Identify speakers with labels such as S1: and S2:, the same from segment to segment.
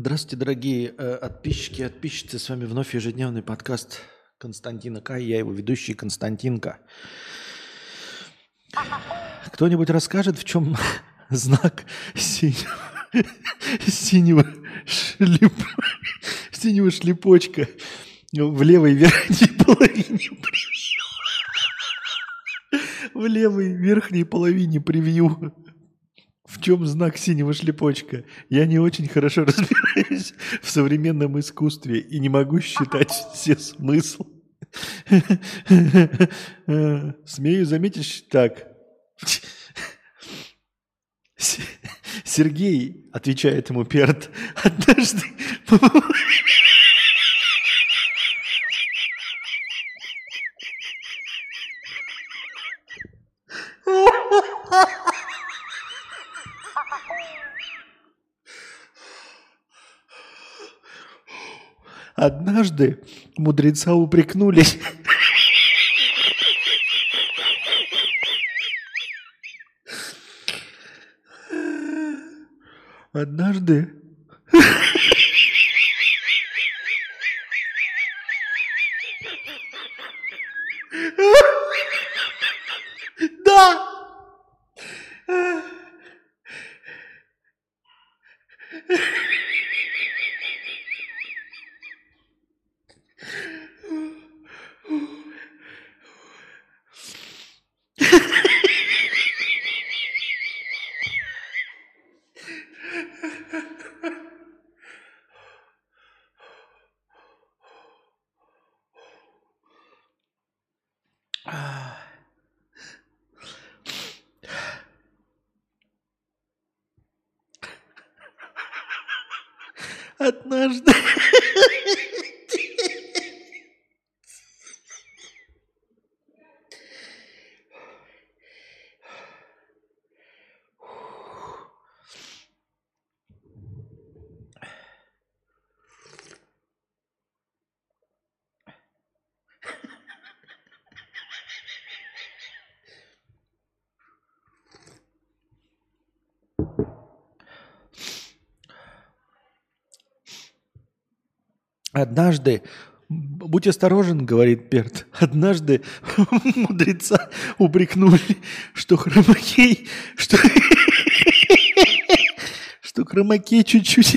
S1: Здравствуйте, дорогие э, подписчики и подписчицы. С вами вновь ежедневный подкаст Константина К. Я его ведущий Константинка. Кто-нибудь расскажет, в чем знак синего, синего, шлеп, синего шлепочка в левой верхней половине превью? В левой верхней половине превью в чем знак синего шлепочка? Я не очень хорошо разбираюсь в современном искусстве и не могу считать все смысл. Смею заметить так. Сергей, отвечает ему Перт, однажды... Однажды мудреца упрекнули. Однажды Однажды, будь осторожен, говорит Перт, однажды мудреца упрекнули, что хромакей, что, что хромакей чуть-чуть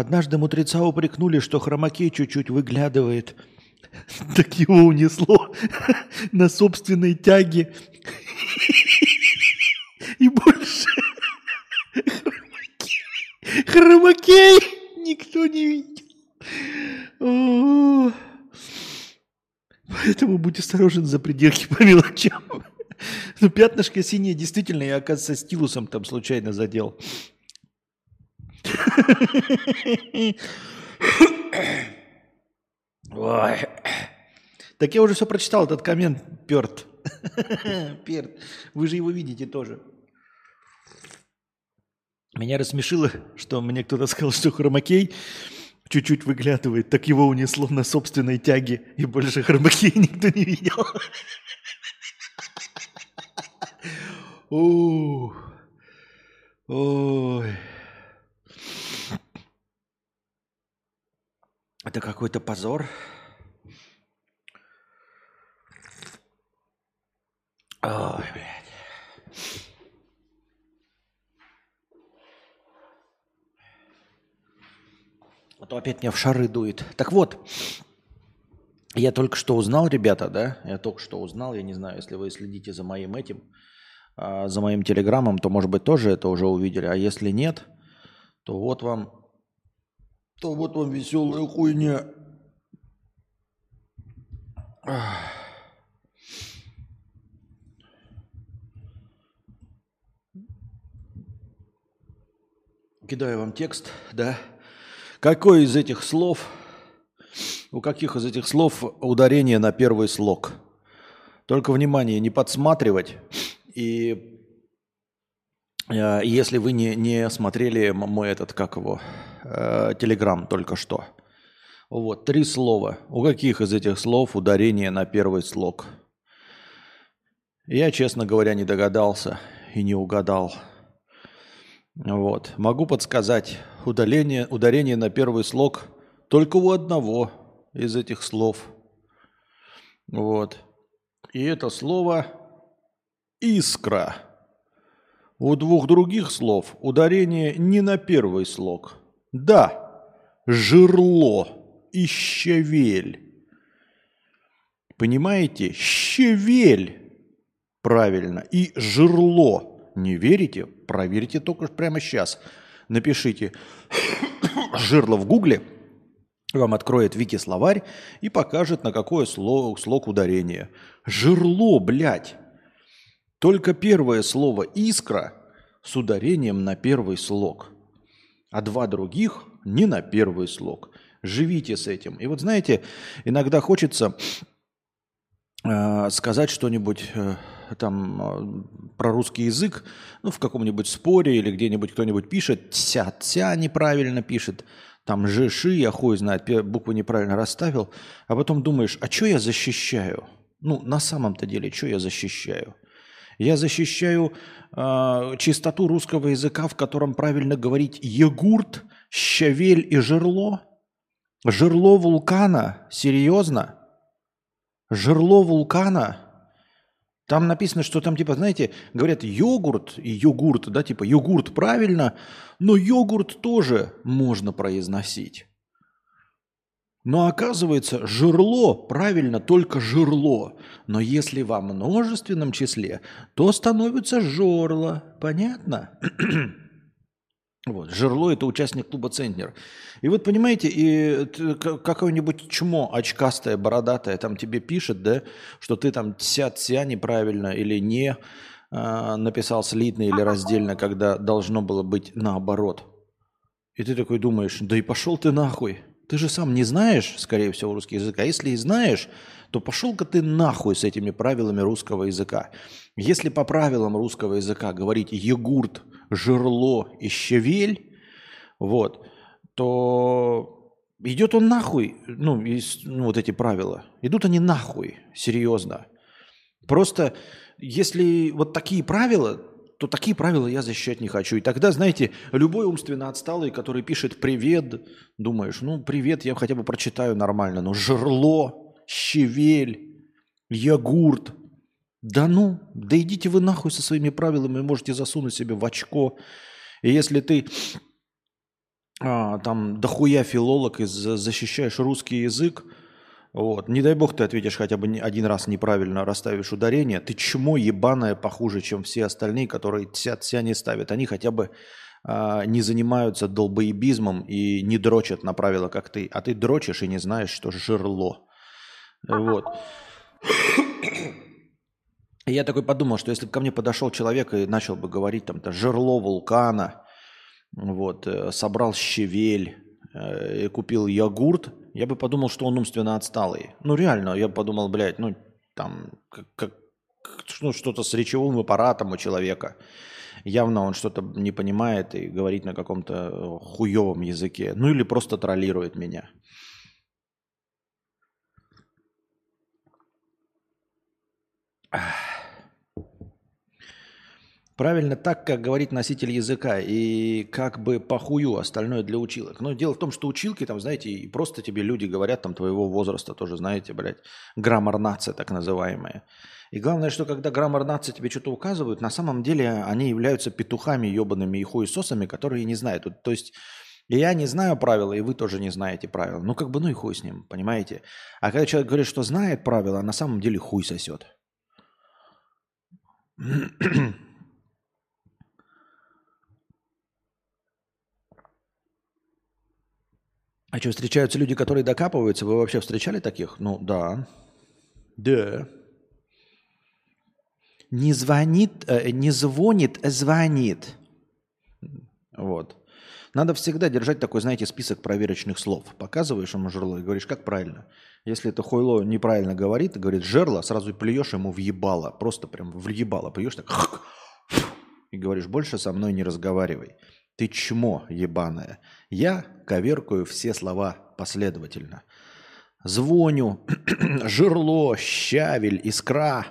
S1: Однажды мудреца упрекнули, что хромакей чуть-чуть выглядывает. Так его унесло на собственной тяге. И больше хромакей, никто не видел. Поэтому будь осторожен за пределки по мелочам. Ну, пятнышко синее действительно, я, оказывается, стилусом там случайно задел. Ой. Так я уже все прочитал, этот коммент, Перт. Перт. Вы же его видите тоже. Меня рассмешило, что мне кто-то сказал, что хромакей чуть-чуть выглядывает. Так его унесло на собственной тяге, и больше хромакей никто не видел. Ой. Это какой-то позор. Ой, блядь. А то опять меня в шары дует. Так вот, я только что узнал, ребята, да, я только что узнал, я не знаю, если вы следите за моим этим, а, за моим телеграммом, то, может быть, тоже это уже увидели, а если нет, то вот вам то вот вам веселая хуйня. Кидаю вам текст, да. Какой из этих слов, у каких из этих слов ударение на первый слог? Только внимание, не подсматривать. И э, если вы не, не смотрели мой этот, как его, э, телеграм только что. Вот, три слова. У каких из этих слов ударение на первый слог? Я, честно говоря, не догадался и не угадал. Вот. Могу подсказать. Удаление, ударение на первый слог только у одного из этих слов. Вот. И это слово «искра». У двух других слов ударение не на первый слог. Да, жерло и щавель. Понимаете? Щавель. Правильно. И жерло. Не верите? Проверьте только прямо сейчас. Напишите жерло в гугле – вам откроет вики-словарь и покажет, на какое слово, слог ударение. Жерло, блядь. Только первое слово «искра» с ударением на первый слог. А два других не на первый слог. Живите с этим. И вот знаете, иногда хочется э, сказать что-нибудь э, там э, про русский язык, ну, в каком-нибудь споре или где-нибудь кто-нибудь пишет, тся-тся неправильно пишет – там же, ши, я хуй знает, букву неправильно расставил, а потом думаешь, а что я защищаю? Ну, на самом-то деле, что я защищаю? Я защищаю э, чистоту русского языка, в котором правильно говорить егурт, щавель и жерло. Жерло вулкана? Серьезно? Жерло вулкана? Там написано, что там, типа, знаете, говорят йогурт и йогурт, да, типа йогурт правильно, но йогурт тоже можно произносить. Но оказывается, жерло правильно только жерло. Но если во множественном числе, то становится жорло. Понятно? Вот, Жерло – это участник клуба «Центнер». И вот, понимаете, и какое-нибудь чмо очкастое, бородатое там тебе пишет, да, что ты там тся-тся неправильно или не э, написал слитно или раздельно, когда должно было быть наоборот. И ты такой думаешь, да и пошел ты нахуй. Ты же сам не знаешь, скорее всего, русский язык. А если и знаешь, то пошел-ка ты нахуй с этими правилами русского языка. Если по правилам русского языка говорить «егурт», «жерло» и «щавель», вот, то идет он нахуй, ну, есть, ну, вот эти правила. Идут они нахуй, серьезно. Просто если вот такие правила, то такие правила я защищать не хочу. И тогда, знаете, любой умственно отсталый, который пишет «привет», думаешь, ну, «привет» я хотя бы прочитаю нормально, но «жерло», «щавель», «ягурт», да ну, да идите вы нахуй со своими правилами, можете засунуть себе в очко. И если ты а, там дохуя филолог и защищаешь русский язык, вот. Не дай бог ты ответишь хотя бы один раз неправильно, расставишь ударение. Ты чмо ебаное похуже, чем все остальные, которые тся-тся не ставят. Они хотя бы а, не занимаются долбоебизмом и не дрочат на правила, как ты. А ты дрочишь и не знаешь, что жерло. Вот. я такой подумал, что если бы ко мне подошел человек и начал бы говорить там-то жерло вулкана, вот, э, собрал щавель, э, купил йогурт, я бы подумал, что он умственно отсталый. Ну, реально, я подумал, блядь, ну, там, как, как, ну, что-то с речевым аппаратом у человека. Явно он что-то не понимает и говорит на каком-то хуевом языке. Ну, или просто троллирует меня. Ах. Правильно так, как говорит носитель языка, и как бы похую остальное для училок. Но дело в том, что училки, там, знаете, и просто тебе люди говорят, там, твоего возраста тоже, знаете, блядь, граммар нация так называемая. И главное, что когда граммар нация тебе что-то указывают, на самом деле они являются петухами ебаными и хуесосами, которые не знают. То есть я не знаю правила, и вы тоже не знаете правила. Ну, как бы, ну и хуй с ним, понимаете? А когда человек говорит, что знает правила, а на самом деле хуй сосет. А что, встречаются люди, которые докапываются? Вы вообще встречали таких? Ну, да. Да. Не звонит, э, не звонит, а звонит. Вот. Надо всегда держать такой, знаете, список проверочных слов. Показываешь ему жерло и говоришь, как правильно. Если это хуйло неправильно говорит, говорит жерло, сразу плюешь ему в ебало. Просто прям в ебало плюешь так. И говоришь, больше со мной не разговаривай. Ты чмо ебаное. Я коверкаю все слова последовательно. Звоню, жерло, щавель, искра.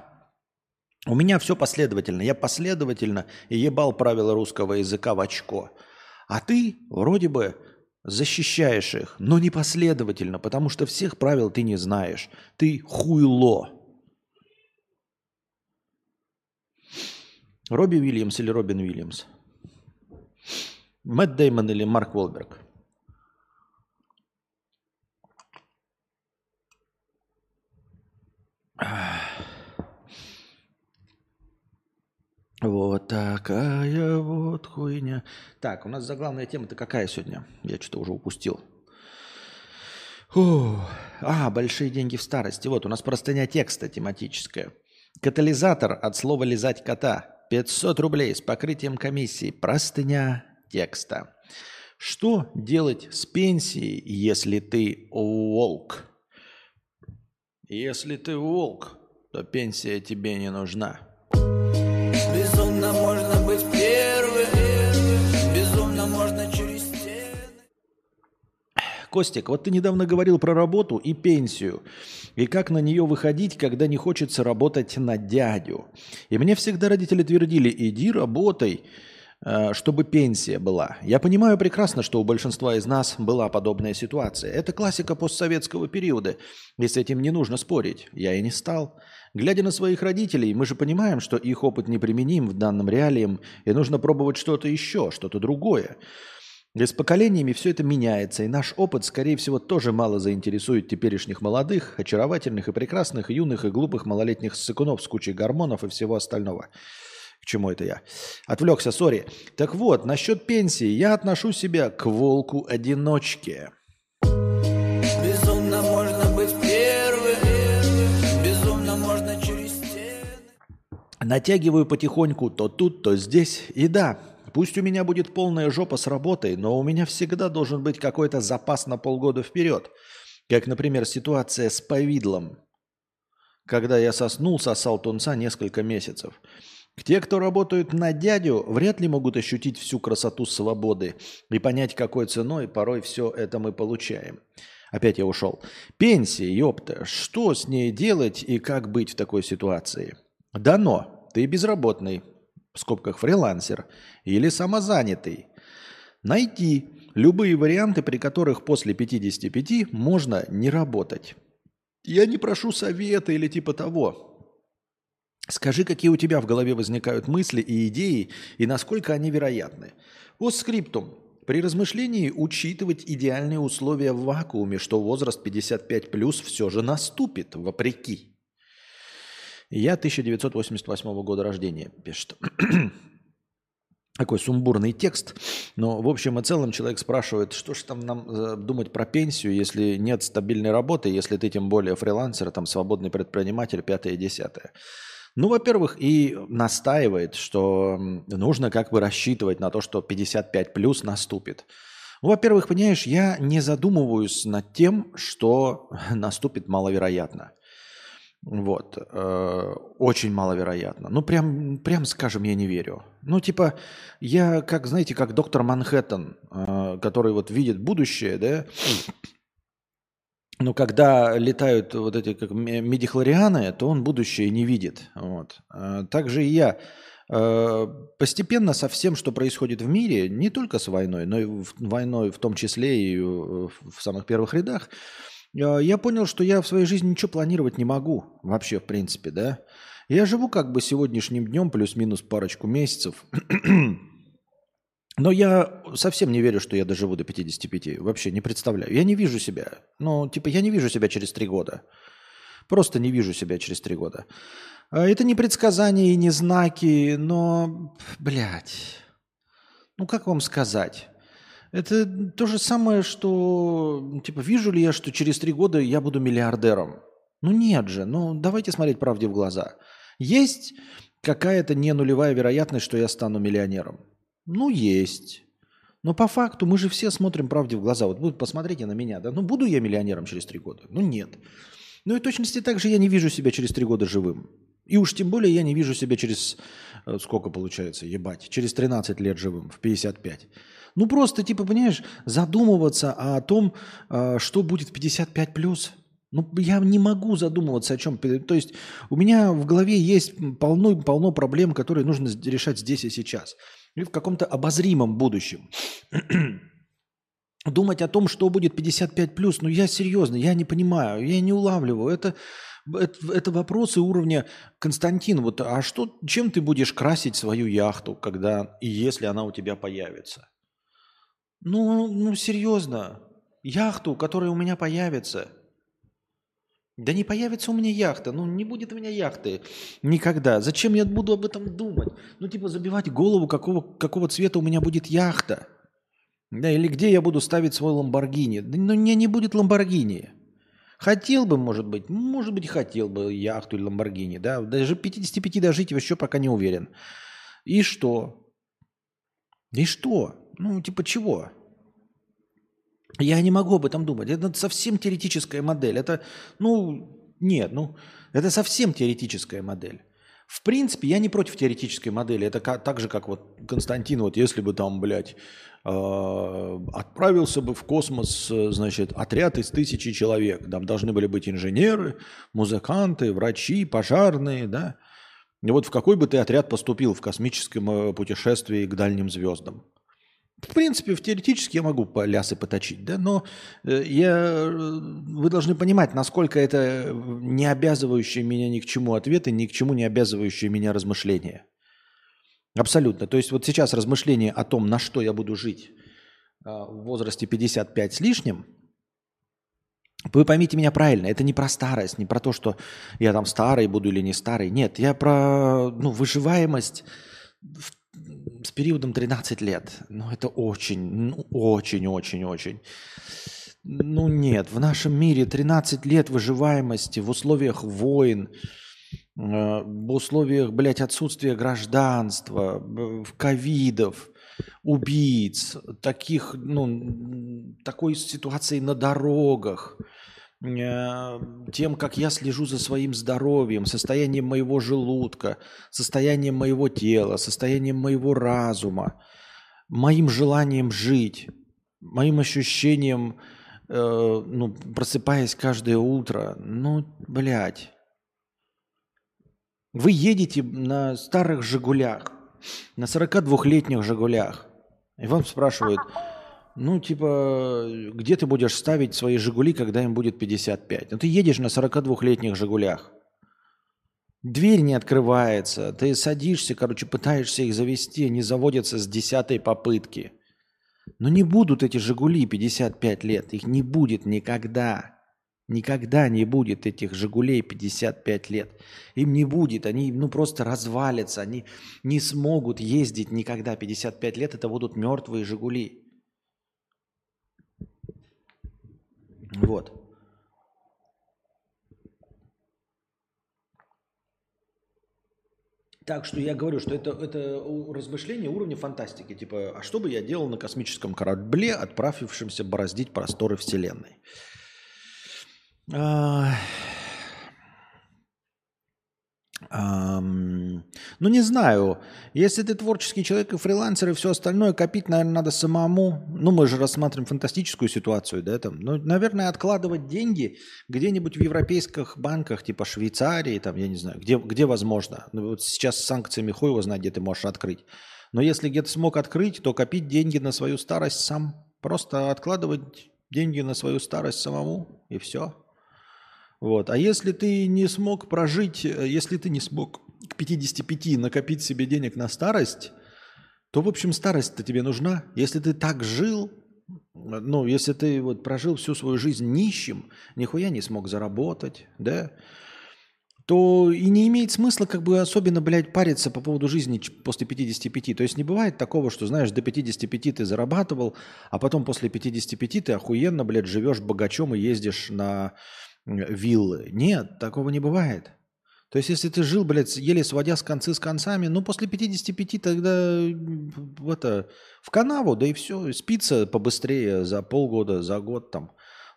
S1: У меня все последовательно. Я последовательно ебал правила русского языка в очко. А ты вроде бы защищаешь их, но не последовательно, потому что всех правил ты не знаешь. Ты хуйло. Робби Уильямс или Робин Уильямс? Мэтт Деймон или Марк Уолберг? Вот такая вот хуйня. Так, у нас заглавная тема-то какая сегодня? Я что-то уже упустил. Фу. А, большие деньги в старости. Вот, у нас простыня текста тематическая. Катализатор от слова «лизать кота». 500 рублей с покрытием комиссии. Простыня текста. Что делать с пенсией, если ты волк? Если ты волк, то пенсия тебе не нужна. Безумно можно быть первым, безумно можно через стены. Костик, вот ты недавно говорил про работу и пенсию, и как на нее выходить, когда не хочется работать на дядю. И мне всегда родители твердили, иди работай, чтобы пенсия была. Я понимаю прекрасно, что у большинства из нас была подобная ситуация. Это классика постсоветского периода, и с этим не нужно спорить. Я и не стал. Глядя на своих родителей, мы же понимаем, что их опыт неприменим в данном реалиям, и нужно пробовать что-то еще, что-то другое. И с поколениями все это меняется, и наш опыт, скорее всего, тоже мало заинтересует теперешних молодых, очаровательных и прекрасных, юных и глупых малолетних ссыкунов с кучей гормонов и всего остального. К чему это я? Отвлекся, сори. Так вот, насчет пенсии. Я отношу себя к волку-одиночке. Безумно можно быть первым, безумно можно через стены. Натягиваю потихоньку то тут, то здесь. И да, пусть у меня будет полная жопа с работой, но у меня всегда должен быть какой-то запас на полгода вперед. Как, например, ситуация с повидлом. Когда я соснул, сосал тунца несколько месяцев. Те, кто работают на дядю, вряд ли могут ощутить всю красоту свободы и понять, какой ценой порой все это мы получаем. Опять я ушел. Пенсия, ёпта, что с ней делать и как быть в такой ситуации? Дано, ты безработный, в скобках фрилансер, или самозанятый. Найти любые варианты, при которых после 55 можно не работать. Я не прошу совета или типа того. Скажи, какие у тебя в голове возникают мысли и идеи, и насколько они вероятны. По скриптум. При размышлении учитывать идеальные условия в вакууме, что возраст 55 плюс все же наступит, вопреки. Я 1988 года рождения, пишет. Такой сумбурный текст. Но в общем и целом человек спрашивает, что же там нам э, думать про пенсию, если нет стабильной работы, если ты тем более фрилансер, там свободный предприниматель, пятое и десятое. Ну, во-первых, и настаивает, что нужно как бы рассчитывать на то, что 55 плюс наступит. Ну, во-первых, понимаешь, я не задумываюсь над тем, что наступит маловероятно. Вот. Э, очень маловероятно. Ну, прям, прям скажем, я не верю. Ну, типа, я, как, знаете, как доктор Манхэттен, э, который вот видит будущее, да, но когда летают вот эти как медихлорианы, то он будущее не видит. Вот. А также и я э, постепенно со всем, что происходит в мире, не только с войной, но и войной в том числе и в самых первых рядах, э, я понял, что я в своей жизни ничего планировать не могу вообще, в принципе, да. Я живу как бы сегодняшним днем плюс-минус парочку месяцев. Но я совсем не верю, что я доживу до 55. Вообще не представляю. Я не вижу себя. Ну, типа, я не вижу себя через три года. Просто не вижу себя через три года. А это не предсказания и не знаки, но, блядь, ну как вам сказать? Это то же самое, что, типа, вижу ли я, что через три года я буду миллиардером? Ну нет же, ну давайте смотреть правде в глаза. Есть какая-то не нулевая вероятность, что я стану миллионером? Ну, есть. Но по факту мы же все смотрим правде в глаза. Вот посмотрите на меня. Да? Ну, буду я миллионером через три года? Ну, нет. Ну и точности так же я не вижу себя через три года живым. И уж тем более я не вижу себя через, э, сколько получается, ебать, через 13 лет живым, в 55. Ну просто, типа, понимаешь, задумываться о том, э, что будет в 55 плюс. Ну, я не могу задумываться о чем. То есть у меня в голове есть полно, полно проблем, которые нужно решать здесь и сейчас. И в каком-то обозримом будущем. Думать о том, что будет 55 плюс, ну я серьезно, я не понимаю, я не улавливаю. Это, это, это вопросы уровня Константин, вот, а что, чем ты будешь красить свою яхту, когда и если она у тебя появится? Ну, ну серьезно, яхту, которая у меня появится – да не появится у меня яхта, ну не будет у меня яхты никогда. Зачем я буду об этом думать? Ну типа забивать голову, какого, какого цвета у меня будет яхта. Да, или где я буду ставить свой Ламборгини. Да, ну не, не будет Ламборгини. Хотел бы, может быть, может быть, хотел бы яхту или Ламборгини, да. Даже 55 дожить еще пока не уверен. И что? И что? Ну, типа чего? Я не могу об этом думать. Это совсем теоретическая модель. Это, ну, нет, ну, это совсем теоретическая модель. В принципе, я не против теоретической модели. Это как, так же, как вот Константин, вот если бы там, блядь, э, отправился бы в космос, значит, отряд из тысячи человек. Там должны были быть инженеры, музыканты, врачи, пожарные, да. И вот в какой бы ты отряд поступил в космическом э, путешествии к дальним звездам? В принципе, в теоретически я могу по лясы поточить, да, но э, я, э, вы должны понимать, насколько это не обязывающие меня ни к чему ответы, ни к чему не обязывающие меня размышления. Абсолютно. То есть вот сейчас размышления о том, на что я буду жить в возрасте 55 с лишним, вы поймите меня правильно, это не про старость, не про то, что я там старый буду или не старый. Нет, я про ну, выживаемость в с периодом 13 лет. Ну, это очень, ну, очень, очень, очень. Ну, нет, в нашем мире 13 лет выживаемости в условиях войн, э, в условиях, блядь, отсутствия гражданства, ковидов, убийц, таких, ну, такой ситуации на дорогах – тем, как я слежу за своим здоровьем, состоянием моего желудка, состоянием моего тела, состоянием моего разума, моим желанием жить, моим ощущением, э, ну, просыпаясь каждое утро, ну, блядь. Вы едете на старых «Жигулях», на 42-летних «Жигулях», и вам спрашивают – ну, типа, где ты будешь ставить свои «Жигули», когда им будет 55? Ну, ты едешь на 42-летних «Жигулях». Дверь не открывается, ты садишься, короче, пытаешься их завести, они заводятся с десятой попытки. Но не будут эти «Жигули» 55 лет, их не будет никогда. Никогда не будет этих «Жигулей» 55 лет. Им не будет, они ну, просто развалятся, они не смогут ездить никогда 55 лет, это будут мертвые «Жигули». Вот. Так что я говорю, что это, это размышление уровня фантастики. Типа, а что бы я делал на космическом корабле, отправившемся бороздить просторы Вселенной? А, Эм, ну, не знаю. Если ты творческий человек и фрилансер и все остальное, копить, наверное, надо самому. Ну, мы же рассматриваем фантастическую ситуацию, да, там. Ну, наверное, откладывать деньги где-нибудь в европейских банках, типа Швейцарии, там, я не знаю, где, где возможно. Ну, вот сейчас с санкциями хуй его знает, где ты можешь открыть. Но если где-то смог открыть, то копить деньги на свою старость сам. Просто откладывать деньги на свою старость самому, и все. Вот. А если ты не смог прожить, э, если ты не смог к 55 накопить себе денег на старость, то, в общем, старость-то тебе нужна. Если ты так жил, ну, если ты вот прожил всю свою жизнь нищим, нихуя не смог заработать, да, то и не имеет смысла как бы особенно, блядь, париться по поводу жизни после 55. То есть не бывает такого, что, знаешь, до 55 ты зарабатывал, а потом после 55 ты охуенно, блядь, живешь богачом и ездишь на виллы. Нет, такого не бывает. То есть, если ты жил, блядь, еле сводя с концы с концами, ну, после 55 тогда в, это, в канаву, да и все, спиться побыстрее за полгода, за год там.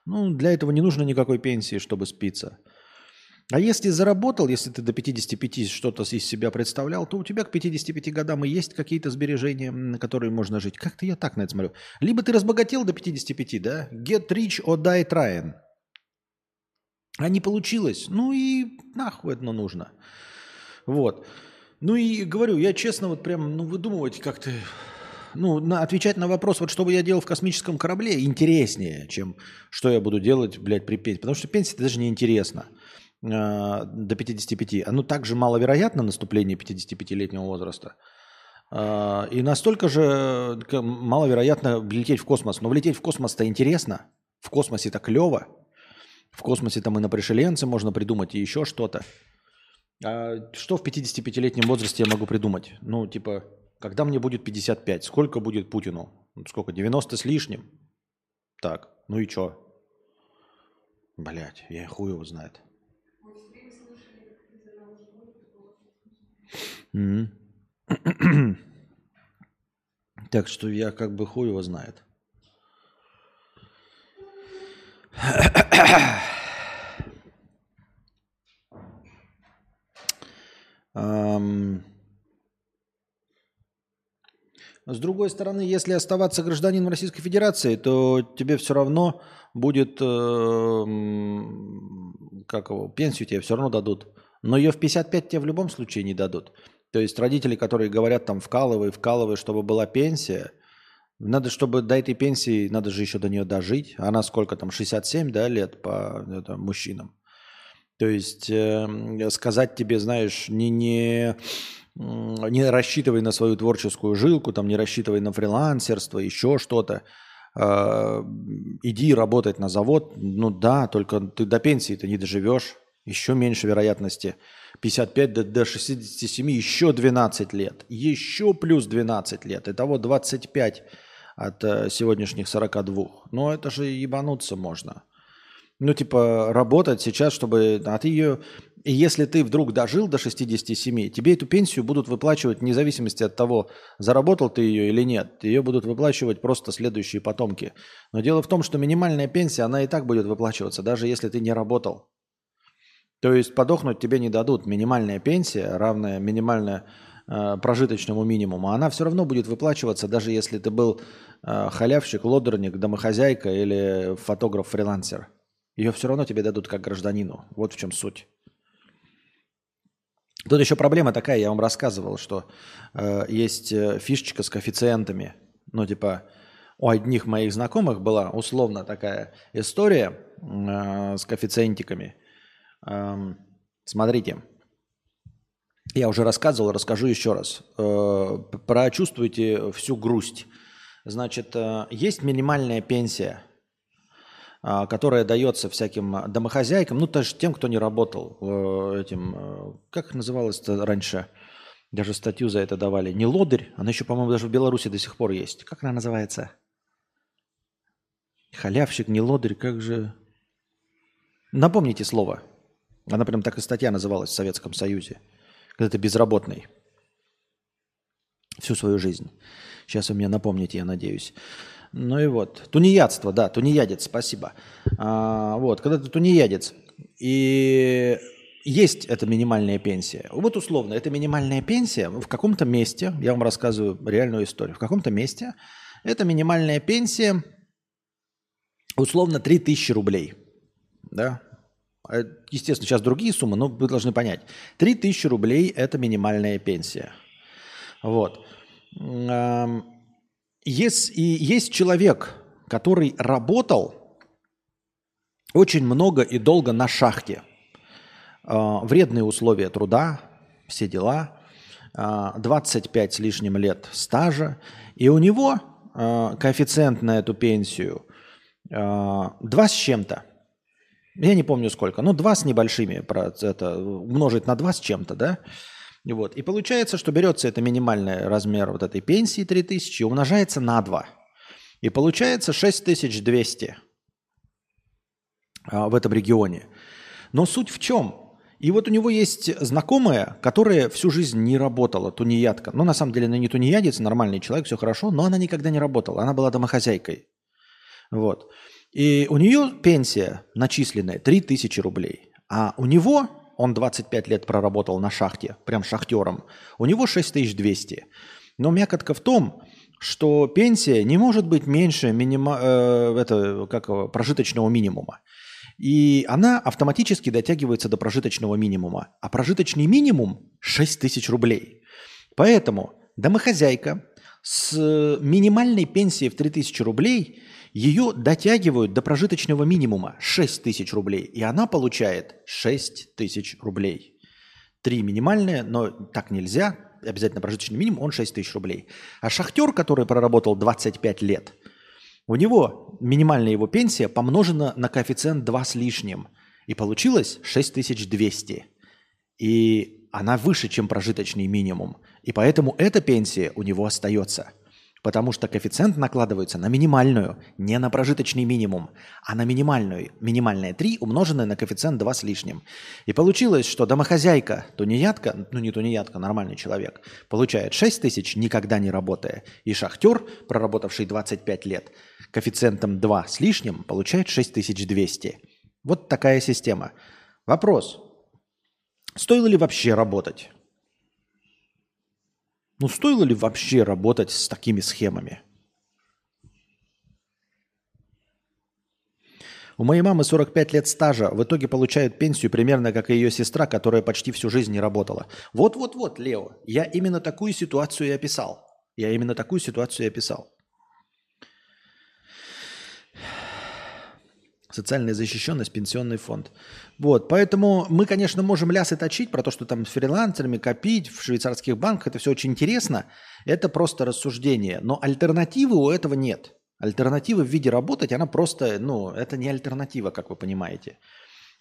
S1: Ну, для этого не нужно никакой пенсии, чтобы спиться. А если заработал, если ты до 55 что-то из себя представлял, то у тебя к 55 годам и есть какие-то сбережения, на которые можно жить. Как-то я так на это смотрю. Либо ты разбогател до 55, да? Get rich or die trying. А не получилось. Ну и нахуй это нужно. Вот. Ну и говорю, я честно вот прям, ну выдумывать как-то, ну на, отвечать на вопрос, вот что бы я делал в космическом корабле, интереснее, чем что я буду делать, блядь, при пенсии. Потому что пенсия даже не интересно э, до 55. Оно также маловероятно наступление 55-летнего возраста. Э, и настолько же маловероятно лететь в космос. Но влететь в космос-то интересно. В космосе это клево. В космосе там и на пришеленце можно придумать, и еще что-то. А что в 55-летнем возрасте я могу придумать? Ну, типа, когда мне будет 55? Сколько будет Путину? Сколько? 90 с лишним? Так, ну и что? Блять, я хуй его знает. Так что я как бы хуй его знает. С другой стороны, если оставаться гражданином Российской Федерации, то тебе все равно будет, э, как его, пенсию тебе все равно дадут. Но ее в 55 тебе в любом случае не дадут. То есть родители, которые говорят там вкалывай, вкалывай, чтобы была пенсия – надо, чтобы до этой пенсии, надо же еще до нее дожить. Она сколько там, 67 да, лет по это, мужчинам. То есть э, сказать тебе, знаешь, не, не, не рассчитывай на свою творческую жилку, там, не рассчитывай на фрилансерство, еще что-то. Э, иди работать на завод. Ну да, только ты до пенсии-то не доживешь. Еще меньше вероятности. 55 до, до 67 еще 12 лет. Еще плюс 12 лет. Итого 25 от э, сегодняшних 42. Но это же ебануться можно. Ну, типа, работать сейчас, чтобы... А ты ее... И если ты вдруг дожил до 67, тебе эту пенсию будут выплачивать вне зависимости от того, заработал ты ее или нет. Ее будут выплачивать просто следующие потомки. Но дело в том, что минимальная пенсия, она и так будет выплачиваться, даже если ты не работал. То есть подохнуть тебе не дадут. Минимальная пенсия, равная минимальная Э, прожиточному минимуму, она все равно будет выплачиваться, даже если ты был э, халявщик, лодерник, домохозяйка или фотограф-фрилансер. Ее все равно тебе дадут как гражданину. Вот в чем суть. Тут еще проблема такая, я вам рассказывал, что э, есть э, фишечка с коэффициентами. Ну, типа, у одних моих знакомых была условно такая история э, с коэффициентиками. Эм, смотрите, я уже рассказывал, расскажу еще раз. Э, прочувствуйте всю грусть. Значит, э, есть минимальная пенсия, э, которая дается всяким домохозяйкам, ну, даже тем, кто не работал этим, как называлось-то раньше, даже статью за это давали, не лодырь, она еще, по-моему, даже в Беларуси до сих пор есть. Как она называется? Халявщик, не лодырь, как же... Напомните слово. Она прям так и статья называлась в Советском Союзе когда ты безработный всю свою жизнь. Сейчас вы мне напомните, я надеюсь. Ну и вот. Тунеядство, да, тунеядец, спасибо. А, вот, когда ты тунеядец, и есть эта минимальная пенсия. Вот условно, это минимальная пенсия в каком-то месте, я вам рассказываю реальную историю, в каком-то месте это минимальная пенсия условно 3000 рублей. Да, естественно, сейчас другие суммы, но вы должны понять. 3000 рублей – это минимальная пенсия. Вот. Есть, и есть человек, который работал очень много и долго на шахте. А, вредные условия труда, все дела. 25 а, с лишним лет стажа. И у него коэффициент на эту пенсию 2 с чем-то – я не помню сколько, ну, два с небольшими, это, умножить на два с чем-то, да? Вот. И получается, что берется это минимальный размер вот этой пенсии 3000 и умножается на 2. И получается 6200 а, в этом регионе. Но суть в чем? И вот у него есть знакомая, которая всю жизнь не работала, тунеядка. Ну, на самом деле, она не тунеядец, нормальный человек, все хорошо, но она никогда не работала. Она была домохозяйкой. Вот. И у нее пенсия начисленная 3000 рублей. А у него, он 25 лет проработал на шахте, прям шахтером, у него 6200. Но мякотка в том, что пенсия не может быть меньше минима, э, это, как, прожиточного минимума. И она автоматически дотягивается до прожиточного минимума. А прожиточный минимум 6 тысяч рублей. Поэтому домохозяйка с минимальной пенсией в 3000 рублей, ее дотягивают до прожиточного минимума 6 тысяч рублей. И она получает 6 тысяч рублей. Три минимальные, но так нельзя. Обязательно прожиточный минимум, он 6 тысяч рублей. А шахтер, который проработал 25 лет – у него минимальная его пенсия помножена на коэффициент 2 с лишним. И получилось 6200. И она выше, чем прожиточный минимум. И поэтому эта пенсия у него остается. Потому что коэффициент накладывается на минимальную, не на прожиточный минимум, а на минимальную. Минимальная 3 умноженная на коэффициент 2 с лишним. И получилось, что домохозяйка, тунеядка, ну не тунеядка, нормальный человек, получает 6 тысяч, никогда не работая. И шахтер, проработавший 25 лет, коэффициентом 2 с лишним, получает 6200. Вот такая система. Вопрос. Стоило ли вообще работать? Ну, стоило ли вообще работать с такими схемами? У моей мамы 45 лет стажа, в итоге получает пенсию примерно как и ее сестра, которая почти всю жизнь не работала. Вот-вот-вот, Лео, я именно такую ситуацию и описал. Я именно такую ситуацию и описал. Социальная защищенность, пенсионный фонд. Вот, поэтому мы, конечно, можем лясы точить про то, что там с фрилансерами копить в швейцарских банках, это все очень интересно. Это просто рассуждение. Но альтернативы у этого нет. Альтернатива в виде работать, она просто, ну, это не альтернатива, как вы понимаете.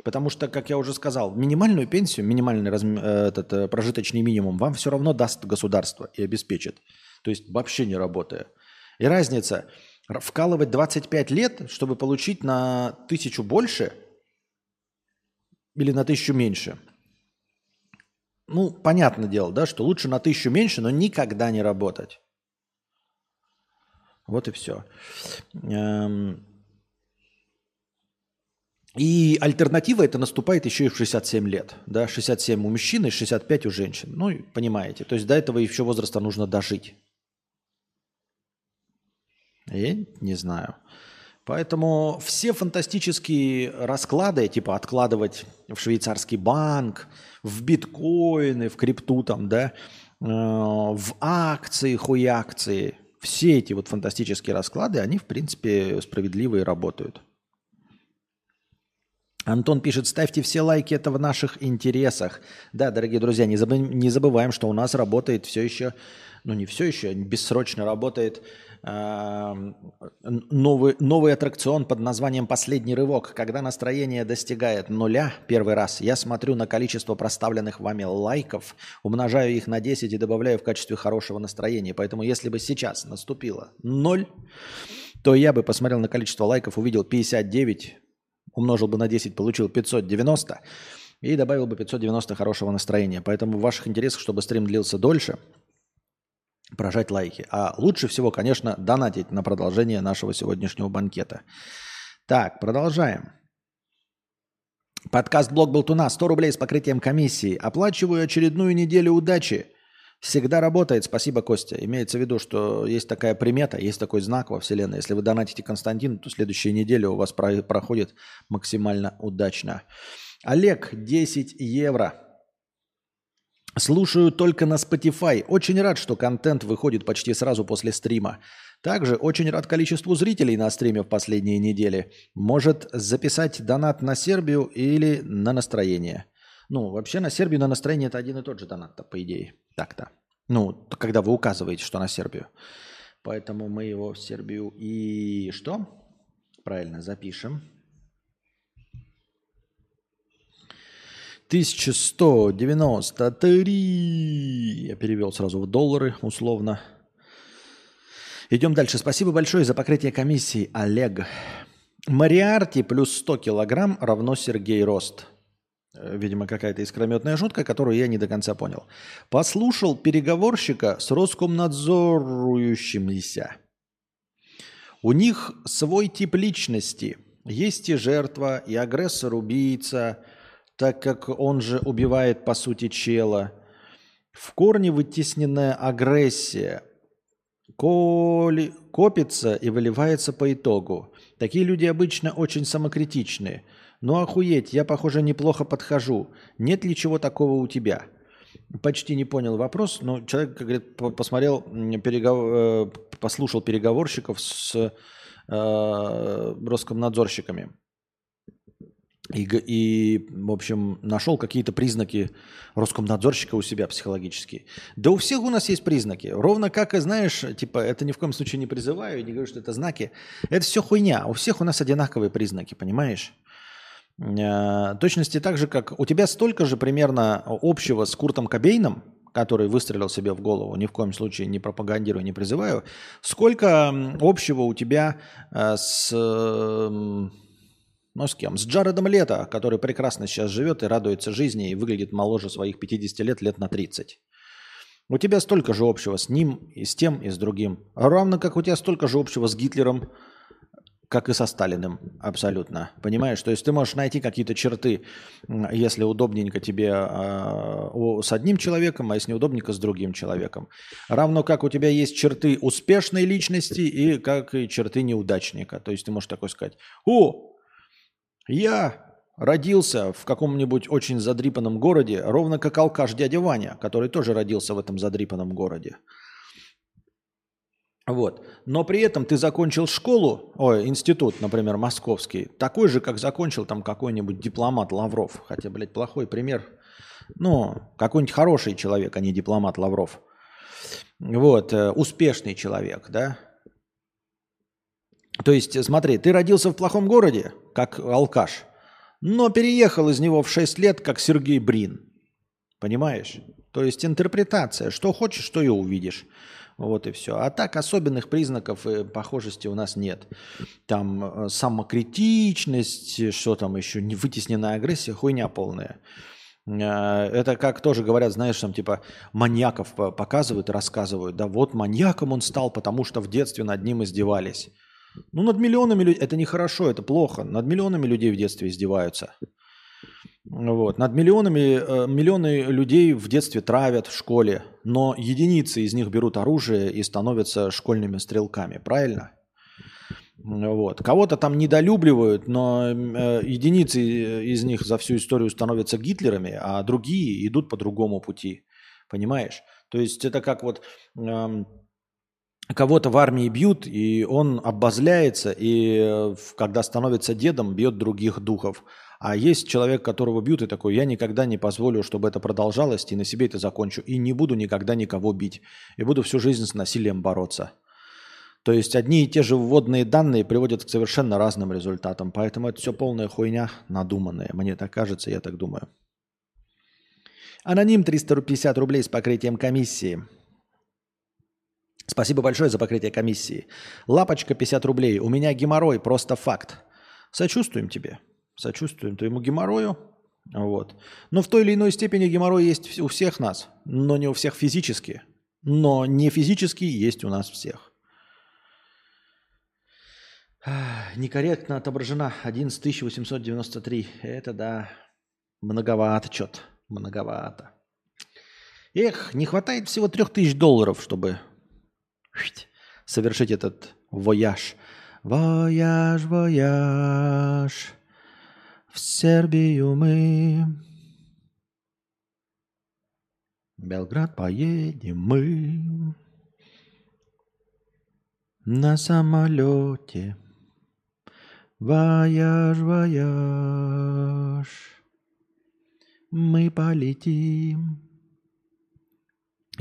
S1: Потому что, как я уже сказал, минимальную пенсию, минимальный разм... Э, этот, э, прожиточный минимум вам все равно даст государство и обеспечит. То есть вообще не работая. И разница – вкалывать 25 лет, чтобы получить на тысячу больше или на тысячу меньше. Ну, понятное дело, да, что лучше на тысячу меньше, но никогда не работать. Вот и все. Эм. И альтернатива это наступает еще и в 67 лет. Да? 67 у мужчин и 65 у женщин. Ну, понимаете. То есть до этого еще возраста нужно дожить. Я не знаю. Поэтому все фантастические расклады, типа откладывать в швейцарский банк, в биткоины, в крипту там, да, э, в акции, хуякции, все эти вот фантастические расклады, они, в принципе, справедливые работают. Антон пишет, ставьте все лайки, это в наших интересах. Да, дорогие друзья, не, забы- не забываем, что у нас работает все еще, ну не все еще, бессрочно работает новый, новый аттракцион под названием «Последний рывок». Когда настроение достигает нуля первый раз, я смотрю на количество проставленных вами лайков, умножаю их на 10 и добавляю в качестве хорошего настроения. Поэтому если бы сейчас наступило ноль, то я бы посмотрел на количество лайков, увидел 59, умножил бы на 10, получил 590 и добавил бы 590 хорошего настроения. Поэтому в ваших интересах, чтобы стрим длился дольше – прожать лайки. А лучше всего, конечно, донатить на продолжение нашего сегодняшнего банкета. Так, продолжаем. Подкаст «Блог Болтуна» 100 рублей с покрытием комиссии. Оплачиваю очередную неделю удачи. Всегда работает. Спасибо, Костя. Имеется в виду, что есть такая примета, есть такой знак во Вселенной. Если вы донатите Константину, то следующая неделя у вас проходит максимально удачно. Олег, 10 евро. Слушаю только на Spotify. Очень рад, что контент выходит почти сразу после стрима. Также очень рад количеству зрителей на стриме в последние недели. Может записать донат на Сербию или на настроение. Ну, вообще на Сербию, на настроение это один и тот же донат, по идее. Так-то. Ну, когда вы указываете, что на Сербию. Поэтому мы его в Сербию и что? Правильно, запишем. 1193. Я перевел сразу в доллары, условно. Идем дальше. Спасибо большое за покрытие комиссии, Олег. Мариарти плюс 100 килограмм равно Сергей Рост. Э, видимо, какая-то искрометная шутка, которую я не до конца понял. Послушал переговорщика с Роскомнадзорующимися. У них свой тип личности. Есть и жертва, и агрессор-убийца, так как он же убивает, по сути, чела. В корне вытесненная агрессия коли, копится и выливается по итогу. Такие люди обычно очень самокритичные – ну охуеть, я, похоже, неплохо подхожу. Нет ли чего такого у тебя? Почти не понял вопрос, но человек, как говорит, посмотрел, перегов... Э, послушал переговорщиков с э, Роскомнадзорщиками. И, и, в общем, нашел какие-то признаки Роскомнадзорщика у себя психологические. Да у всех у нас есть признаки. Ровно как и, знаешь, типа, это ни в коем случае не призываю, не говорю, что это знаки. Это все хуйня. У всех у нас одинаковые признаки, понимаешь? Э, точности так же, как у тебя столько же примерно общего с Куртом Кобейном, который выстрелил себе в голову, ни в коем случае не пропагандирую, не призываю, сколько общего у тебя э, с, ну, с кем? С Джаредом Лето, который прекрасно сейчас живет и радуется жизни и выглядит моложе своих 50 лет, лет на 30. У тебя столько же общего с ним, и с тем, и с другим. Равно как у тебя столько же общего с Гитлером, как и со Сталиным, абсолютно. Понимаешь? То есть ты можешь найти какие-то черты, если удобненько тебе э, с одним человеком, а если неудобненько с другим человеком. Равно как у тебя есть черты успешной личности и как и черты неудачника. То есть ты можешь такой сказать, о, я родился в каком-нибудь очень задрипанном городе, ровно как алкаш дядя Ваня, который тоже родился в этом задрипанном городе. Вот. Но при этом ты закончил школу, ой, институт, например, московский, такой же, как закончил там какой-нибудь дипломат Лавров. Хотя, блядь, плохой пример. Ну, какой-нибудь хороший человек, а не дипломат Лавров. Вот, э, успешный человек, да. То есть, смотри, ты родился в плохом городе, как алкаш, но переехал из него в 6 лет, как Сергей Брин. Понимаешь? То есть интерпретация. Что хочешь, что и увидишь. Вот и все. А так особенных признаков и похожести у нас нет. Там э, самокритичность, что там еще, не вытесненная агрессия, хуйня полная. Э, это как тоже говорят, знаешь, там типа маньяков показывают и рассказывают. Да вот маньяком он стал, потому что в детстве над ним издевались. Ну, над миллионами людей, это нехорошо, это плохо. Над миллионами людей в детстве издеваются. Вот. Над миллионами, э, миллионы людей в детстве травят в школе, но единицы из них берут оружие и становятся школьными стрелками, правильно? Вот. Кого-то там недолюбливают, но э, единицы из них за всю историю становятся Гитлерами, а другие идут по другому пути. Понимаешь? То есть это как вот э, кого-то в армии бьют, и он обозляется, и э, когда становится дедом, бьет других духов. А есть человек, которого бьют, и такой, я никогда не позволю, чтобы это продолжалось, и на себе это закончу. И не буду никогда никого бить. И буду всю жизнь с насилием бороться. То есть одни и те же вводные данные приводят к совершенно разным результатам. Поэтому это все полная хуйня надуманная. Мне так кажется, я так думаю. Аноним 350 рублей с покрытием комиссии. Спасибо большое за покрытие комиссии. Лапочка 50 рублей. У меня геморрой, просто факт. Сочувствуем тебе сочувствуем твоему геморрою. Вот. Но в той или иной степени геморрой есть у всех нас, но не у всех физически. Но не физически есть у нас всех. Некорректно отображена 11893. Это да, многовато что-то, многовато. Эх, не хватает всего 3000 долларов, чтобы совершить этот вояж. Вояж, вояж. В Сербию мы. Белград поедем мы. На самолете. Вояж, вояж. Мы полетим.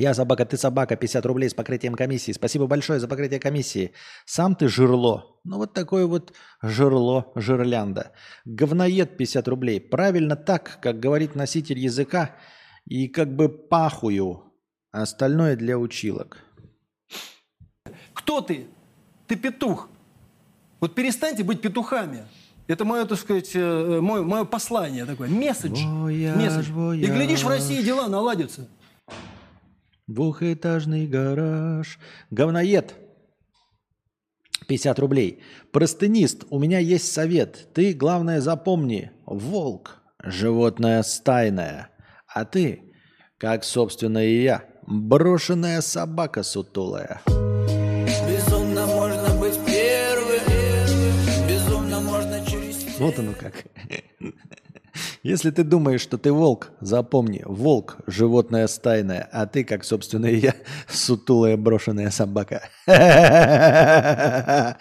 S1: Я собака, ты собака, 50 рублей с покрытием комиссии. Спасибо большое за покрытие комиссии. Сам ты жирло. Ну вот такое вот жирло, жирлянда. Говноед 50 рублей. Правильно так, как говорит носитель языка, и как бы пахую. остальное для училок.
S2: Кто ты? Ты петух. Вот перестаньте быть петухами. Это мое, так сказать, э, мое, мое послание такое, месседж.
S1: Вояж,
S2: месседж.
S1: вояж.
S2: И глядишь, в России дела наладятся.
S1: Двухэтажный гараж. Говноед. 50 рублей. Простынист, у меня есть совет. Ты, главное, запомни. Волк. Животное стайное. А ты, как, собственно, и я, брошенная собака сутулая.
S3: Безумно можно быть первым, безумно можно через...
S1: Вот оно как. Если ты думаешь, что ты волк, запомни, волк – животное стайное, а ты, как, собственно, и я, сутулая брошенная собака.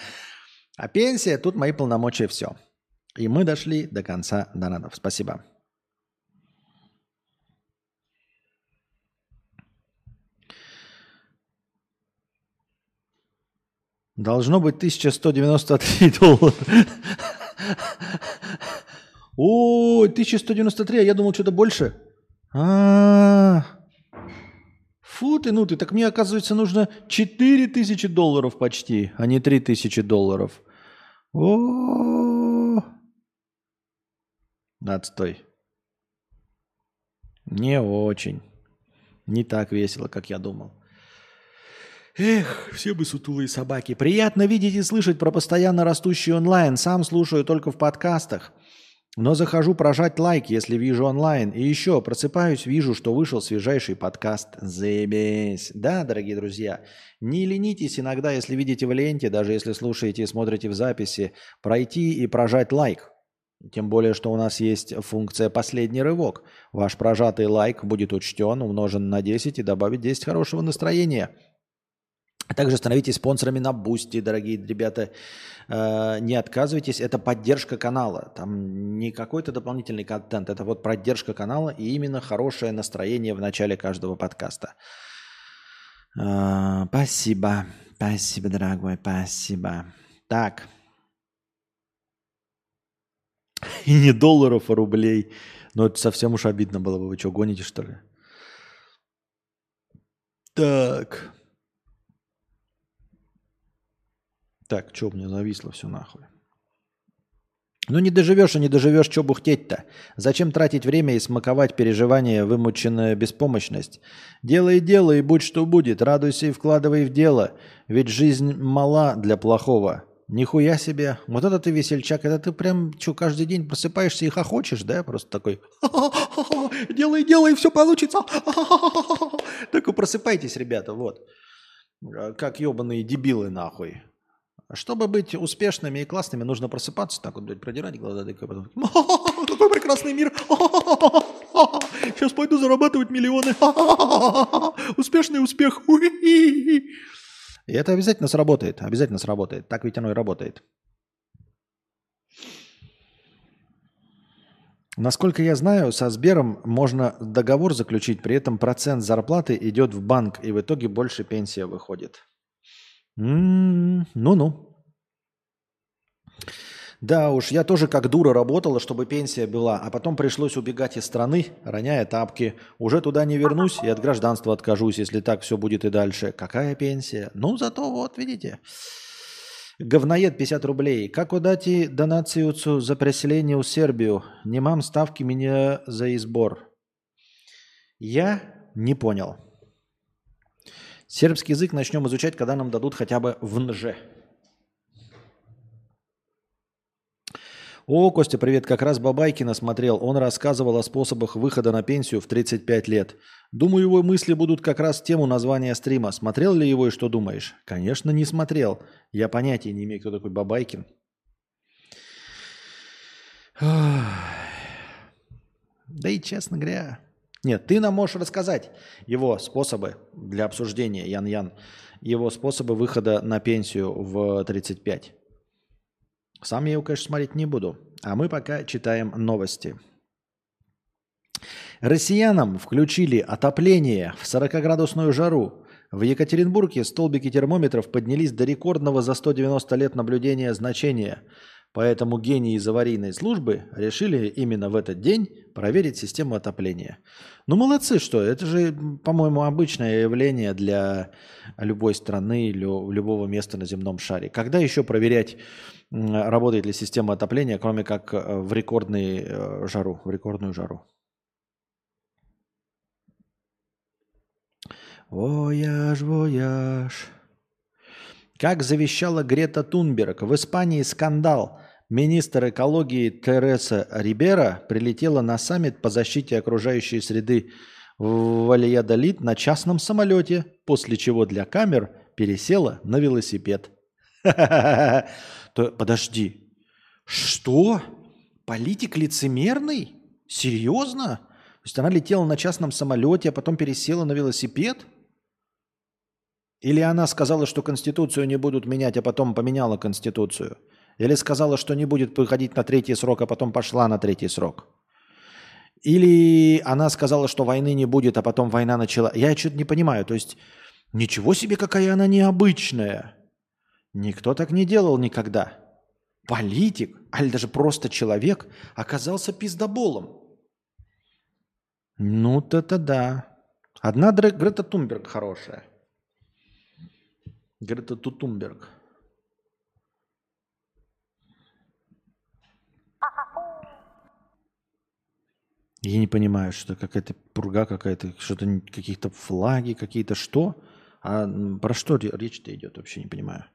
S1: А пенсия – тут мои полномочия все. И мы дошли до конца донатов. Спасибо. Должно быть 1193 доллара. О, 1193, а я думал, что-то больше. А, Фу ты, ну ты, так мне, оказывается, нужно 4000 долларов почти, а не 3000 долларов. О, Отстой. Не очень. Не так весело, как я думал. Эх, все бы сутулые собаки. Приятно видеть и слышать про постоянно растущий онлайн. Сам слушаю только в подкастах. Но захожу прожать лайк, если вижу онлайн. И еще просыпаюсь, вижу, что вышел свежайший подкаст. Заебись. Да, дорогие друзья, не ленитесь иногда, если видите в ленте, даже если слушаете и смотрите в записи, пройти и прожать лайк. Тем более, что у нас есть функция «Последний рывок». Ваш прожатый лайк будет учтен, умножен на 10 и добавит 10 хорошего настроения – а также становитесь спонсорами на Бусти, дорогие ребята. Э, не отказывайтесь, это поддержка канала. Там не какой-то дополнительный контент, это вот поддержка канала и именно хорошее настроение в начале каждого подкаста. Э, спасибо, спасибо, дорогой, спасибо. Так. И не долларов, а рублей. Но это совсем уж обидно было бы. Вы что, гоните, что ли? Так. Так, что у меня зависло все нахуй? Ну не доживешь и не доживешь, что бухтеть-то? Зачем тратить время и смаковать переживания, вымученная беспомощность? Делай дело и будь что будет, радуйся и вкладывай в дело, ведь жизнь мала для плохого. Нихуя себе. Вот это ты весельчак, это ты прям что, каждый день просыпаешься и хохочешь, да? Просто такой, делай, делай, все получится. Так и просыпайтесь, ребята, вот. Как ебаные дебилы нахуй. Чтобы быть успешными и классными, нужно просыпаться, так вот, блядь, продирать глаза, и потом, какой прекрасный мир, сейчас пойду зарабатывать миллионы, успешный успех, и это обязательно сработает, обязательно сработает, так ведь оно и работает. Насколько я знаю, со Сбером можно договор заключить, при этом процент зарплаты идет в банк, и в итоге больше пенсия выходит. Ну-ну. Да уж, я тоже как дура работала, чтобы пенсия была, а потом пришлось убегать из страны, роняя тапки. Уже туда не вернусь и от гражданства откажусь, если так все будет и дальше. Какая пенсия? Ну, зато вот, видите. Говноед 50 рублей. Как удати донацию за переселение в Сербию? Не мам ставки меня за избор. Я не понял. Сербский язык начнем изучать, когда нам дадут хотя бы в НЖ. О, Костя, привет. Как раз Бабайкина смотрел. Он рассказывал о способах выхода на пенсию в 35 лет. Думаю, его мысли будут как раз в тему названия стрима. Смотрел ли его и что думаешь? Конечно, не смотрел. Я понятия не имею, кто такой Бабайкин. Да и честно говоря, нет, ты нам можешь рассказать его способы для обсуждения, Ян-Ян, его способы выхода на пенсию в 35. Сам я его, конечно, смотреть не буду. А мы пока читаем новости. Россиянам включили отопление в 40-градусную жару. В Екатеринбурге столбики термометров поднялись до рекордного за 190 лет наблюдения значения. Поэтому гении из аварийной службы решили именно в этот день проверить систему отопления. Ну, молодцы, что это же, по-моему, обычное явление для любой страны, лю- любого места на земном шаре. Когда еще проверять, работает ли система отопления, кроме как э, в рекордную э, жару, в рекордную жару? Вояж, вояж. Как завещала Грета Тунберг, в Испании скандал. Министр экологии Тереса Рибера прилетела на саммит по защите окружающей среды в Вальядолит на частном самолете, после чего для камер пересела на велосипед. Подожди, что? Политик лицемерный? Серьезно? То есть она летела на частном самолете, а потом пересела на велосипед? Или она сказала, что Конституцию не будут менять, а потом поменяла Конституцию? Или сказала, что не будет выходить на третий срок, а потом пошла на третий срок? Или она сказала, что войны не будет, а потом война начала? Я что-то не понимаю. То есть ничего себе, какая она необычная. Никто так не делал никогда. Политик, али даже просто человек оказался пиздоболом. Ну, это да. Одна Дре- Грета Тунберг хорошая. Грета Тутумберг. Я не понимаю, что какая-то пурга какая-то, что-то какие-то флаги, какие-то что? А про что ре- речь-то идет, вообще не понимаю.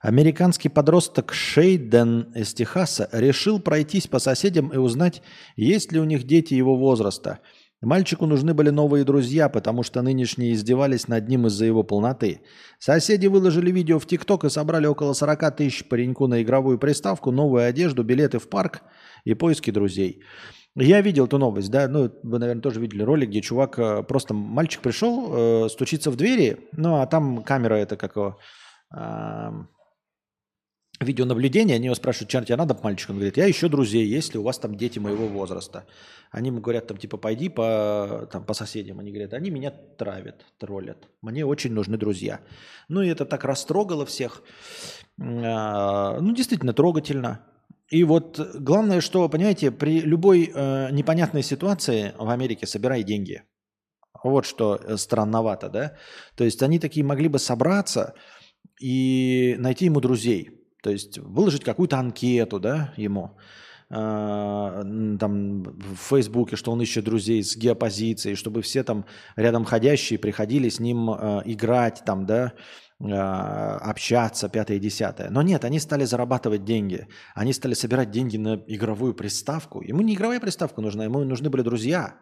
S1: Американский подросток Шейден из Техаса решил пройтись по соседям и узнать, есть ли у них дети его возраста. Мальчику нужны были новые друзья, потому что нынешние издевались над ним из-за его полноты. Соседи выложили видео в ТикТок и собрали около 40 тысяч пареньку на игровую приставку, новую одежду, билеты в парк и поиски друзей. Я видел эту новость, да, ну, вы, наверное, тоже видели ролик, где чувак, э, просто мальчик пришел, э, стучится в двери, ну, а там камера это как его, ам, видеонаблюдение, они его спрашивают, что тебе надо, мальчик? Он говорит, я ищу друзей, если у вас там дети моего возраста. Они ему говорят, там, типа, пойди по, там, по соседям. Они говорят, они меня травят, троллят. Мне очень нужны друзья. Ну, и это так растрогало всех. А, Ну, действительно, трогательно. И вот главное, что, понимаете, при любой э, непонятной ситуации в Америке собирай деньги. Вот что э, странновато, да? То есть они такие могли бы собраться и найти ему друзей. То есть выложить какую-то анкету, да, ему, м, там в Фейсбуке, что он ищет друзей с геопозицией, чтобы все там рядом ходящие приходили с ним а, играть, там, да, общаться, пятое и десятое. Но нет, они стали зарабатывать деньги. Они стали собирать деньги на игровую приставку. Ему не игровая приставка нужна, ему нужны были друзья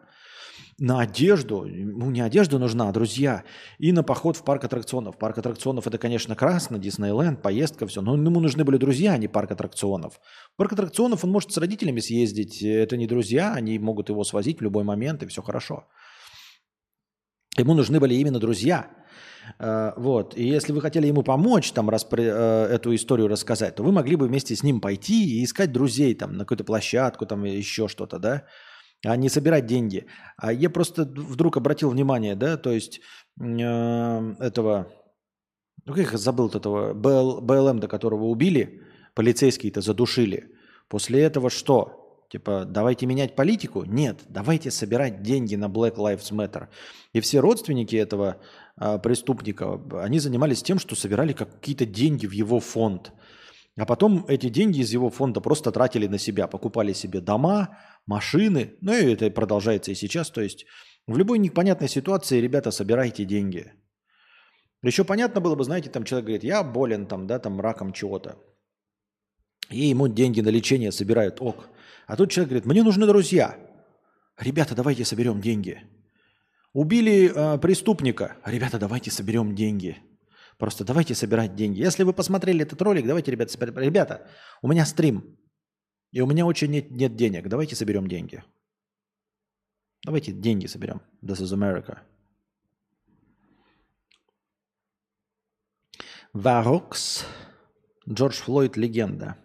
S1: на одежду, ему не одежда нужна, а друзья, и на поход в парк аттракционов. Парк аттракционов это, конечно, красно, Диснейленд, поездка, все, но ему нужны были друзья, а не парк аттракционов. Парк аттракционов он может с родителями съездить, это не друзья, они могут его свозить в любой момент, и все хорошо. Ему нужны были именно друзья. Э, Вот. И если вы хотели ему помочь, там, распри- э, эту историю рассказать, то вы могли бы вместе с ним пойти и искать друзей там, на какую-то площадку, там, еще что-то, да, а не собирать деньги. А я просто вдруг обратил внимание, да, то есть э, этого, ну как я забыл этого, БЛ, БЛМ, до которого убили, полицейские-то задушили. После этого что? Типа, давайте менять политику? Нет, давайте собирать деньги на Black Lives Matter. И все родственники этого преступника, они занимались тем, что собирали какие-то деньги в его фонд. А потом эти деньги из его фонда просто тратили на себя, покупали себе дома, машины. Ну и это продолжается и сейчас. То есть в любой непонятной ситуации, ребята, собирайте деньги. Еще понятно было бы, знаете, там человек говорит, я болен там, да, там раком чего-то. И ему деньги на лечение собирают, ок. А тут человек говорит, мне нужны друзья. Ребята, давайте соберем деньги. Убили э, преступника. Ребята, давайте соберем деньги. Просто давайте собирать деньги. Если вы посмотрели этот ролик, давайте, ребята, собер- ребята, у меня стрим, и у меня очень нет, нет денег. Давайте соберем деньги. Давайте деньги соберем. This is America. Варокс. Джордж Флойд легенда.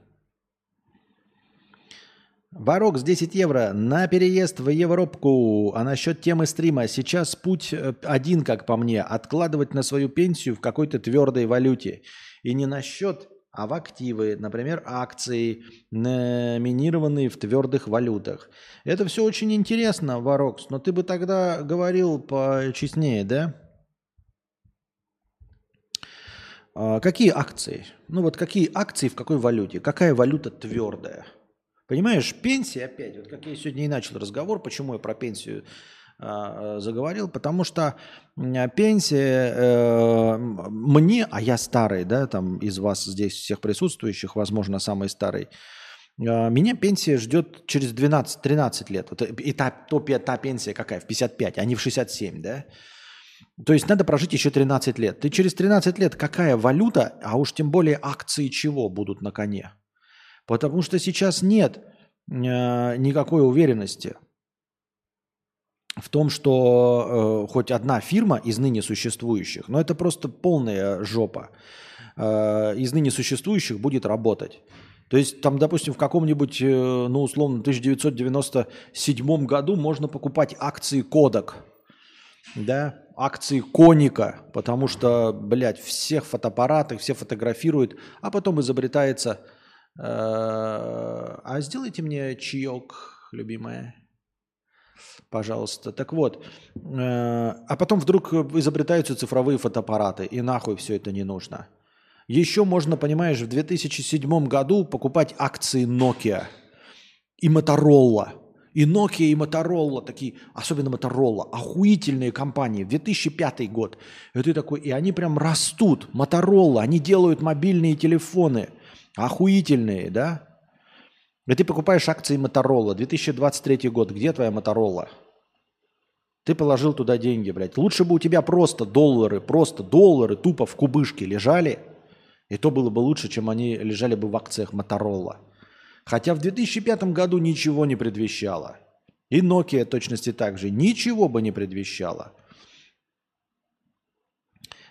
S1: Варокс 10 евро на переезд в Европку. А насчет темы стрима. Сейчас путь э, один, как по мне. Откладывать на свою пенсию в какой-то твердой валюте. И не насчет а в активы, например, акции, номинированные в твердых валютах. Это все очень интересно, Варокс, но ты бы тогда говорил почестнее, да? А, какие акции? Ну вот какие акции в какой валюте? Какая валюта твердая? Понимаешь, пенсия опять, вот как я сегодня и начал разговор, почему я про пенсию э, заговорил, потому что э, пенсия э, мне, а я старый, да, там из вас здесь всех присутствующих, возможно, самый старый, э, меня пенсия ждет через 12-13 лет. Вот, и та, то, та пенсия какая? В 55, а не в 67, да? То есть надо прожить еще 13 лет. Ты через 13 лет какая валюта, а уж тем более акции чего будут на коне? Потому что сейчас нет э, никакой уверенности в том, что э, хоть одна фирма из ныне существующих, но это просто полная жопа, э, из ныне существующих будет работать. То есть там, допустим, в каком-нибудь, э, ну, условно, 1997 году можно покупать акции Кодак, да, акции Коника, потому что, блядь, всех фотоаппараты, все фотографируют, а потом изобретается а сделайте мне чаек, любимая. Пожалуйста. Так вот. Э, а потом вдруг изобретаются цифровые фотоаппараты. И нахуй все это не нужно. Еще можно, понимаешь, в 2007 году покупать акции Nokia и Motorola. И Nokia, и Motorola, такие, особенно Motorola, охуительные компании. В 2005 год. И ты такой, и они прям растут. Motorola, они делают мобильные телефоны – Охуительные, да? И ты покупаешь акции Моторола. 2023 год. Где твоя Моторола? Ты положил туда деньги, блядь. Лучше бы у тебя просто доллары, просто доллары тупо в кубышке лежали. И то было бы лучше, чем они лежали бы в акциях Моторола. Хотя в 2005 году ничего не предвещало. И Nokia точности так же. Ничего бы не предвещало.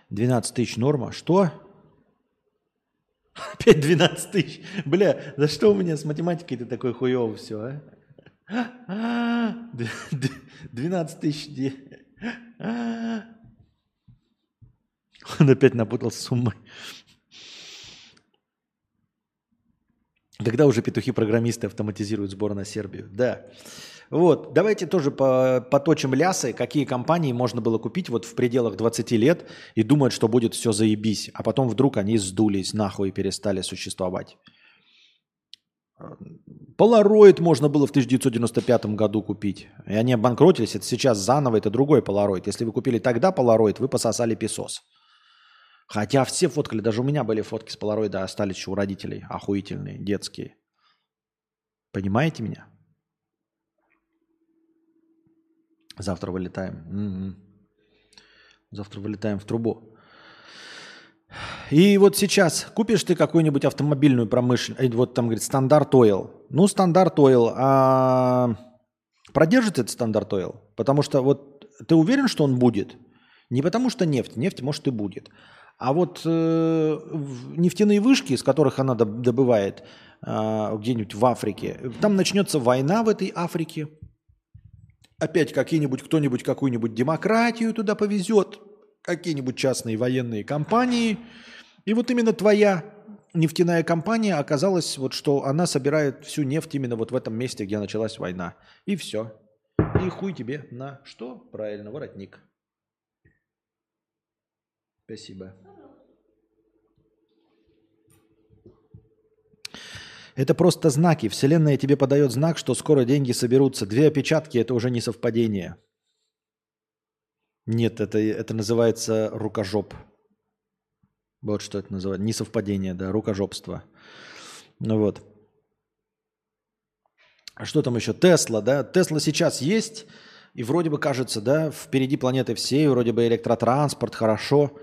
S1: 12 тысяч норма. Что? Опять 12 тысяч. Бля, за что у меня с математикой ты такой хуёв все, а? 12 тысяч. Он опять напутал с суммой. Когда уже петухи-программисты автоматизируют сбор на Сербию? Да. Вот, давайте тоже по, поточим лясы, какие компании можно было купить вот в пределах 20 лет и думать, что будет все заебись, а потом вдруг они сдулись нахуй и перестали существовать. Полароид можно было в 1995 году купить. И они обанкротились. Это сейчас заново, это другой полароид. Если вы купили тогда полароид, вы пососали песос. Хотя все фоткали, даже у меня были фотки с полароида, остались еще у родителей, охуительные, детские. Понимаете меня? Завтра вылетаем. М-м. Завтра вылетаем в трубу. И вот сейчас купишь ты какую-нибудь автомобильную промышленность, вот там говорит стандарт ойл. Ну, стандарт ойл, а продержит этот стандарт ойл? Потому что вот ты уверен, что он будет? Не потому что нефть, нефть может и будет. А вот э, нефтяные вышки, из которых она добывает э, где-нибудь в Африке, там начнется война в этой Африке, опять какие-нибудь, кто-нибудь какую-нибудь демократию туда повезет, какие-нибудь частные военные компании. И вот именно твоя нефтяная компания оказалась, вот что она собирает всю нефть именно вот в этом месте, где началась война. И все. И хуй тебе на что? Правильно, воротник. Спасибо. Это просто знаки. Вселенная тебе подает знак, что скоро деньги соберутся. Две опечатки – это уже не совпадение. Нет, это, это называется рукожоп. Вот что это называется. Не совпадение, да, рукожопство. Ну вот. А что там еще? Тесла, да? Тесла сейчас есть, и вроде бы кажется, да, впереди планеты всей, вроде бы электротранспорт, хорошо.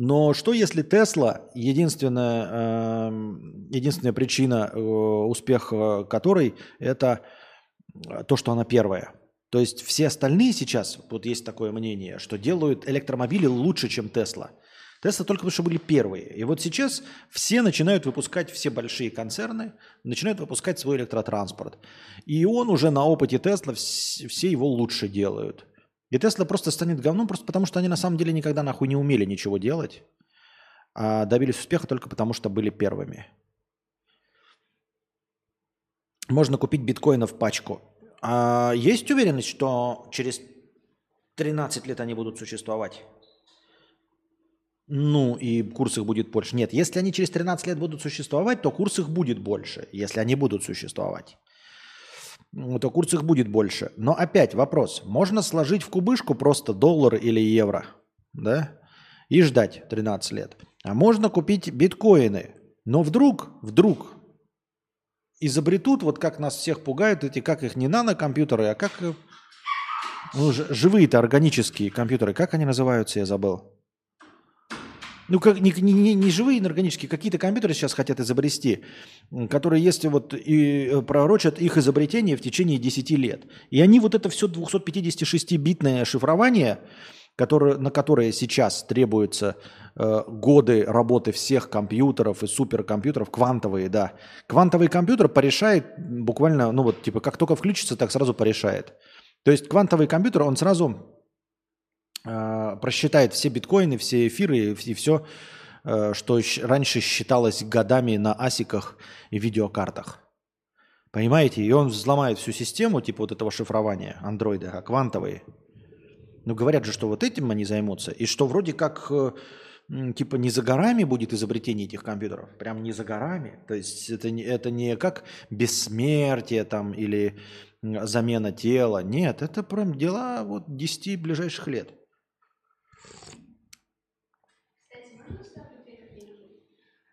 S1: Но что если Тесла, единственная, эм, единственная причина э, успеха которой это то, что она первая? То есть все остальные сейчас, вот есть такое мнение, что делают электромобили лучше, чем Тесла. Тесла только потому, что были первые. И вот сейчас все начинают выпускать, все большие концерны начинают выпускать свой электротранспорт. И он уже на опыте Тесла, все его лучше делают. И Тесла просто станет говном, просто потому что они на самом деле никогда нахуй не умели ничего делать. а добились успеха только потому, что были первыми. Можно купить биткоинов пачку. А есть уверенность, что через 13 лет они будут существовать? Ну, и курс их будет больше. Нет, если они через 13 лет будут существовать, то курс их будет больше, если они будут существовать. То курс их будет больше. Но опять вопрос. Можно сложить в кубышку просто доллар или евро, да, и ждать 13 лет. А можно купить биткоины. Но вдруг, вдруг изобретут, вот как нас всех пугают эти, как их не нанокомпьютеры, а как ну, живые-то органические компьютеры, как они называются, я забыл. Ну, как не, не, не- живые органические, какие-то компьютеры сейчас хотят изобрести, которые, если вот и э, пророчат их изобретение в течение 10 лет. И они вот это все 256-битное шифрование, которое, на которое сейчас требуется э, годы работы всех компьютеров и суперкомпьютеров, квантовые, да. Квантовый компьютер порешает буквально, ну вот, типа, как только включится, так сразу порешает. То есть квантовый компьютер, он сразу просчитает все биткоины, все эфиры и все, э, что раньше считалось годами на асиках и видеокартах. Понимаете? И он взломает всю систему, типа вот этого шифрования андроида, а квантовые. Ну, говорят же, что вот этим они займутся. И что вроде как, э, типа, не за горами будет изобретение этих компьютеров. Прям не за горами. То есть это не, это не как бессмертие там или замена тела. Нет, это прям дела вот 10 ближайших лет.
S4: Кстати, можно вставлю две копейки?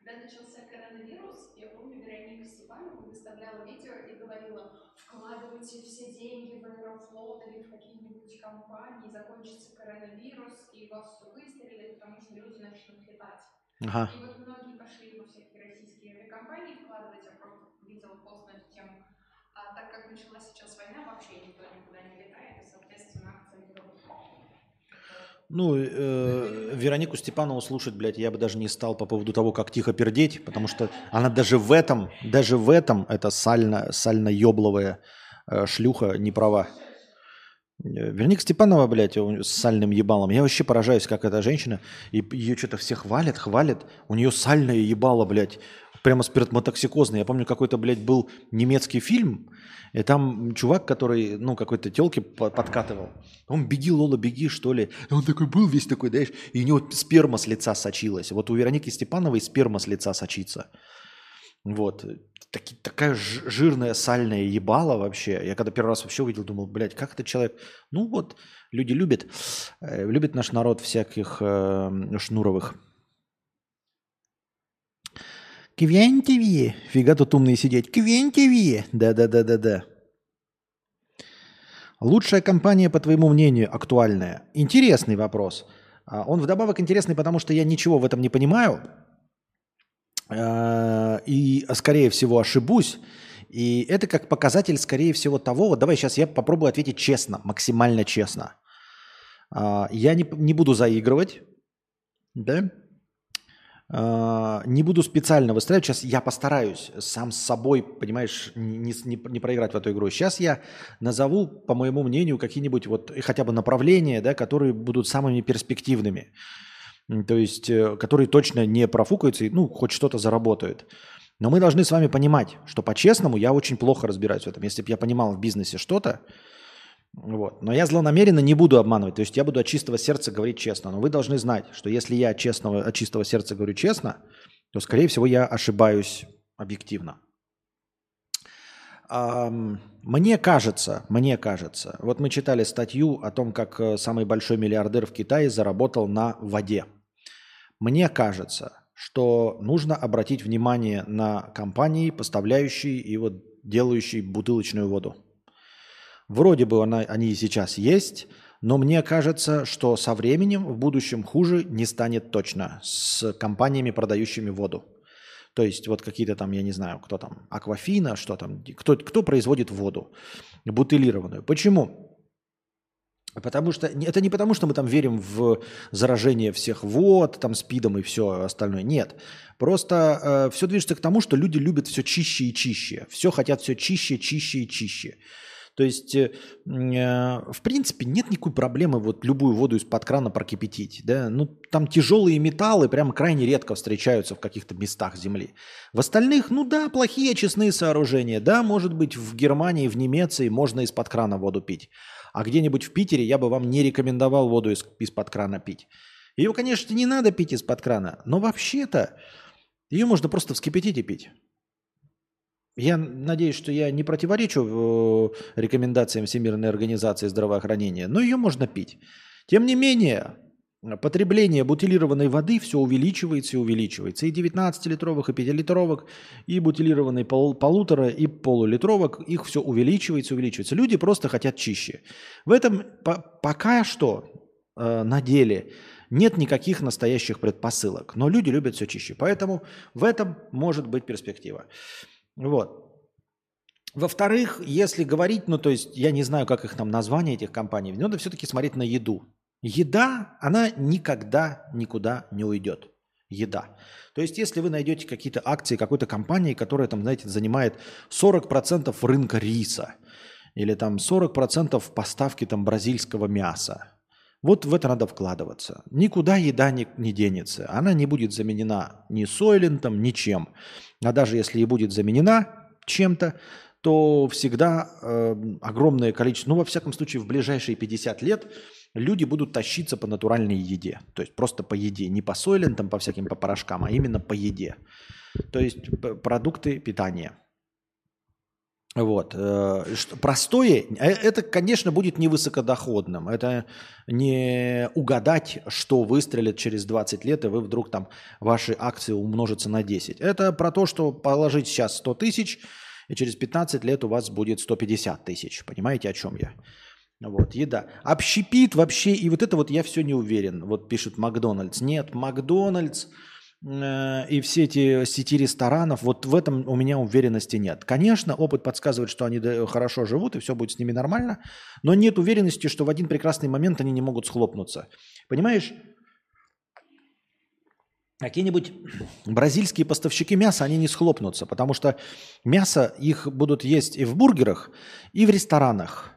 S4: Когда начался коронавирус, я помню, Вероника Степанова выставляла видео и говорила, вкладывайте все деньги в Аэрофлот или в какие-нибудь компании, закончится коронавирус, и вас все выстрелит, потому что люди начнут летать.
S1: Ага.
S4: И вот многие пошли во всякие российские авиакомпании вкладывать, я просто видела пост на эту тему. А так как началась сейчас война, вообще никто никуда не летает, и, соответственно, берут.
S1: Ну, э, Веронику Степанову слушать, блядь, я бы даже не стал по поводу того, как тихо пердеть, потому что она даже в этом, даже в этом, это сально, сально-ёбловая э, шлюха не права. Э, Вероника Степанова, блядь, с сальным ебалом. Я вообще поражаюсь, как эта женщина. И ее что-то все хвалят, хвалят. У нее сальное ебало, блядь. Прямо спиртмотоксикозное. Я помню, какой-то, блядь, был немецкий фильм. И там чувак, который, ну, какой-то телке подкатывал. Он «Беги, Лола, беги», что ли. И он такой был весь такой, знаешь, и у него сперма с лица сочилась. Вот у Вероники Степановой сперма с лица сочится. Вот. Таки- такая жирная сальная ебала вообще. Я когда первый раз вообще увидел, думал, блядь, как это человек... Ну вот, люди любят. э, любит наш народ всяких э, шнуровых. Квентиви. Фига тут умные сидеть. Квентиви. Да-да-да-да-да. Лучшая компания, по твоему мнению, актуальная? Интересный вопрос. А, Он вдобавок интересный, потому что я ничего в этом не понимаю. Э, И, скорее всего, ошибусь. И это как показатель, скорее всего, того... Вот давай сейчас я попробую ответить честно, максимально честно. А, Я не, не буду заигрывать, да? А, Не буду специально выстраивать. Сейчас я постараюсь сам с собой, понимаешь, не, не- не проиграть в эту игру. Сейчас я назову, по моему мнению, какие-нибудь вот э, хотя бы направления, да, которые будут самыми перспективными. То есть, э, которые точно не профукаются и, ну, хоть что-то заработают. Но мы должны с вами понимать, что по-честному я очень плохо разбираюсь в этом. Если бы я понимал в бизнесе что-то, вот. Но я злонамеренно не буду обманывать. То есть я буду от чистого сердца говорить честно. Но вы должны знать, что если я честного, от чистого сердца говорю честно, то, скорее всего, я ошибаюсь объективно. Мне кажется, мне кажется, вот мы читали статью о том, как э, самый большой миллиардер в Китае заработал на воде. Мне кажется, что нужно обратить внимание на компании, поставляющие и вот делающие бутылочную воду. Вроде бы она, они сейчас есть, но мне кажется, что со временем в будущем хуже не станет точно с компаниями, продающими воду. То есть вот какие-то там, я не знаю, кто там, Аквафина, что там, кто, кто производит воду бутылированную. Почему? Потому что это не потому, что мы там верим в заражение всех вод, там спидом и все остальное. Нет. Просто все движется к тому, что люди любят все чище и чище. Все хотят все чище, чище и чище. То есть, э, э, в принципе, нет никакой проблемы вот любую воду из-под крана прокипятить. Да? Ну, там тяжелые металлы прям крайне редко встречаются в каких-то местах Земли. В остальных, ну да, плохие очистные сооружения. Да, может быть, в Германии, в Немеции можно из-под крана воду пить. А где-нибудь в Питере я бы вам не рекомендовал воду из- из-под крана пить. Ее, конечно, не надо пить из-под крана, но вообще-то ее можно просто вскипятить и пить. Я надеюсь, что я не противоречу э, рекомендациям Всемирной организации здравоохранения, но ее можно пить. Тем не менее, потребление бутилированной воды все увеличивается и увеличивается. И 19-литровых, и 5-литровок, и бутилированной пол- полутора, и полулитровок, их все увеличивается и увеличивается. Люди просто хотят чище. В этом по- пока что э, на деле нет никаких настоящих предпосылок, но люди любят все чище. Поэтому в этом может быть перспектива. Вот. Во-вторых, если говорить, ну то есть я не знаю, как их там название этих компаний, надо все-таки смотреть на еду. Еда, она никогда никуда не уйдет. Еда. То есть если вы найдете какие-то акции какой-то компании, которая там, знаете, занимает 40% рынка риса, или там 40% поставки там бразильского мяса, вот в это надо вкладываться. Никуда еда не, не денется. Она не будет заменена ни сойлентом, ничем. А даже если и будет заменена чем-то, то всегда э, огромное количество, ну, во всяком случае, в ближайшие 50 лет люди будут тащиться по натуральной еде. То есть просто по еде. Не по сойлентам, по всяким по порошкам, а именно по еде. То есть продукты питания. Вот. э, Простое, э, это, конечно, будет невысокодоходным. Это не угадать, что выстрелит через 20 лет, и вы вдруг там, ваши акции умножатся на 10. Это про то, что положить сейчас 100 тысяч, и через 15 лет у вас будет 150 тысяч. Понимаете, о чем я? Вот, еда. Общепит вообще, и вот это вот я все не уверен. Вот пишет Макдональдс. Нет, Макдональдс э, и все эти сети ресторанов, вот в этом у меня уверенности нет. Конечно, опыт подсказывает, что они хорошо живут, и все будет с ними нормально, но нет уверенности, что в один прекрасный момент они не могут схлопнуться. Понимаешь? Какие-нибудь бразильские поставщики мяса, они не схлопнутся, потому что мясо их будут есть и в бургерах, и в ресторанах.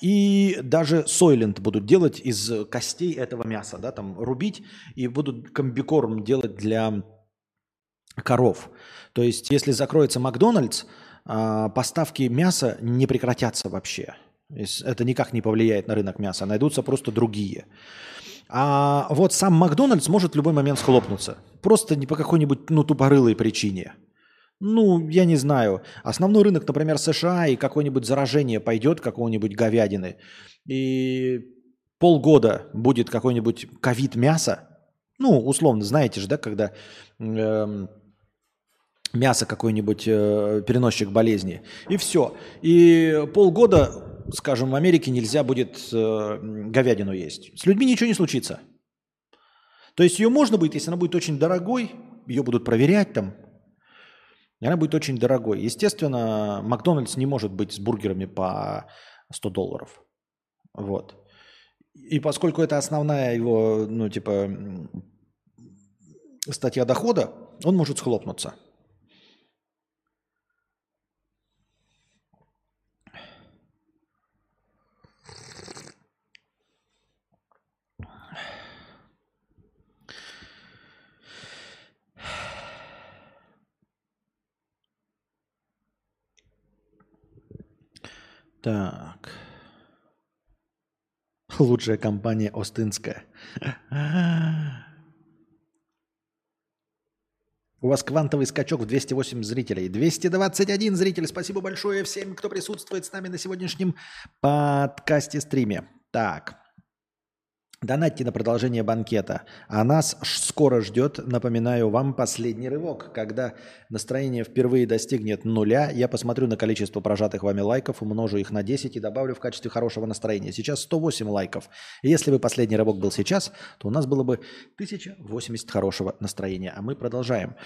S1: И даже сойленд будут делать из костей этого мяса, да, там рубить, и будут комбикорм делать для коров. То есть, если закроется Макдональдс, а, поставки мяса не прекратятся вообще. Это никак не повлияет на рынок мяса, найдутся просто другие. А вот сам Макдональдс может в любой момент схлопнуться. Просто не по какой-нибудь ну, тупорылой причине. Ну, я не знаю. Основной рынок, например, США, и какое-нибудь заражение пойдет какого-нибудь говядины, и полгода будет какой-нибудь ковид мяса. Ну, условно, знаете же, да, когда эм, мясо какой-нибудь э, переносчик болезни. И все. И полгода, скажем, в Америке нельзя будет э, говядину есть. С людьми ничего не случится. То есть ее можно будет, если она будет очень дорогой, ее будут проверять там, и она будет очень дорогой. Естественно, Макдональдс не может быть с бургерами по 100 долларов. Вот. И поскольку это основная его, ну, типа, статья дохода, он может схлопнуться. Так. Лучшая компания Остинская. У вас квантовый скачок в 208 зрителей. 221 зритель. Спасибо большое всем, кто присутствует с нами на сегодняшнем подкасте-стриме. Так. Донатьте на продолжение банкета. А нас скоро ждет, напоминаю вам, последний рывок. Когда настроение впервые достигнет нуля, я посмотрю на количество прожатых вами лайков, умножу их на 10 и добавлю в качестве хорошего настроения. Сейчас 108 лайков. И если бы последний рывок был сейчас, то у нас было бы 1080 хорошего настроения. А мы продолжаем.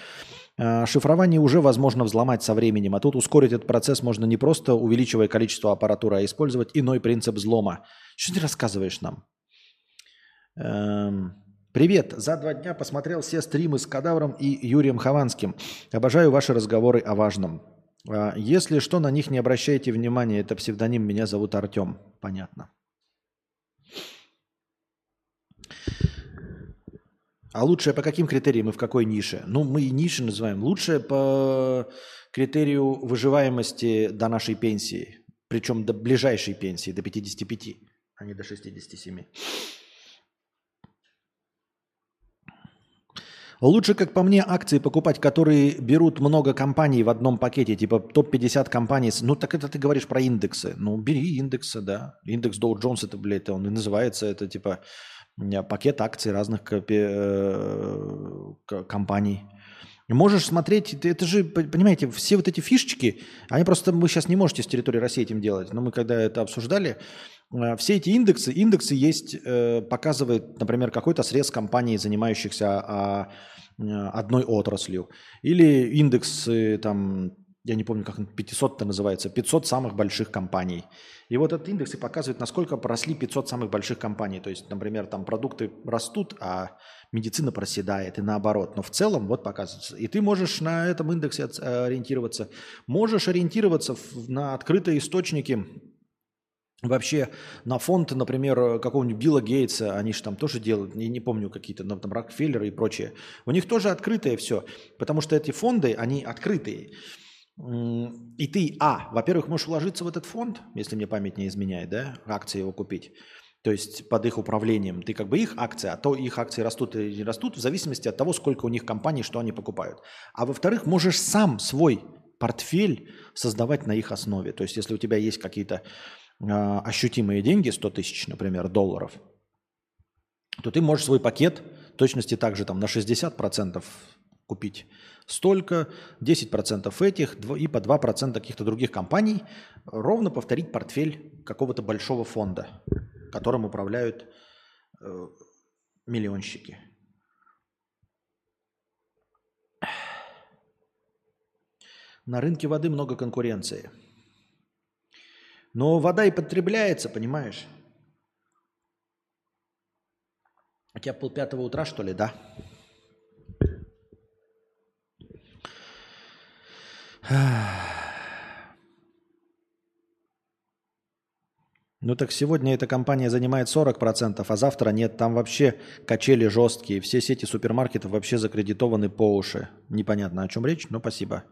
S1: А, Шифрование уже возможно взломать со временем, а тут ускорить этот процесс можно не просто увеличивая количество аппаратуры, а использовать иной принцип взлома. Что ты рассказываешь нам? Эм, Привет. За два дня посмотрел все стримы с Кадавром и Юрием Хованским. Обожаю ваши разговоры о важном. А, Если что, на них не обращайте внимания. Это псевдоним. Меня зовут Артем. Понятно. А лучшее по каким критериям и в какой нише? Ну, мы и ниши называем. Лучшее по критерию выживаемости до нашей пенсии. Причем до ближайшей пенсии, до 55, а не до 67. Лучше, как по мне, акции покупать, которые берут много компаний в одном пакете, типа топ-50 компаний. Ну, так это ты говоришь про индексы. Ну, бери индексы, да. Индекс Dow Jones, это, блядь, он и называется, это типа пакет акций разных э, компаний. Можешь смотреть, это же, понимаете, все вот эти фишечки, они просто, вы сейчас не можете с территории России этим делать, но мы когда это обсуждали, э, все эти индексы, индексы есть, э, показывает, например, какой-то срез компаний, занимающихся а, э, одной отраслью, или индекс, э, там, я не помню, как он, 500 это называется, 500 самых больших компаний. И вот этот индекс и показывает, насколько поросли 500 самых больших компаний. То есть, например, там продукты растут, а медицина проседает, и наоборот. Но в целом вот показывается. И ты можешь на этом индексе оц- ориентироваться. Можешь ориентироваться на открытые источники, Вообще на фонд, например, какого-нибудь Билла Гейтса, они же там тоже делают, я не помню, какие-то, ну, там Рокфеллеры и прочее. У них тоже открытое все, потому что эти фонды, они открытые. И ты, а, во-первых, можешь вложиться в этот фонд, если мне память не изменяет, да, акции его купить. То есть под их управлением. Ты как бы их акция, а то их акции растут или не растут в зависимости от того, сколько у них компаний, что они покупают. А во-вторых, можешь сам свой портфель создавать на их основе. То есть если у тебя есть какие-то а, ощутимые деньги, 100 тысяч, например, долларов, то ты можешь свой пакет точности также там на 60% купить столько, 10% этих и по 2% каких-то других компаний, ровно повторить портфель какого-то большого фонда, которым управляют э, миллионщики. На рынке воды много конкуренции. Но вода и потребляется, понимаешь? У тебя полпятого утра, что ли, да? Ну так сегодня эта компания занимает 40%, а завтра нет. Там вообще качели жесткие. Все сети супермаркетов вообще закредитованы по уши. Непонятно, о чем речь, но спасибо.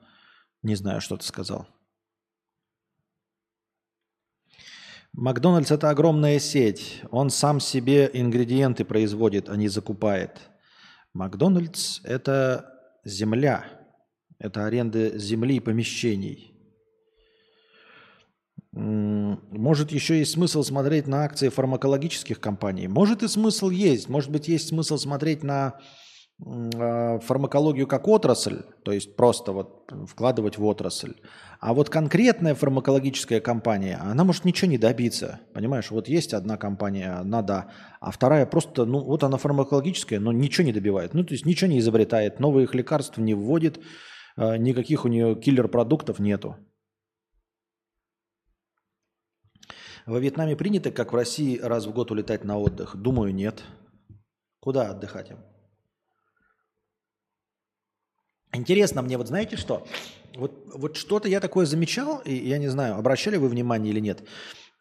S1: Не знаю, что ты сказал. Макдональдс это огромная сеть. Он сам себе ингредиенты производит, а не закупает. Макдональдс это земля. Это аренда земли и помещений. Может, еще есть смысл смотреть на акции фармакологических компаний. Может и смысл есть. Может быть, есть смысл смотреть на а, фармакологию как отрасль, то есть просто вот вкладывать в отрасль. А вот конкретная фармакологическая компания, она может ничего не добиться. Понимаешь, вот есть одна компания, одна да, а вторая просто, ну вот она фармакологическая, но ничего не добивает. Ну то есть ничего не изобретает, новых лекарств не вводит, никаких у нее киллер-продуктов нету. Во Вьетнаме принято, как в России, раз в год улетать на отдых? Думаю, нет. Куда отдыхать им? Интересно мне, вот знаете что? Вот, вот что-то я такое замечал, и я не знаю, обращали вы внимание или нет.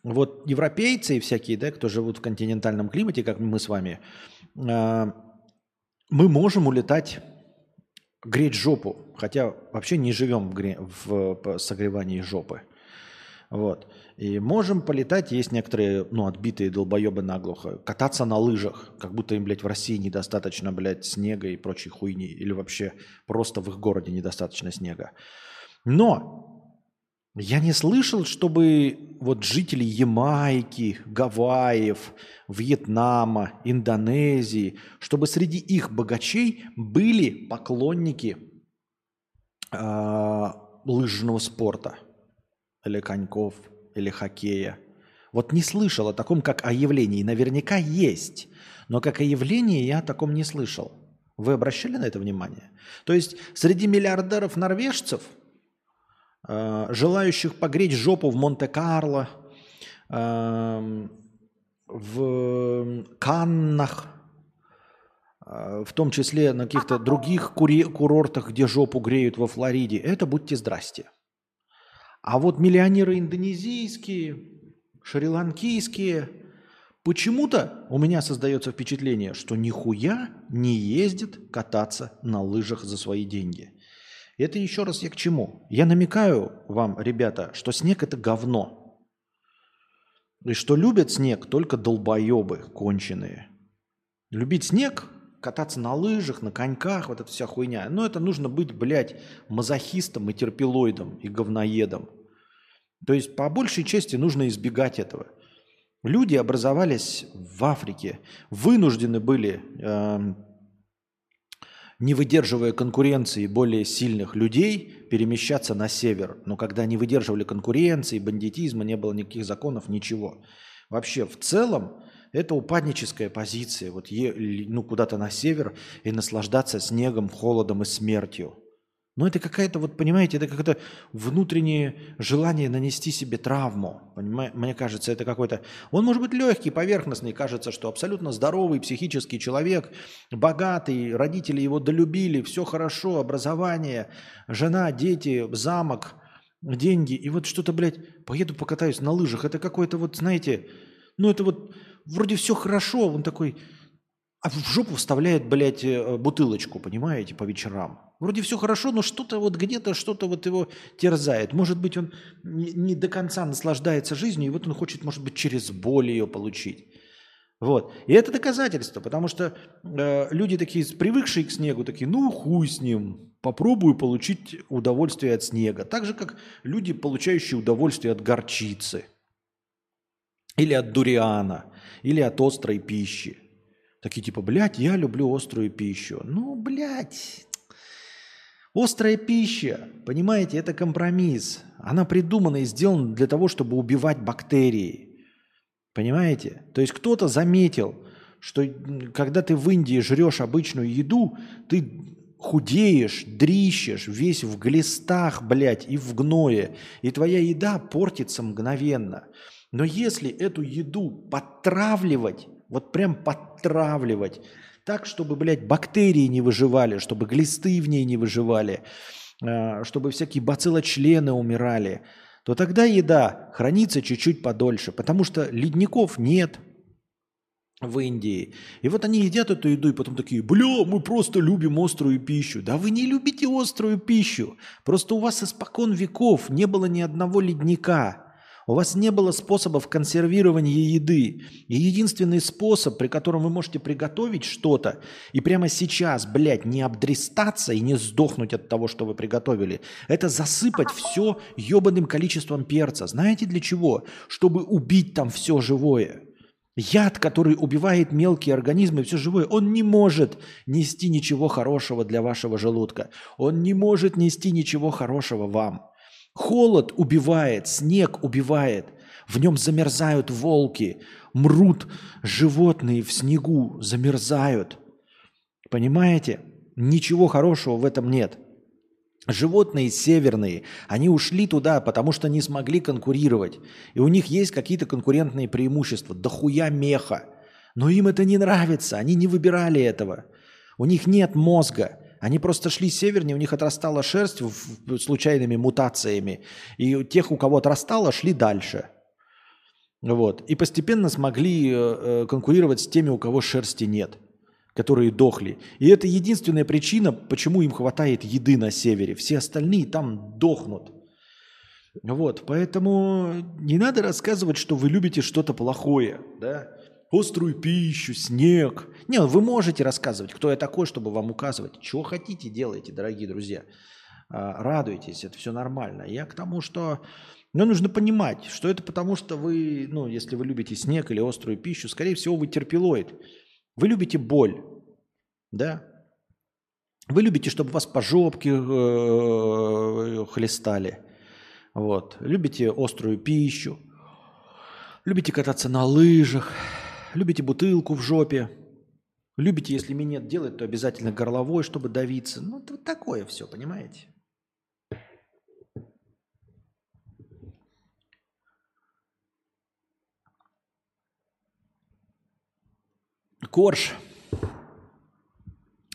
S1: Вот европейцы и всякие, да, кто живут в континентальном климате, как мы с вами, а, мы можем улетать греть жопу, хотя вообще не живем в, согревании жопы. Вот. И можем полетать, есть некоторые, ну, отбитые долбоебы наглухо, кататься на лыжах, как будто им, блядь, в России недостаточно, блядь, снега и прочей хуйни, или вообще просто в их городе недостаточно снега. Но я не слышал, чтобы вот жители Ямайки, Гавайев, Вьетнама, Индонезии, чтобы среди их богачей были поклонники а, лыжного спорта или коньков, или хоккея. Вот не слышал о таком, как о явлении. Наверняка есть, но как о явлении я о таком не слышал. Вы обращали на это внимание? То есть среди миллиардеров норвежцев, э, желающих погреть жопу в Монте-Карло, эм, в Каннах, э, в том числе на каких-то других курортах, где жопу греют во Флориде, это будьте здрасте. А вот миллионеры индонезийские, шри-ланкийские, почему-то у меня создается впечатление, что нихуя не ездит кататься на лыжах за свои деньги. Это еще раз я к чему? Я намекаю вам, ребята, что снег это говно. И что любят снег только долбоебы конченые. Любить снег, кататься на лыжах, на коньках, вот эта вся хуйня. Но это нужно быть, блядь, мазохистом и терпилоидом и говноедом. То есть по большей части нужно избегать этого. Люди образовались в Африке, вынуждены были, эм, не выдерживая конкуренции более сильных людей, перемещаться на север. Но когда не выдерживали конкуренции, бандитизма, не было никаких законов, ничего. Вообще в целом это упадническая позиция. Вот е, ну, куда-то на север и наслаждаться снегом, холодом и смертью. Но это какая-то, вот понимаете, это какое-то внутреннее желание нанести себе травму. Понимаете? Мне кажется, это какой-то... Он может быть легкий, поверхностный. Кажется, что абсолютно здоровый психический человек, богатый, родители его долюбили, все хорошо, образование, жена, дети, замок, деньги. И вот что-то, блядь, поеду покатаюсь на лыжах. Это какой-то вот, знаете, ну это вот вроде все хорошо, он такой, а в жопу вставляет, блядь, э, бутылочку, понимаете, по вечерам. Вроде все хорошо, но что-то вот где-то, что-то вот его терзает. Может быть, он не, до конца наслаждается жизнью, и вот он хочет, может быть, через боль ее получить. Вот. И это доказательство, потому что э, люди такие, привыкшие к снегу, такие, ну хуй с ним, попробую получить удовольствие от снега. Так же, как люди, получающие удовольствие от горчицы, или от дуриана, или от острой пищи. Такие типа, блядь, я люблю острую пищу. Ну, блядь, острая пища, понимаете, это компромисс. Она придумана и сделана для того, чтобы убивать бактерии. Понимаете? То есть кто-то заметил, что когда ты в Индии жрешь обычную еду, ты худеешь, дрищешь, весь в глистах, блядь, и в гное. И твоя еда портится мгновенно. Но если эту еду подтравливать, вот прям подтравливать, так, чтобы, блядь, бактерии не выживали, чтобы глисты в ней не выживали, а, чтобы всякие бациллочлены умирали, то тогда еда хранится чуть-чуть подольше, потому что ледников нет в Индии. И вот они едят эту еду и потом такие, бля, мы просто любим острую пищу. Да вы не любите острую пищу. Просто у вас испокон веков не было ни одного ледника. У вас не было способов консервирования еды. И единственный способ, при котором вы можете приготовить что-то и прямо сейчас, блядь, не обдрестаться и не сдохнуть от того, что вы приготовили, это засыпать все ебаным количеством перца. Знаете для чего? Чтобы убить там все живое. Яд, который убивает мелкие организмы, все живое, он не может нести ничего хорошего для вашего желудка. Он не может нести ничего хорошего вам. Холод убивает, снег убивает. В нем замерзают волки, мрут животные в снегу, замерзают. Понимаете? Ничего хорошего в этом нет. Животные северные, они ушли туда, потому что не смогли конкурировать. И у них есть какие-то конкурентные преимущества. Да хуя меха. Но им это не нравится, они не выбирали этого. У них нет мозга. Они просто шли севернее, у них отрастала шерсть случайными мутациями. И тех, у кого отрастала, шли дальше. Вот. И постепенно смогли э, э, конкурировать с теми, у кого шерсти нет, которые дохли. И это единственная причина, почему им хватает еды на севере. Все остальные там дохнут. Вот, поэтому не надо рассказывать, что вы любите что-то плохое, да? Острую пищу, снег. Не, вы можете рассказывать, кто я такой, чтобы вам указывать. Чего хотите, делайте, дорогие друзья. А, радуйтесь, это все нормально. Я к тому, что ну, нужно понимать, что это потому, что вы, ну, если вы любите снег или острую пищу, скорее всего, вы терпилоид. Вы любите боль, да? Вы любите, чтобы вас по жопке э, хлестали. Вот. Любите острую пищу. Любите кататься на лыжах любите бутылку в жопе, любите, если минет делать, то обязательно горловой, чтобы давиться. Ну, это вот такое все, понимаете? Корж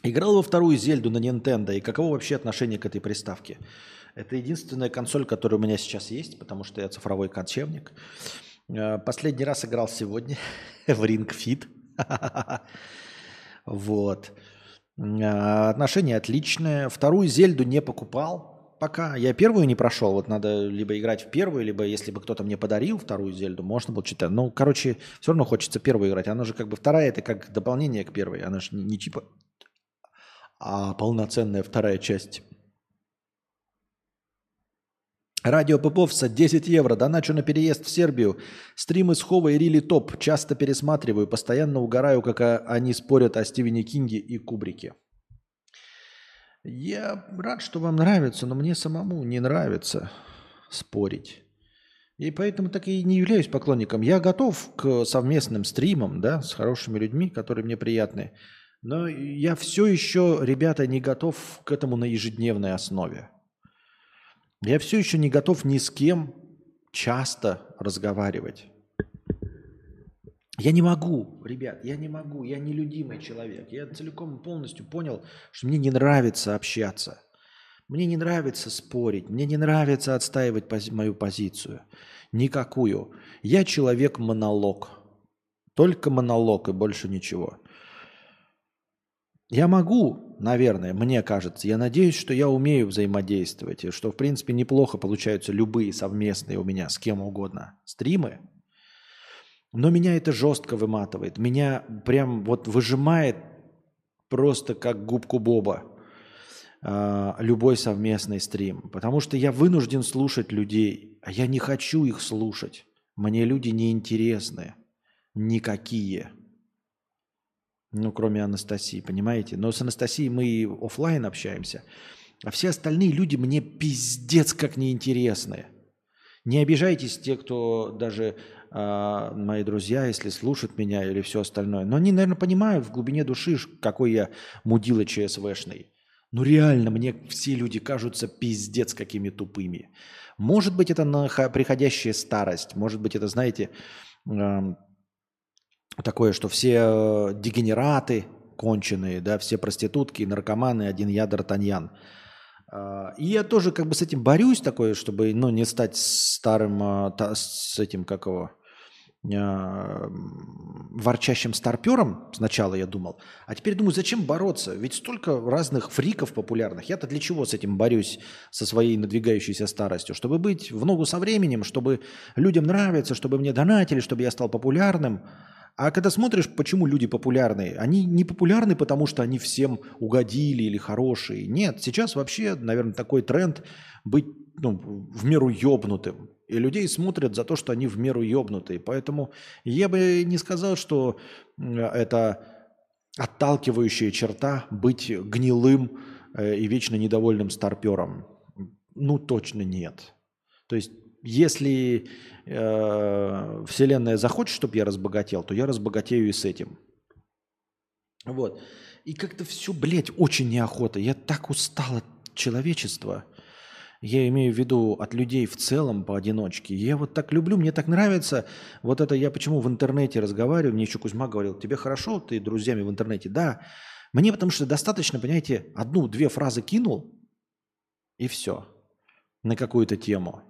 S1: играл во вторую Зельду на Nintendo, и каково вообще отношение к этой приставке? Это единственная консоль, которая у меня сейчас есть, потому что я цифровой кочевник. Э, Последний раз играл сегодня в Ring Fit. Вот. Э, Отношения отличные. Вторую Зельду не покупал пока. Я первую не прошел. Вот надо либо играть в первую, либо если бы кто-то мне подарил вторую Зельду, можно было читать. Ну, короче, все равно хочется первую играть. Она же как бы вторая, это как дополнение к первой. Она же не, не типа, а полноценная вторая часть. Радио Поповца 10 евро. Доначу на переезд в Сербию. Стримы с Хова и Рили топ. Часто пересматриваю. Постоянно угораю, как они спорят о Стивене Кинге и Кубрике. Я рад, что вам нравится, но мне самому не нравится спорить. И поэтому так и не являюсь поклонником. Я готов к совместным стримам, да, с хорошими людьми, которые мне приятны. Но я все еще, ребята, не готов к этому на ежедневной основе. Я все еще не готов ни с кем часто разговаривать. Я не могу, ребят, я не могу, я нелюдимый человек. Я целиком и полностью понял, что мне не нравится общаться. Мне не нравится спорить, мне не нравится отстаивать пози- мою позицию. Никакую. Я человек-монолог. Только монолог и больше ничего. Я могу, наверное, мне кажется, я надеюсь, что я умею взаимодействовать, и что, в принципе, неплохо получаются любые совместные у меня с кем угодно стримы. Но меня это жестко выматывает. Меня прям вот выжимает просто как губку Боба а, любой совместный стрим. Потому что я вынужден слушать людей, а я не хочу их слушать. Мне люди не интересны. Никакие. Ну, кроме Анастасии, понимаете? Но с Анастасией мы и оффлайн общаемся. А все остальные люди мне пиздец как неинтересны. Не обижайтесь те, кто даже а, мои друзья, если слушают меня или все остальное. Но они, наверное, понимают в глубине души, какой я мудила ЧСВшный. Ну реально, мне все люди кажутся пиздец какими тупыми. Может быть, это приходящая старость. Может быть, это, знаете, эм, такое, что все э, дегенераты конченые, да, все проститутки, наркоманы, один я Д'Артаньян. А, И я тоже как бы с этим борюсь такое, чтобы ну, не стать старым, та- с этим, как его, ворчащим старпером, сначала я думал. А теперь думаю, зачем бороться? Ведь столько разных фриков популярных. Я-то для чего с этим борюсь, со своей надвигающейся старостью? Чтобы быть в ногу со временем, чтобы людям нравиться, чтобы мне донатили, чтобы я стал популярным. А когда смотришь, почему люди популярны, они не популярны, потому что они всем угодили или хорошие. Нет, сейчас вообще, наверное, такой тренд быть ну, в меру ёбнутым. И людей смотрят за то, что они в меру ёбнутые. Поэтому я бы не сказал, что это отталкивающая черта быть гнилым э, и вечно недовольным старпером. Ну, точно нет. То есть, если э, Вселенная захочет, чтобы я разбогател, то я разбогатею и с этим. Вот. И как-то все, блядь, очень неохота. Я так устал от человечества. Я имею в виду от людей в целом поодиночке. Я вот так люблю, мне так нравится. Вот это я почему в интернете разговариваю. Мне еще Кузьма говорил, тебе хорошо, ты друзьями в интернете? Да. Мне потому что достаточно, понимаете, одну-две фразы кинул, и все. На какую-то тему.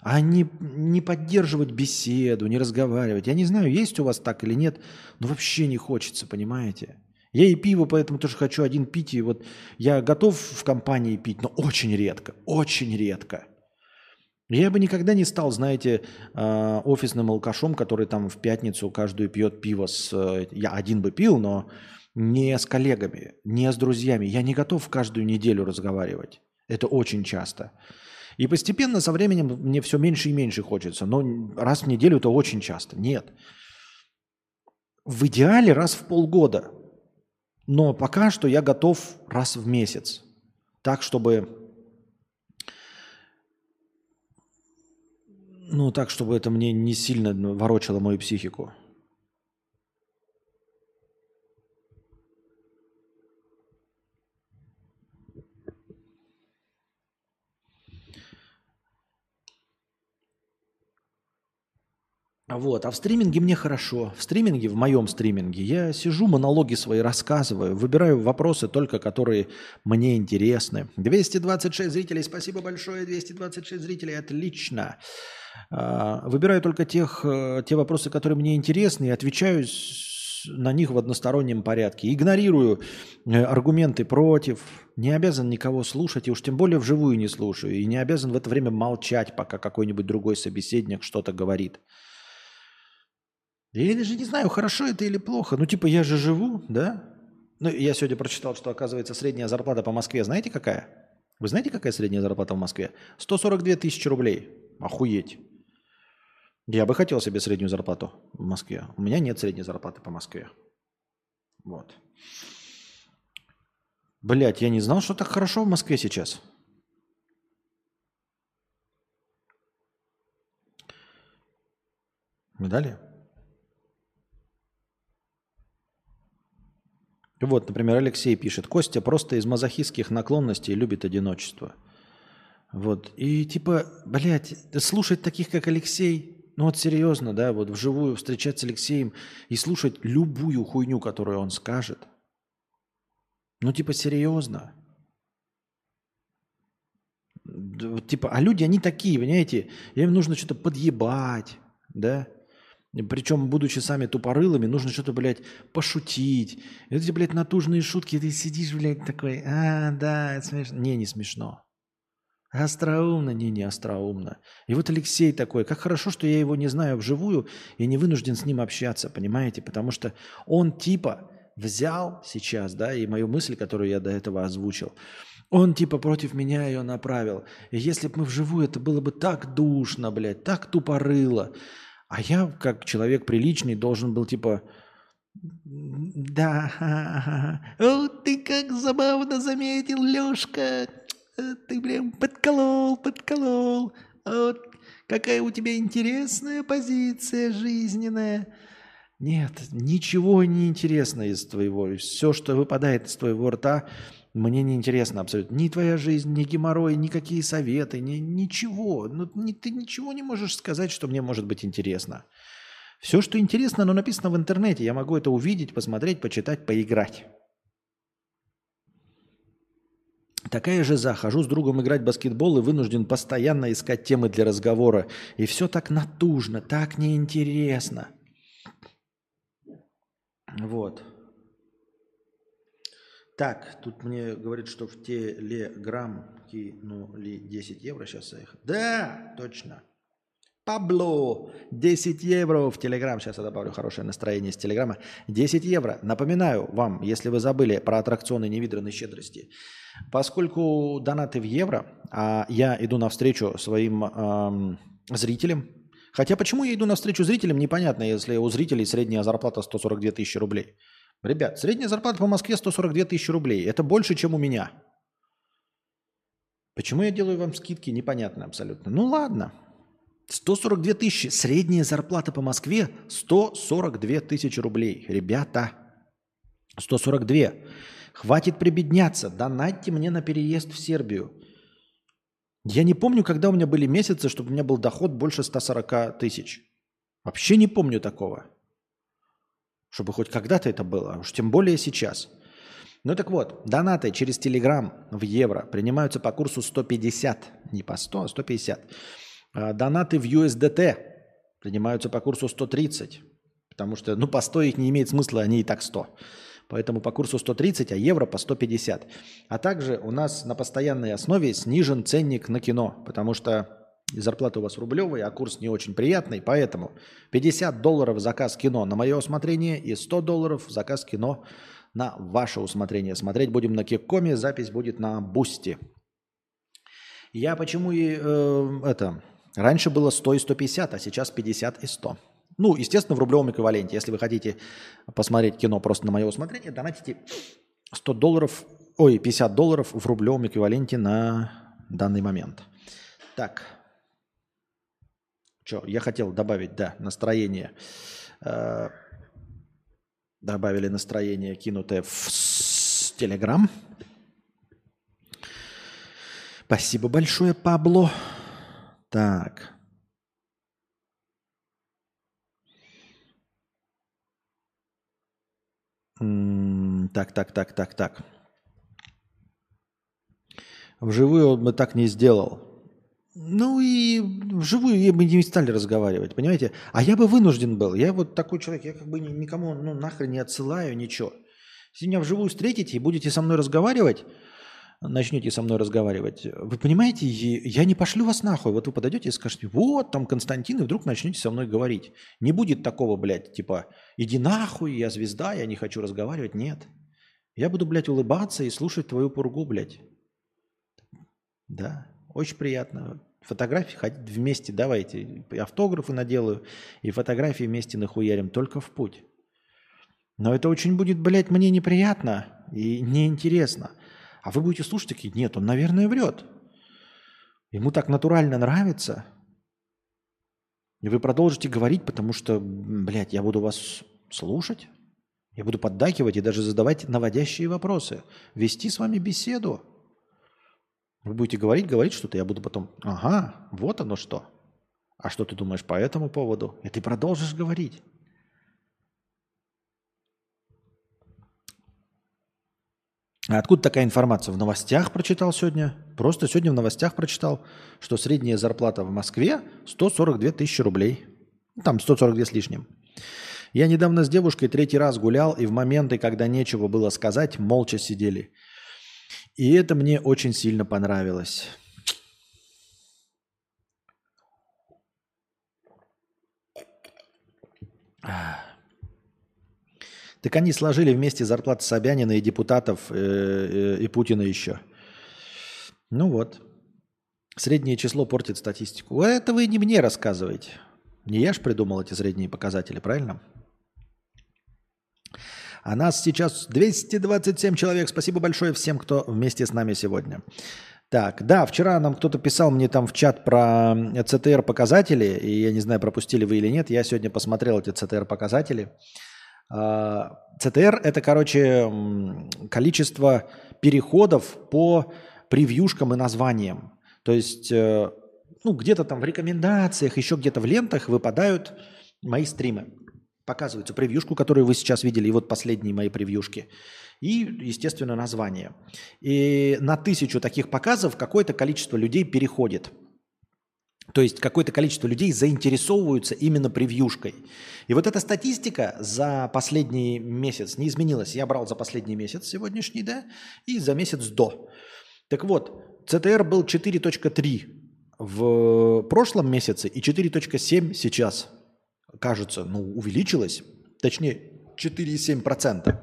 S1: А не, не поддерживать беседу, не разговаривать. Я не знаю, есть у вас так или нет, но вообще не хочется, понимаете? Я и пиво, поэтому тоже хочу один пить. И вот я готов в компании пить, но очень редко, очень редко. Я бы никогда не стал, знаете, э, офисным алкашом, который там в пятницу каждую пьет пиво с... э, Я один бы пил, но не с коллегами, не с друзьями. Я не готов каждую неделю разговаривать. Это очень часто. И постепенно со временем мне все меньше и меньше хочется. Но раз в неделю это очень часто. Нет. В идеале раз в полгода. Но пока что я готов раз в месяц. Так, чтобы... Ну, так, чтобы это мне не сильно ворочало мою психику. Вот. А в стриминге мне хорошо. В стриминге, в моем стриминге, я сижу, монологи свои рассказываю, выбираю вопросы только, которые мне интересны. 226 зрителей, спасибо большое, 226 зрителей, отлично. А, Выбираю только тех, э, те вопросы, которые мне интересны, и отвечаю на них в одностороннем порядке. Игнорирую э, аргументы против, не обязан никого слушать, и уж тем более вживую не слушаю, и не обязан в это время молчать, пока какой-нибудь другой собеседник что-то говорит. Я даже не знаю, хорошо это или плохо. Ну, типа, я же живу, да? Ну, я сегодня прочитал, что, оказывается, средняя зарплата по Москве, знаете какая? Вы знаете, какая средняя зарплата в Москве? 142 тысячи рублей. Охуеть. Я бы хотел себе среднюю зарплату в Москве. У меня нет средней зарплаты по Москве. Вот. Блять, я не знал, что так хорошо в Москве сейчас. Видали? Вот, например, Алексей пишет, Костя просто из мазохистских наклонностей любит одиночество. Вот. И типа, блядь, слушать таких, как Алексей, ну вот серьезно, да, вот вживую встречаться с Алексеем и слушать любую хуйню, которую он скажет. Ну типа серьезно. Типа, а люди, они такие, понимаете, им нужно что-то подъебать, да, причем, будучи сами тупорылыми, нужно что-то, блядь, пошутить. И эти, блядь, натужные шутки, ты сидишь, блядь, такой, а, да, это смешно. Не, не смешно. Остроумно, не, не остроумно. И вот Алексей такой, как хорошо, что я его не знаю вживую и не вынужден с ним общаться, понимаете? Потому что он типа взял сейчас, да, и мою мысль, которую я до этого озвучил, он типа против меня ее направил. И если бы мы вживую, это было бы так душно, блядь, так тупорыло. А я, как человек приличный, должен был типа... Да, о, ты как забавно заметил, Лешка. Ты прям подколол, подколол. Вот какая у тебя интересная позиция жизненная. Нет, ничего не интересно из твоего. Все, что выпадает из твоего рта, мне не интересно абсолютно. Ни твоя жизнь, ни геморрой, никакие советы, ни, ничего. Ну, ни- ты ничего не можешь сказать, что мне может быть интересно. Все, что интересно, оно написано в интернете. Я могу это увидеть, посмотреть, почитать, поиграть. Такая же за. Хожу с другом играть в баскетбол и вынужден постоянно искать темы для разговора. И все так натужно, так неинтересно. Вот. Так, тут мне говорит, что в Телеграм кинули 10 евро. Сейчас я их... Да, точно. Пабло, 10 евро в Телеграм. Сейчас я добавлю хорошее настроение с Телеграма. 10 евро. Напоминаю вам, если вы забыли про аттракционы невиданной щедрости. Поскольку донаты в евро, а я иду навстречу своим эм, зрителям. Хотя почему я иду навстречу зрителям, непонятно, если у зрителей средняя зарплата 142 тысячи рублей. Ребят, средняя зарплата по Москве 142 тысячи рублей. Это больше, чем у меня. Почему я делаю вам скидки, непонятно абсолютно. Ну ладно. 142 тысячи. Средняя зарплата по Москве 142 тысячи рублей. Ребята, 142. Хватит прибедняться. Донатьте мне на переезд в Сербию. Я не помню, когда у меня были месяцы, чтобы у меня был доход больше 140 тысяч. Вообще не помню такого. Чтобы хоть когда-то это было, а уж тем более сейчас. Ну так вот, донаты через Телеграм в евро принимаются по курсу 150, не по 100, а 150. А Донаты в USDT принимаются по курсу 130, потому что, ну, по 100 их не имеет смысла, они и так 100. Поэтому по курсу 130, а евро по 150. А также у нас на постоянной основе снижен ценник на кино, потому что зарплата у вас рублевая, а курс не очень приятный, поэтому 50 долларов заказ кино на мое усмотрение и 100 долларов заказ кино на ваше усмотрение. Смотреть будем на Kick.com е, запись будет на Boosty. Я почему и э, это... Раньше было 100 и 150, а сейчас 50 и 100. Ну, естественно, в рублевом эквиваленте. Если вы хотите посмотреть кино просто на мое усмотрение, донатите 100 долларов, ой, 50 долларов в рублевом эквиваленте на данный момент. Так. Что, я хотел добавить, да, настроение. Э, добавили настроение, кинутое в Телеграм. Спасибо большое, Пабло. Так. Так, так, так, так, так. Вживую он бы так не сделал. Ну и вживую я бы не стали разговаривать, понимаете? А я бы вынужден был. Я вот такой человек, я как бы ни- никому ну, нахрен не отсылаю ничего. Если меня вживую встретите и будете со мной разговаривать, начнете со мной разговаривать, вы понимаете, я не пошлю вас нахуй. Вот вы подойдете и скажете, вот там Константин, и вдруг начнете со мной говорить. Не будет такого, блядь, типа, иди нахуй, я звезда, я не хочу разговаривать. Нет. Я буду, блядь, улыбаться и слушать твою пургу, блядь. Да, очень приятно. Фотографии ходить вместе давайте. Автографы наделаю, и фотографии вместе нахуярим. Только в путь. Но это очень будет, блядь, мне неприятно и неинтересно. А вы будете слушать такие, нет, он, наверное, врет. Ему так натурально нравится. И вы продолжите говорить, потому что, блядь, я буду вас слушать. Я буду поддакивать и даже задавать наводящие вопросы. Вести с вами беседу. Вы будете говорить, говорить что-то, я буду потом, ага, вот оно что. А что ты думаешь по этому поводу? И ты продолжишь говорить. А откуда такая информация? В новостях прочитал сегодня. Просто сегодня в новостях прочитал, что средняя зарплата в Москве 142 тысячи рублей. Ну, Там 142 с лишним. Я недавно с девушкой третий раз гулял, и в моменты, когда нечего было сказать, молча сидели. И это мне очень сильно понравилось. Так они сложили вместе зарплаты Собянина и депутатов, э, э, и Путина еще. Ну вот. Среднее число портит статистику. Это вы не мне рассказываете. Не я ж придумал эти средние показатели, правильно? А нас сейчас 227 человек. Спасибо большое всем, кто вместе с нами сегодня. Так, да, вчера нам кто-то писал мне там в чат про ЦТР показатели, и я не знаю, пропустили вы или нет. Я сегодня посмотрел эти ЦТР показатели. А, ЦТР это, короче, количество переходов по превьюшкам и названиям. То есть, э, ну, где-то там в рекомендациях, еще где-то в лентах выпадают мои стримы. Показывается превьюшку, которую вы сейчас видели, и вот последние мои превьюшки. И, естественно, название. И на тысячу таких показов какое-то количество людей переходит. То есть какое-то количество людей заинтересовываются именно превьюшкой. И вот эта статистика за последний месяц не изменилась. Я брал за последний месяц сегодняшний, да, и за месяц до. Так вот, ЦТР был 4.3 в прошлом месяце и 4.7 сейчас. Кажется, ну, увеличилось. Точнее, 4,7%.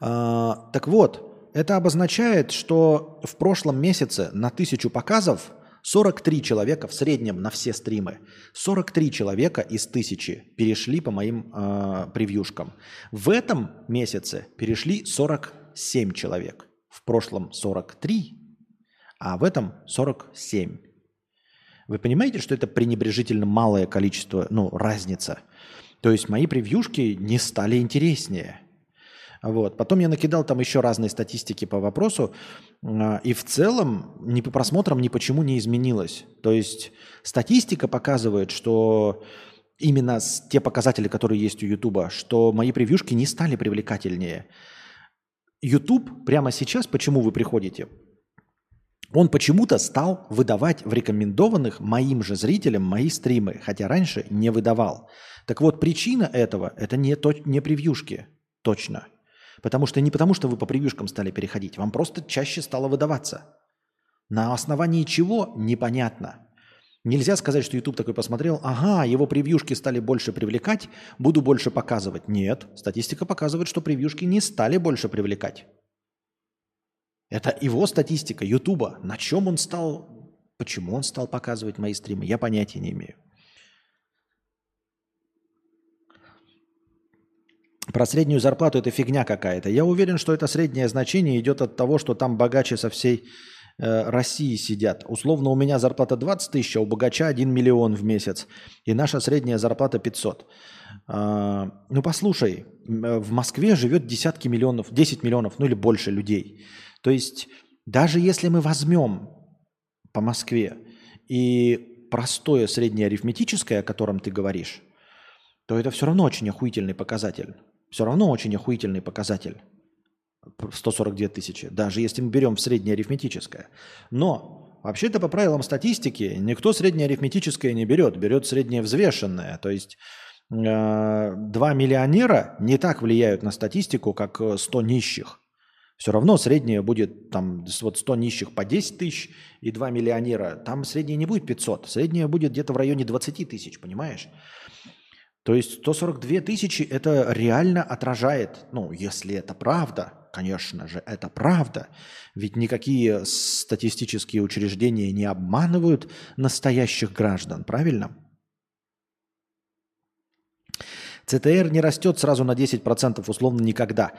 S1: А, так вот, это обозначает, что в прошлом месяце на тысячу показов 43 человека в среднем на все стримы, 43 человека из тысячи перешли по моим э, превьюшкам. В этом месяце перешли 47 человек. В прошлом 43, а в этом 47. Вы понимаете, что это пренебрежительно малое количество, ну, разница. То есть мои превьюшки не стали интереснее. Вот. Потом я накидал там еще разные статистики по вопросу, а, и в целом ни по просмотрам ни почему не изменилось. То есть статистика показывает, что именно те показатели, которые есть у Ютуба, что мои превьюшки не стали привлекательнее. YouTube прямо сейчас, почему вы приходите, он почему-то стал выдавать в рекомендованных моим же зрителям мои стримы, хотя раньше не выдавал. Так вот, причина этого – это не, то, не превьюшки, точно. Потому что не потому, что вы по превьюшкам стали переходить, вам просто чаще стало выдаваться. На основании чего – непонятно. Нельзя сказать, что YouTube такой посмотрел, ага, его превьюшки стали больше привлекать, буду больше показывать. Нет, статистика показывает, что превьюшки не стали больше привлекать. Это его статистика Ютуба. На чем он стал, почему он стал показывать мои стримы, я понятия не имею. Про среднюю зарплату это фигня какая-то. Я уверен, что это среднее значение идет от того, что там богаче со всей э, России сидят. Условно у меня зарплата 20 тысяч, а у богача 1 миллион в месяц. И наша средняя зарплата 500. А, ну послушай, э, в Москве живет десятки миллионов, 10 миллионов, ну или больше людей. То есть даже если мы возьмем по Москве и простое среднее арифметическое, о котором ты говоришь, то это все равно очень охуительный показатель. Все равно очень охуительный показатель. 142 тысячи, даже если мы берем в среднее арифметическое. Но вообще-то по правилам статистики никто среднее арифметическое не берет, берет среднее взвешенное. То есть э, два миллионера не так влияют на статистику, как э, 100 нищих. Все равно среднее будет там вот 100 нищих по 10 тысяч и 2 миллионера. Там среднее не будет 500, среднее будет где-то в районе 20 тысяч, понимаешь? То есть 142 тысячи это реально отражает, ну, если это правда, конечно же, это правда. Ведь никакие статистические учреждения не обманывают настоящих граждан, правильно? ЦТР не растет сразу на 10%, условно никогда.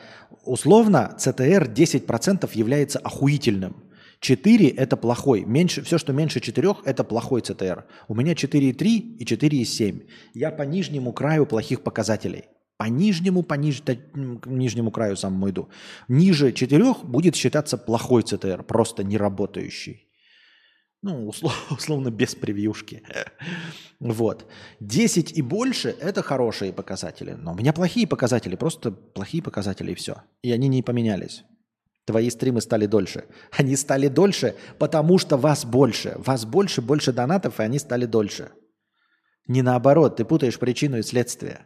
S1: Условно ЦТР 10% является охуительным. 4 это плохой. Меньше, все, что меньше 4, это плохой ЦТР. У меня 4,3 и 4,7. Я по нижнему краю плохих показателей. По нижнему, по ниж- к нижнему краю самому иду. Ниже 4 будет считаться плохой ЦТР, просто не работающий. Ну, услов- условно, без превьюшки. Вот. 10 и больше – это хорошие показатели. Но у меня плохие показатели, просто плохие показатели и все. И они не поменялись. Твои стримы стали дольше. Они стали дольше, потому что вас больше. Вас больше, больше донатов, и они стали дольше. Не наоборот, ты путаешь причину и следствие.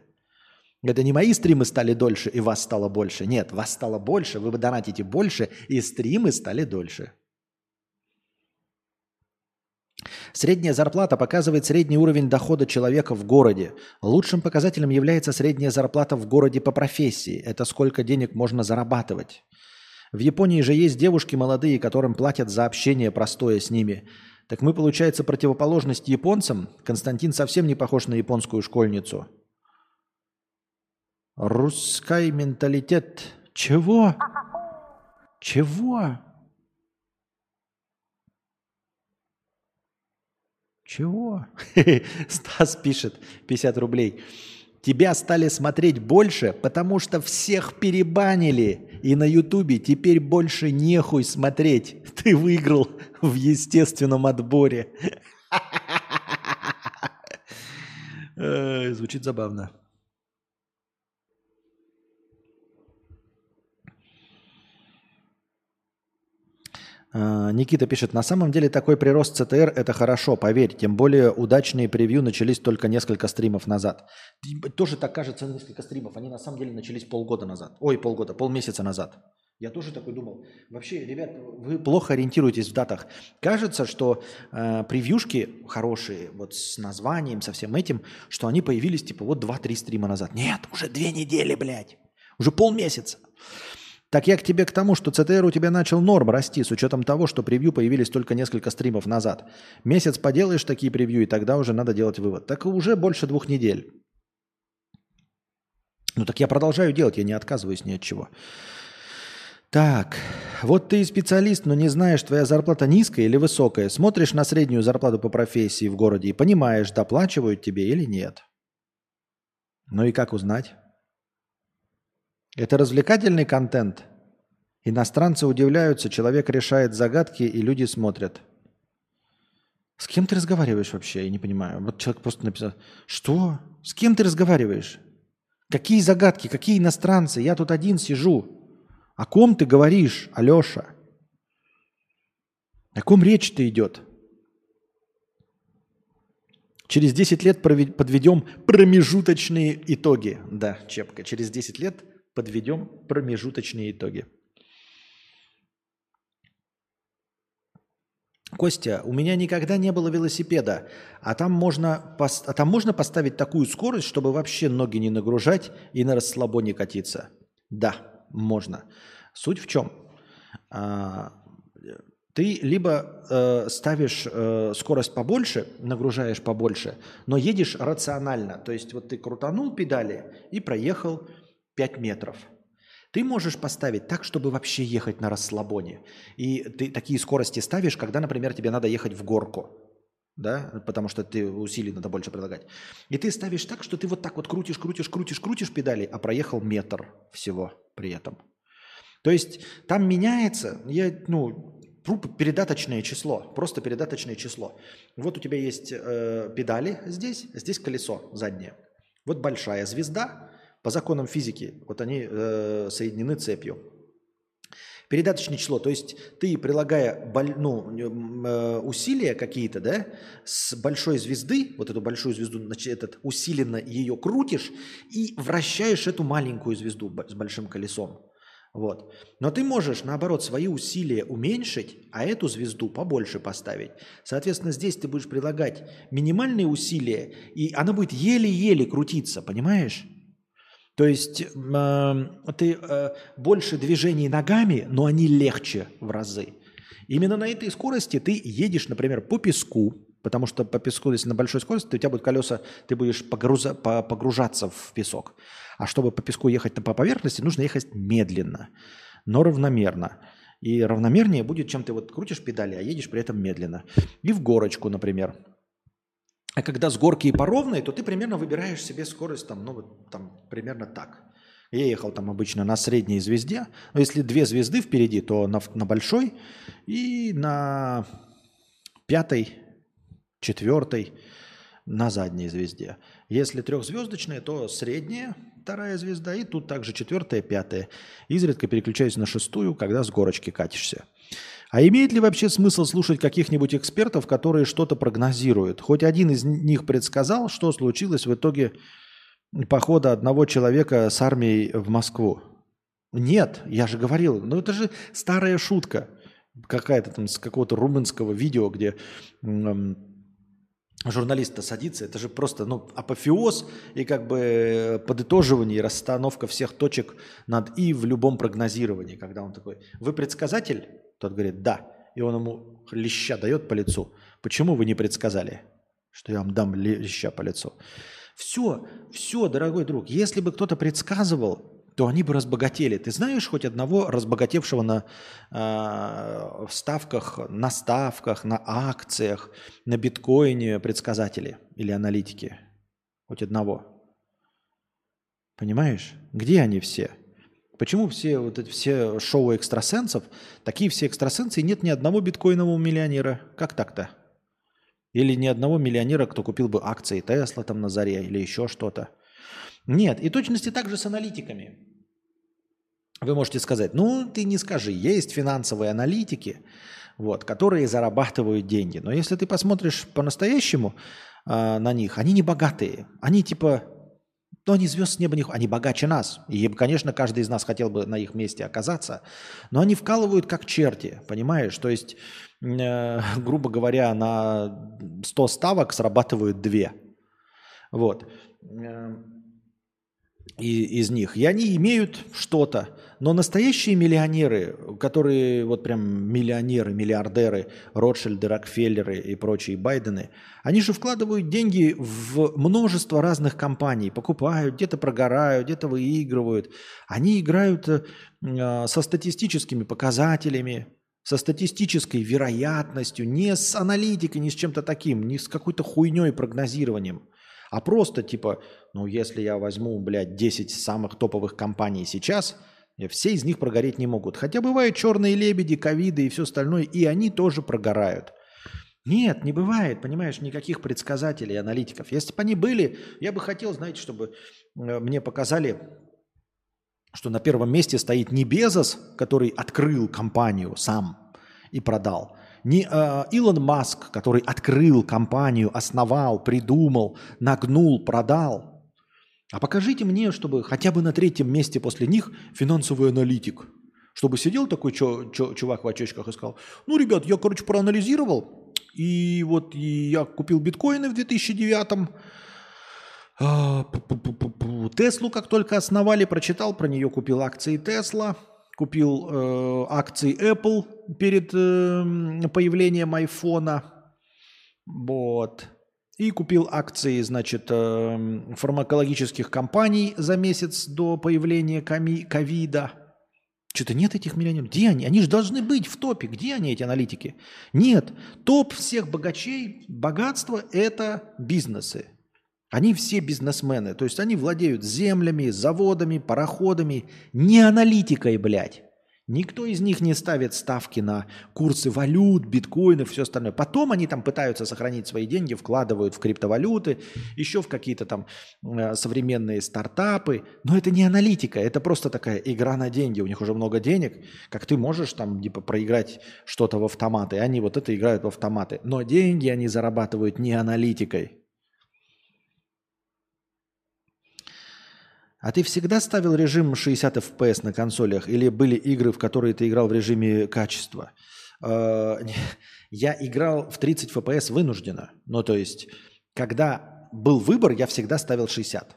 S1: Это не мои стримы стали дольше, и вас стало больше. Нет, вас стало больше, вы донатите больше, и стримы стали дольше. Средняя зарплата показывает средний уровень дохода человека в городе. Лучшим показателем является средняя зарплата в городе по профессии. Это сколько денег можно зарабатывать. В Японии же есть девушки молодые, которым платят за общение простое с ними. Так мы, получается, противоположность японцам. Константин совсем не похож на японскую школьницу. Русский менталитет. Чего? Чего? Чего? Стас пишет 50 рублей. Тебя стали смотреть больше, потому что всех перебанили. И на Ютубе теперь больше нехуй смотреть. Ты выиграл в естественном отборе. Звучит забавно. Никита пишет, на самом деле такой прирост ЦТР это хорошо, поверь, тем более удачные превью начались только несколько стримов назад. Ебать, Тоже так кажется несколько стримов, они на самом деле начались полгода назад. Ой, полгода, полмесяца назад. Я тоже такой думал. Вообще, ребят, вы плохо ориентируетесь в датах. Кажется, что э, превьюшки хорошие, вот с названием, со всем этим, что они появились типа вот 2-3 стрима назад. Нет, уже две недели, блядь. Уже полмесяца. Так я к тебе к тому, что ЦТР у тебя начал норм расти, с учетом того, что превью появились только несколько стримов назад. Месяц поделаешь такие превью, и тогда уже надо делать вывод. Так уже больше двух недель. Ну так я продолжаю делать, я не отказываюсь ни от чего. Так, вот ты и специалист, но не знаешь, твоя зарплата низкая или высокая. Смотришь на среднюю зарплату по профессии в городе и понимаешь, доплачивают тебе или нет. Ну и как узнать? Это развлекательный контент. Иностранцы удивляются, человек решает загадки, и люди смотрят. С кем ты разговариваешь вообще? Я не понимаю. Вот человек просто написал, что? С кем ты разговариваешь? Какие загадки, какие иностранцы? Я тут один сижу. О ком ты говоришь, Алеша? О ком речь-то идет? Через 10 лет подведем промежуточные итоги. Да, Чепка, через 10 лет подведем промежуточные итоги. Костя, у меня никогда не было велосипеда, а там можно, а там можно поставить такую скорость, чтобы вообще ноги не нагружать и на расслабоне катиться? Да, можно. Суть в чем? А, ты либо э, ставишь э, скорость побольше, нагружаешь побольше, но едешь рационально. То есть вот ты крутанул педали и проехал 5 метров. Ты можешь поставить так, чтобы вообще ехать на расслабоне. И ты такие скорости ставишь, когда, например, тебе надо ехать в горку. Да, потому что ты усилий надо больше прилагать. И ты ставишь так, что ты вот так вот крутишь, крутишь, крутишь, крутишь педали, а проехал метр всего при этом. То есть там меняется, я, ну, передаточное число, просто передаточное число. Вот у тебя есть э, педали здесь, здесь колесо заднее. Вот большая звезда по законам физики. Вот они э, соединены цепью. Передаточное число, то есть ты, прилагая боль- ну, э, усилия какие-то, да, с большой звезды, вот эту большую звезду, значит, этот, усиленно ее крутишь и вращаешь эту маленькую звезду с большим колесом. Вот. Но ты можешь, наоборот, свои усилия уменьшить, а эту звезду побольше поставить. Соответственно, здесь ты будешь прилагать минимальные усилия, и она будет еле-еле крутиться, понимаешь? То есть э, ты э, больше движений ногами, но они легче в разы. Именно на этой скорости ты едешь, например, по песку, потому что по песку, если на большой скорости, то у тебя будут колеса, ты будешь погруза- по- погружаться в песок. А чтобы по песку ехать по поверхности, нужно ехать медленно, но равномерно. И равномернее будет, чем ты вот крутишь педали, а едешь при этом медленно. И в горочку, например. А когда с горки и по то ты примерно выбираешь себе скорость там, ну вот там примерно так. Я ехал там обычно на средней звезде, но если две звезды впереди, то на, на большой и на пятой, четвертой на задней звезде. Если трехзвездочная, то средняя, вторая звезда, и тут также четвертая, пятая. Изредка переключаюсь на шестую, когда с горочки катишься. А имеет ли вообще смысл слушать каких-нибудь экспертов, которые что-то прогнозируют? Хоть один из них предсказал, что случилось в итоге похода одного человека с армией в Москву? Нет, я же говорил, ну это же старая шутка. Какая-то там с какого-то румынского видео, где м, журналист садится, это же просто ну, апофеоз и как бы подытоживание и расстановка всех точек над «и» в любом прогнозировании, когда он такой, вы предсказатель? Тот говорит, да. И он ему леща дает по лицу. Почему вы не предсказали, что я вам дам леща по лицу? Все, все, дорогой друг, если бы кто-то предсказывал, то они бы разбогатели. Ты знаешь хоть одного разбогатевшего на э, ставках, на ставках, на акциях, на биткоине предсказатели или аналитики? Хоть одного. Понимаешь? Где они все? Почему все вот эти все шоу экстрасенсов, такие все экстрасенсы, и нет ни одного биткоинового миллионера? Как так-то? Или ни одного миллионера, кто купил бы акции Тесла там на заре или еще что-то? Нет, и точности также с аналитиками. Вы можете сказать, ну ты не скажи, есть финансовые аналитики, вот, которые зарабатывают деньги. Но если ты посмотришь по-настоящему а, на них, они не богатые. Они типа, ну они звезд с неба не они богаче нас. И, конечно, каждый из нас хотел бы на их месте оказаться. Но они вкалывают как черти, понимаешь? То есть, э, грубо говоря, на 100 ставок срабатывают 2. Вот. Э, и, из них. И они имеют что-то. Но настоящие миллионеры, которые вот прям миллионеры, миллиардеры, Ротшильды, Рокфеллеры и прочие Байдены, они же вкладывают деньги в множество разных компаний, покупают, где-то прогорают, где-то выигрывают. Они играют э, со статистическими показателями, со статистической вероятностью, не с аналитикой, не с чем-то таким, не с какой-то хуйней прогнозированием. А просто типа, ну если я возьму, блядь, 10 самых топовых компаний сейчас, все из них прогореть не могут. Хотя бывают черные лебеди, ковиды и все остальное, и они тоже прогорают. Нет, не бывает, понимаешь, никаких предсказателей, аналитиков. Если бы они были, я бы хотел, знаете, чтобы э, мне показали, что на первом месте стоит не Безос, который открыл компанию сам и продал, не э, Илон Маск, который открыл компанию, основал, придумал, нагнул, продал. А покажите мне, чтобы хотя бы на третьем месте после них финансовый аналитик. Чтобы сидел такой чё- чё- чувак в очечках и сказал, ну, ребят, я, короче, проанализировал, и вот и я купил биткоины в 2009 а. Теслу как только основали, прочитал про нее, купил акции Тесла, купил э, акции Apple перед э, появлением айфона, вот, и купил акции, значит, э, фармакологических компаний за месяц до появления ковида. Что-то нет этих миллионеров. Где они? Они же должны быть в топе. Где они, эти аналитики? Нет. Топ всех богачей, богатство – это бизнесы. Они все бизнесмены. То есть они владеют землями, заводами, пароходами. Не аналитикой, блядь. Никто из них не ставит ставки на курсы валют, биткоины, все остальное. Потом они там пытаются сохранить свои деньги, вкладывают в криптовалюты, еще в какие-то там э, современные стартапы. Но это не аналитика, это просто такая игра на деньги. У них уже много денег, как ты можешь там типа проиграть что-то в автоматы. Они вот это играют в автоматы. Но деньги они зарабатывают не аналитикой. А ты всегда ставил режим 60 FPS на консолях или были игры, в которые ты играл в режиме качества? Э, Я играл в 30 FPS вынужденно. Ну, то есть, когда был выбор, я всегда ставил 60.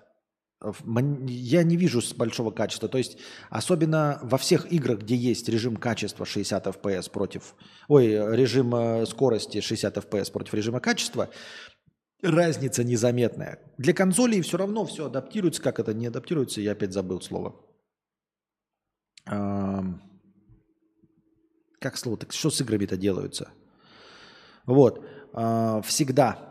S1: В- мн- Я не вижу с большого качества. То есть, особенно во всех играх, где есть режим качества 60 FPS против... Ой, режим э, скорости 60 FPS против режима качества, разница незаметная. Для консолей все равно все адаптируется. Как это не адаптируется, я опять забыл слово. Как слово? Так что с играми-то делаются? Вот. А, Всегда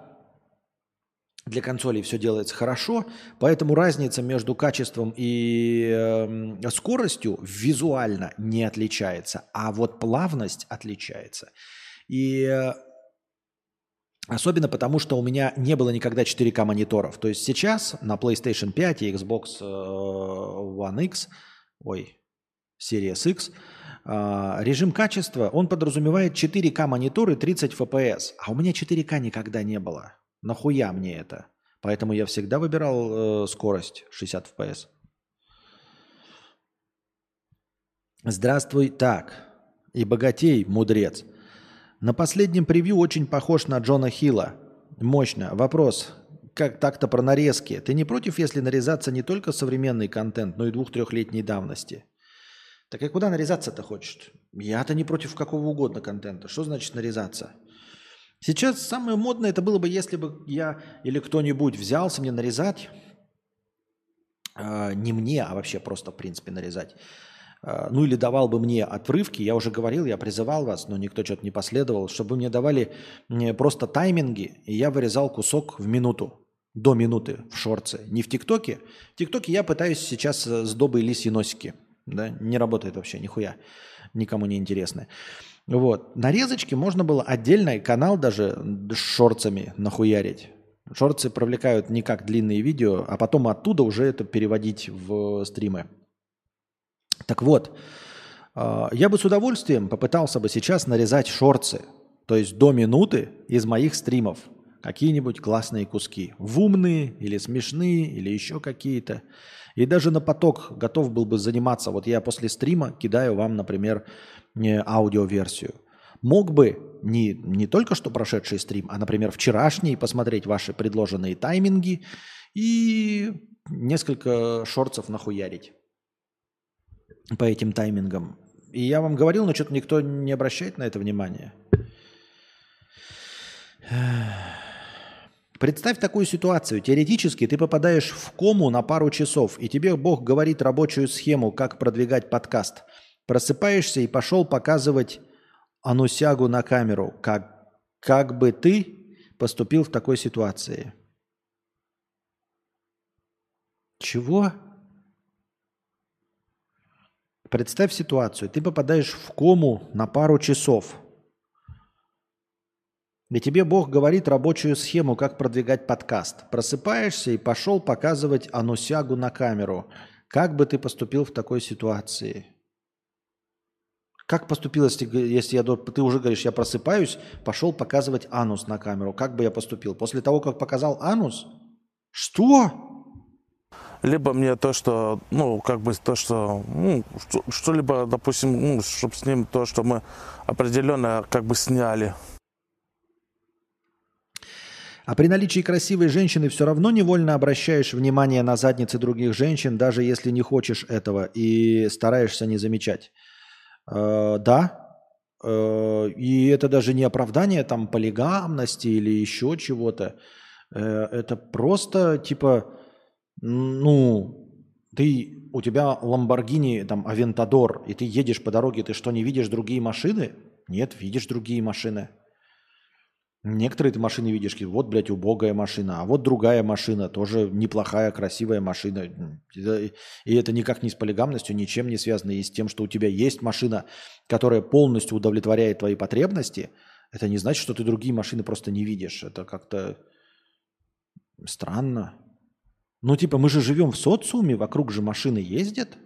S1: для консолей все делается хорошо, поэтому разница между качеством и эм, скоростью визуально не отличается, а вот плавность отличается. И э, Особенно потому, что у меня не было никогда 4К мониторов. То есть сейчас на PlayStation 5 и Xbox э, One X, ой, Series X, э, режим качества, он подразумевает 4К мониторы 30 FPS. А у меня 4К никогда не было. Нахуя мне это? Поэтому я всегда выбирал э, скорость 60 FPS. Здравствуй, так. И богатей, мудрец. На последнем превью очень похож на Джона Хилла. Мощно. Вопрос. Как так-то про нарезки? Ты не против, если нарезаться не только современный контент, но и двух-трехлетней давности? Так и куда нарезаться-то хочешь? Я-то не против какого угодно контента. Что значит нарезаться? Сейчас самое модное это было бы, если бы я или кто-нибудь взялся мне нарезать, э, не мне, а вообще просто в принципе нарезать, ну или давал бы мне отрывки, я уже говорил, я призывал вас, но никто что-то не последовал, чтобы мне давали э, просто тайминги, и я вырезал кусок в минуту, до минуты в шорце, не в ТикТоке. В ТикТоке я пытаюсь сейчас э, с добой лисьи носики, да, не работает вообще, нихуя, никому не интересно. Вот. Нарезочки можно было отдельный канал даже с шорцами нахуярить. Шорцы привлекают не как длинные видео, а потом оттуда уже это переводить в стримы. Так вот, а, я бы с удовольствием попытался бы сейчас нарезать шорцы, то есть до минуты из моих стримов. Какие-нибудь классные куски. В умные или смешные, или еще какие-то. И даже на поток готов был бы заниматься. Вот я после стрима кидаю вам, например, аудиоверсию. Мог бы не, не только что прошедший стрим, а, например, вчерашний, посмотреть ваши предложенные тайминги и несколько шорцев нахуярить по этим таймингам. И я вам говорил, но что-то никто не обращает на это внимание. Представь такую ситуацию. Теоретически ты попадаешь в кому на пару часов, и тебе Бог говорит рабочую схему, как продвигать подкаст. Просыпаешься и пошел показывать Анусягу на камеру. Как, как бы ты поступил в такой ситуации? Чего? Представь ситуацию. Ты попадаешь в кому на пару часов. И тебе Бог говорит рабочую схему, как продвигать подкаст. Просыпаешься и пошел показывать Анусягу на камеру. Как бы ты поступил в такой ситуации? Как поступил, если, если я, ты уже говоришь, я просыпаюсь, пошел показывать анус на камеру? Как бы я поступил? После того, как показал анус? Что?
S5: Либо мне то, что, ну, как бы то, что, ну, что- что-либо, допустим, ну, чтобы с ним то, что мы определенно как бы сняли.
S1: А при наличии красивой женщины все равно невольно обращаешь внимание на задницы других женщин, даже если не хочешь этого и стараешься не замечать. Э, да. Э, и это даже не оправдание там полигамности или еще чего-то. Э, это просто типа, ну, ты, у тебя Ламборгини, там, Авентадор, и ты едешь по дороге, ты что, не видишь другие машины? Нет, видишь другие машины. Некоторые ты машины видишь, вот, блядь, убогая машина, а вот другая машина, тоже неплохая, красивая машина. И это никак не с полигамностью, ничем не связано. И с тем, что у тебя есть машина, которая полностью удовлетворяет твои потребности, это не значит, что ты другие машины просто не видишь. Это как-то странно. Ну, типа, мы же живем в социуме, вокруг же машины ездят.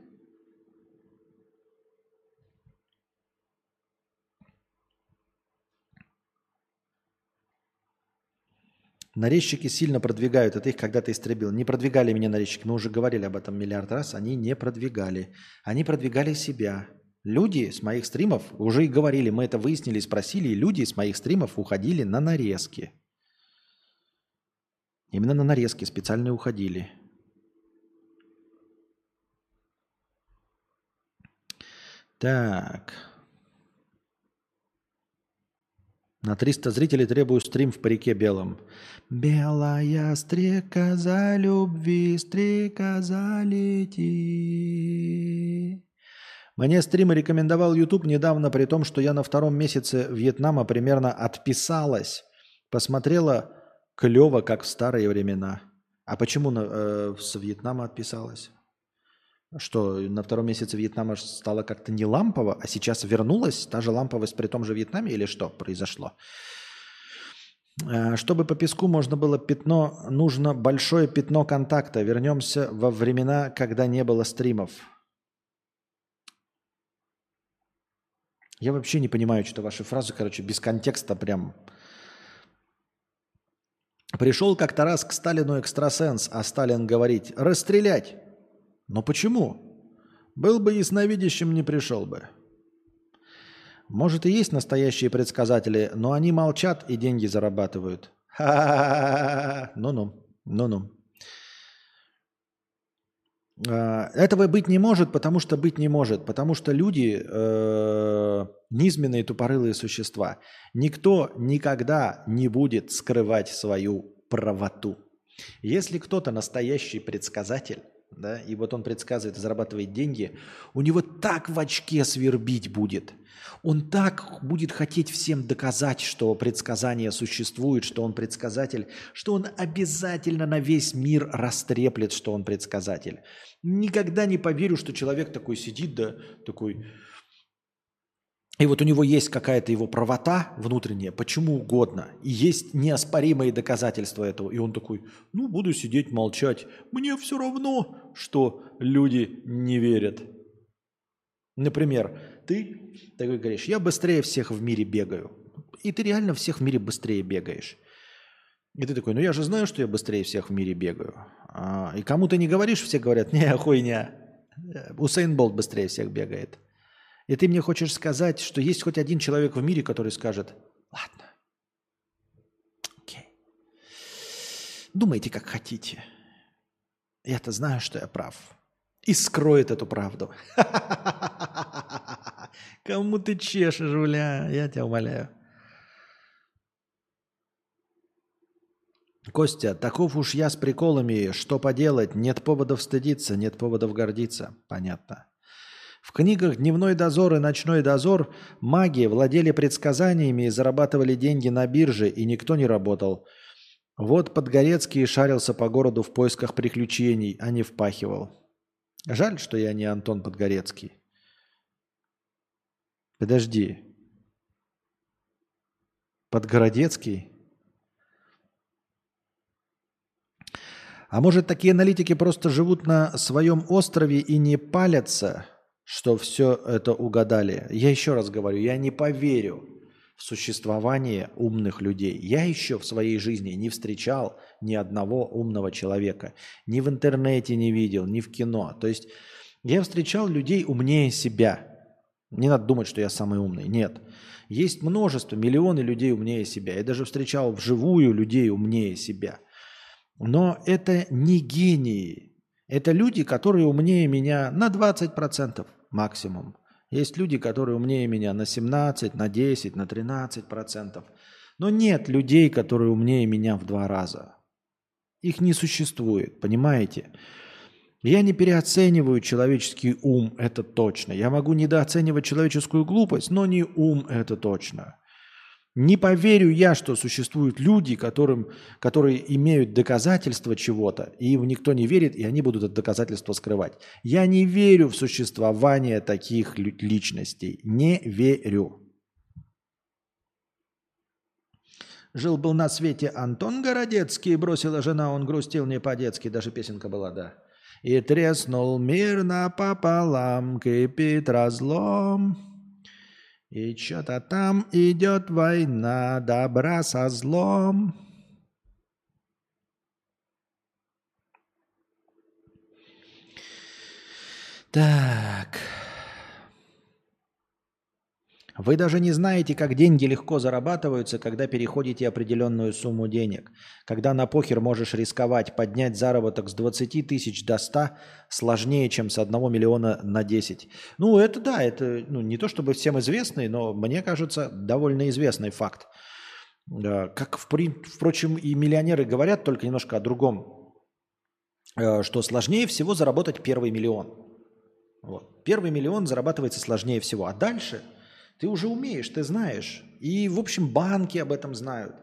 S1: Нарезчики сильно продвигают. Это их когда-то истребил. Не продвигали меня нарезчики. Мы уже говорили об этом миллиард раз. Они не продвигали. Они продвигали себя. Люди с моих стримов, уже и говорили, мы это выяснили, спросили, и люди с моих стримов уходили на нарезки. Именно на нарезки специально уходили. Так. На 300 зрителей требую стрим в парике белом. Белая стрекоза любви, стрекоза лети. Мне стримы рекомендовал YouTube недавно, при том, что я на втором месяце Вьетнама примерно отписалась. Посмотрела клево, как в старые времена. А почему на, э, с Вьетнама отписалась? Что, на втором месяце Вьетнама стало как-то не лампово, а сейчас вернулась та же ламповость при том же Вьетнаме или что произошло? Э, Чтобы по песку можно было пятно, нужно большое пятно контакта. Вернемся во времена, когда не было стримов. Я вообще не понимаю, что ваши фразы, короче, без контекста прям. Пришел как-то раз к Сталину экстрасенс, а Сталин говорит «расстрелять». Но почему? Был бы ясновидящим, не пришел бы. Может и есть настоящие предсказатели, но они молчат и деньги зарабатывают. Ха-ха-ха. Ну-ну, ну-ну. А, Этого быть не может, потому что быть не может, потому что люди э, низменные тупорылые существа. Никто никогда не будет скрывать свою правоту. Если кто-то настоящий предсказатель, да, и вот он предсказывает зарабатывает деньги, у него так в очке свербить будет. Он так будет хотеть всем доказать, что предсказание существует, что он предсказатель, что он обязательно на весь мир растреплет, что он предсказатель. Никогда не поверю, что человек такой сидит, да, такой, и вот у него есть какая-то его правота внутренняя, почему угодно, и есть неоспоримые доказательства этого. И он такой, ну, буду сидеть, молчать. Мне все равно, что люди не верят. Например, ты такой говоришь, я быстрее всех в мире бегаю. И ты реально всех в мире быстрее бегаешь. И ты такой, ну я же знаю, что я быстрее всех в мире бегаю. А, и кому ты не говоришь, все говорят, не, хуйня. Усейн Болт быстрее всех бегает. И ты мне хочешь сказать, что есть хоть один человек в мире, который скажет, ладно, окей, думайте, как хотите. Я-то знаю, что я прав. И скроет эту правду. Кому ты чешешь, Уля? Я тебя умоляю. Костя, таков уж я с приколами, что поделать, нет поводов стыдиться, нет поводов гордиться. Понятно. В книгах «Дневной дозор» и «Ночной дозор» маги владели предсказаниями и зарабатывали деньги на бирже, и никто не работал. Вот Подгорецкий шарился по городу в поисках приключений, а не впахивал. Жаль, что я не Антон Подгорецкий. Подожди. Подгородецкий? А может, такие аналитики просто живут на своем острове и не палятся, что все это угадали? Я еще раз говорю, я не поверю в существование умных людей. Я еще в своей жизни не встречал ни одного умного человека. Ни в интернете не видел, ни в кино. То есть я встречал людей умнее себя. Не надо думать, что я самый умный. Нет. Есть множество, миллионы людей умнее себя. Я даже встречал вживую людей умнее себя – но это не гении. Это люди, которые умнее меня на 20% максимум. Есть люди, которые умнее меня на 17, на 10, на 13%. Но нет людей, которые умнее меня в два раза. Их не существует, понимаете? Я не переоцениваю человеческий ум, это точно. Я могу недооценивать человеческую глупость, но не ум, это точно. Не поверю я, что существуют люди, которым, которые имеют доказательства чего-то, и им никто не верит, и они будут это доказательство скрывать. Я не верю в существование таких личностей. Не верю. Жил-был на свете Антон Городецкий, бросила жена, он грустил не по-детски, даже песенка была, да. И треснул мир напополам, кипит разлом. И что-то там идет война добра со злом. Так. Вы даже не знаете, как деньги легко зарабатываются, когда переходите определенную сумму денег. Когда на похер можешь рисковать, поднять заработок с 20 тысяч до 100 сложнее, чем с 1 миллиона на 10. Ну, это да, это ну, не то чтобы всем известный, но мне кажется, довольно известный факт. Э, Как, впрочем, и миллионеры говорят, только немножко о другом, э, что сложнее всего заработать первый миллион. Вот. Первый миллион зарабатывается сложнее всего. А дальше ты уже умеешь, ты знаешь. И, в общем, банки об этом знают.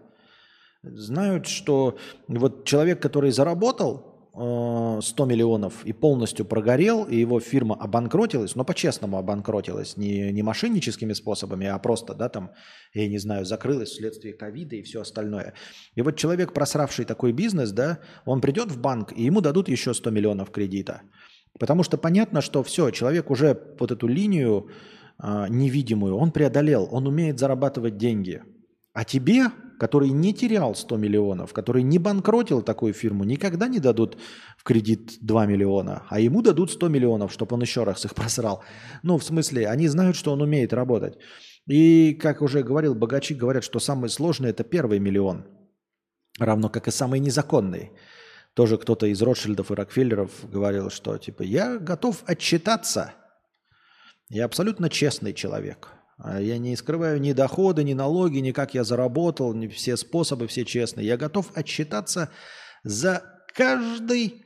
S1: Знают, что вот человек, который заработал э, 100 миллионов и полностью прогорел, и его фирма обанкротилась, но по-честному обанкротилась, не, не мошенническими способами, а просто, да, там, я не знаю, закрылась вследствие ковида и все остальное. И вот человек, просравший такой бизнес, да, он придет в банк, и ему дадут еще 100 миллионов кредита. Потому что понятно, что все, человек уже вот эту линию а, невидимую, он преодолел, он умеет зарабатывать деньги. А тебе, который не терял 100 миллионов, который не банкротил такую фирму, никогда не дадут в кредит 2 миллиона, а ему дадут 100 миллионов, чтобы он еще раз их просрал. Ну, в смысле, они знают, что он умеет работать. И, как уже говорил, богачи говорят, что самый сложный – это первый миллион, равно как и самый незаконный. Тоже кто-то из Ротшильдов и Рокфеллеров говорил, что типа я готов отчитаться. Я абсолютно честный человек. А Я не скрываю ни доходы, ни налоги, ни как я заработал, ни все способы, все честные. Я готов отчитаться за каждый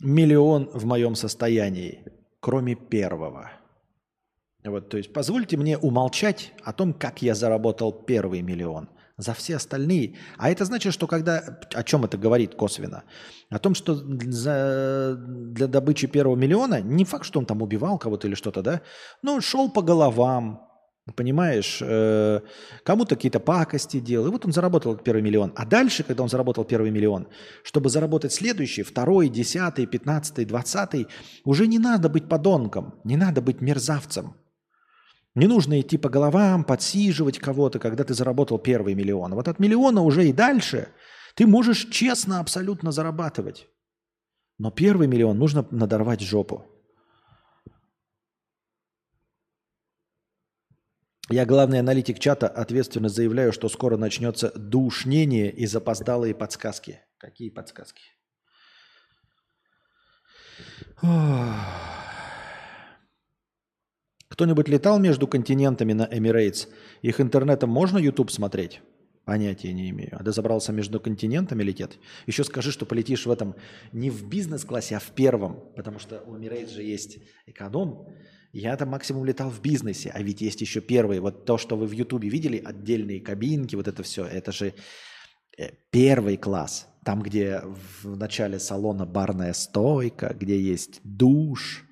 S1: миллион в моем состоянии, кроме первого. Вот, то есть позвольте мне умолчать о том, как я заработал первый миллион. За все остальные. А это значит, что когда... О чем это говорит косвенно? О том, что за- для добычи первого миллиона не факт, что он там убивал кого-то или что-то, да? Но шел по головам, понимаешь? э, кому-то какие-то пакости делал. И вот он заработал первый миллион. А дальше, когда он заработал первый миллион, чтобы заработать следующий, второй, десятый, пятнадцатый, двадцатый, уже не надо быть подонком, не надо быть мерзавцем. Не нужно идти по головам, подсиживать кого-то, когда ты заработал первый миллион. Вот от миллиона уже и дальше ты можешь честно абсолютно зарабатывать. Но первый миллион нужно надорвать жопу. Я главный аналитик чата, ответственно заявляю, что скоро начнется душнение и запоздалые подсказки. Какие подсказки? Ох. Кто-нибудь летал между континентами на Emirates? Их интернетом можно YouTube смотреть? Понятия не имею. А ты забрался между континентами лететь? Еще скажи, что полетишь в этом не в бизнес-классе, а в первом. Потому что у Emirates же есть эконом. Я там максимум летал в бизнесе, а ведь есть еще первый. Вот то, что вы в Ютубе видели, отдельные кабинки, вот это все, это же э, первый класс. Там, где в начале салона барная стойка, где есть душ.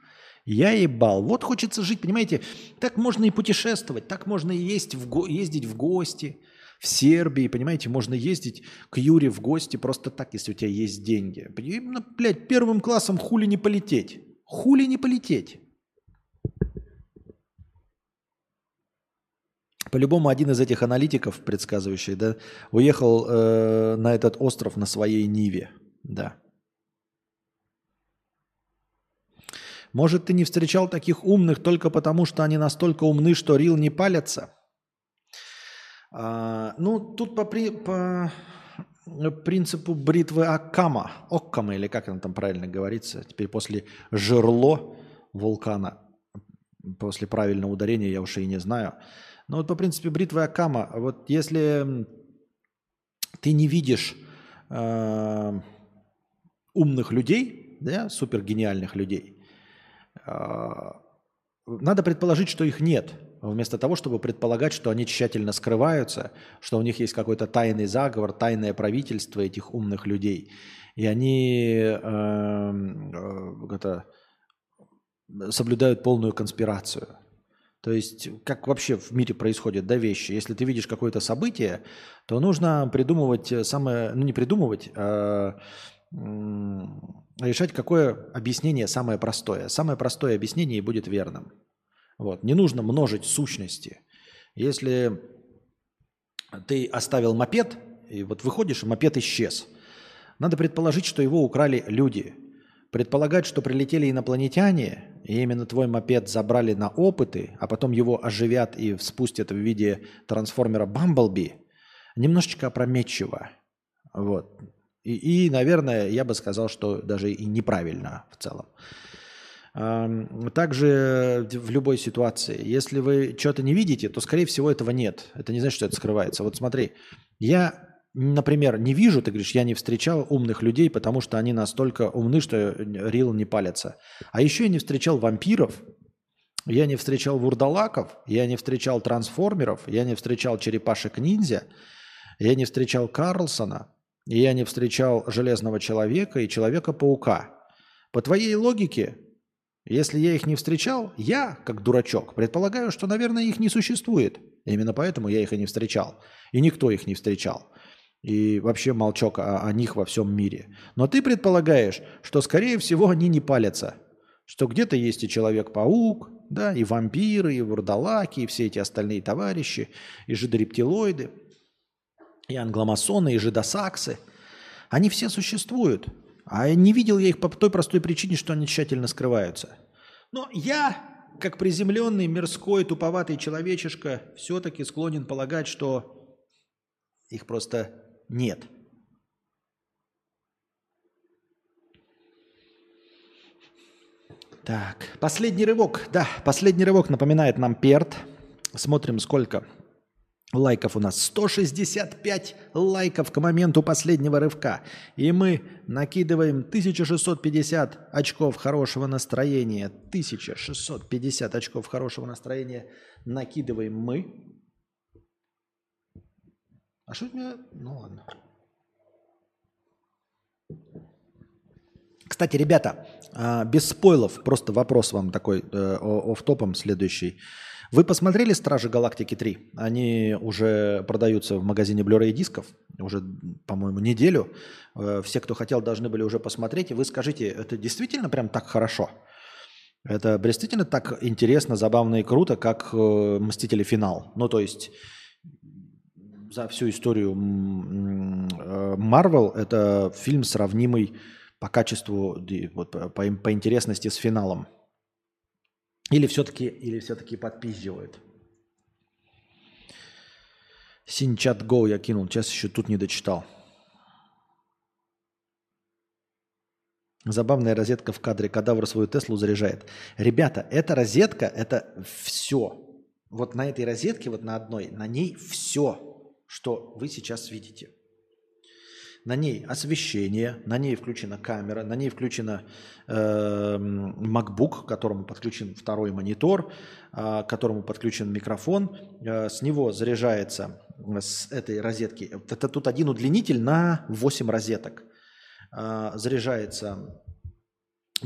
S1: Я ебал. Вот хочется жить, понимаете? Так можно и путешествовать, так можно и есть в го- ездить в гости. В Сербии, понимаете, можно ездить к Юре в гости просто так, если у тебя есть деньги. Именно, блядь, первым классом хули не полететь. Хули не полететь. По-любому один из этих аналитиков, предсказывающий, да, уехал э, на этот остров на своей Ниве. Да. Может, ты не встречал таких умных только потому, что они настолько умны, что рил не палятся? А, ну, тут по, при- по принципу бритвы Аккама, Оккама, или как она там правильно говорится, теперь после жерло вулкана, после правильного ударения я уже и не знаю. Но вот по принципу бритвы Аккама, вот если ты не видишь э, умных людей, да, супергениальных людей, а, надо предположить, что их нет. вместо того, чтобы предполагать, что они тщательно скрываются, что у них есть какой-то тайный заговор, тайное правительство этих умных людей, и они эм, э, это, соблюдают полную конспирацию. То есть, как вообще в мире происходят да, вещи. Если ты видишь какое-то событие, то нужно придумывать э, самое, ну не придумывать, а решать, какое объяснение самое простое. Самое простое объяснение и будет верным. Вот. Не нужно множить сущности. Если ты оставил мопед, и вот выходишь, и мопед исчез, надо предположить, что его украли люди. Предполагать, что прилетели инопланетяне, и именно твой мопед забрали на опыты, а потом его оживят и спустят в виде трансформера Бамблби, немножечко опрометчиво. Вот. И, и, наверное, я бы сказал, что даже и неправильно в целом. Также в любой ситуации, если вы что-то не видите, то, скорее всего, этого нет. Это не значит, что это скрывается. Вот смотри, я, например, не вижу, ты говоришь, я не встречал умных людей, потому что они настолько умны, что рил не палятся. А еще я не встречал вампиров, я не встречал вурдалаков, я не встречал трансформеров, я не встречал черепашек-ниндзя, я не встречал Карлсона, и я не встречал Железного Человека и Человека-паука. По твоей логике, если я их не встречал, я, как дурачок, предполагаю, что, наверное, их не существует. Именно поэтому я их и не встречал. И никто их не встречал. И вообще молчок о, о них во всем мире. Но ты предполагаешь, что, скорее всего, они не палятся. Что где-то есть и Человек-паук, да, и вампиры, и вурдалаки, и все эти остальные товарищи, и жидорептилоиды, и англомасоны, и жидосаксы. Они все существуют. А не видел я их по той простой причине, что они тщательно скрываются. Но я, как приземленный, мирской, туповатый человечишка, все-таки склонен полагать, что их просто нет. Так, последний рывок. Да, последний рывок напоминает нам Перт. Смотрим, сколько лайков у нас. 165 лайков к моменту последнего рывка. И мы накидываем 1650 очков хорошего настроения. 1650 очков хорошего настроения накидываем мы. А что у меня... Ну ладно. Кстати, ребята, а, без спойлов, просто вопрос вам такой э, о- офф-топом следующий. Вы посмотрели «Стражи Галактики 3»? Они уже продаются в магазине Blu-ray дисков уже, по-моему, неделю. Э, Все, кто хотел, должны были уже посмотреть. И вы скажите, это действительно прям так хорошо? Это действительно так интересно, забавно и круто, как э, «Мстители. Финал»? Ну, то есть за всю историю Марвел это фильм сравнимый по качеству, вот, по, по интересности с финалом. Или все-таки или все-таки подпизживают. Синчат Go я кинул, сейчас еще тут не дочитал. Забавная розетка в кадре. Кадавр свою Теслу заряжает. Ребята, эта розетка, это все. Вот на этой розетке, вот на одной, на ней все, что вы сейчас видите. На ней освещение, на ней включена камера, на ней включена эм, MacBook, к которому подключен второй монитор, а, к которому подключен микрофон. Э, С него заряжается э, с этой розетки. Это тут один удлинитель на 8 розеток. А, Заряжается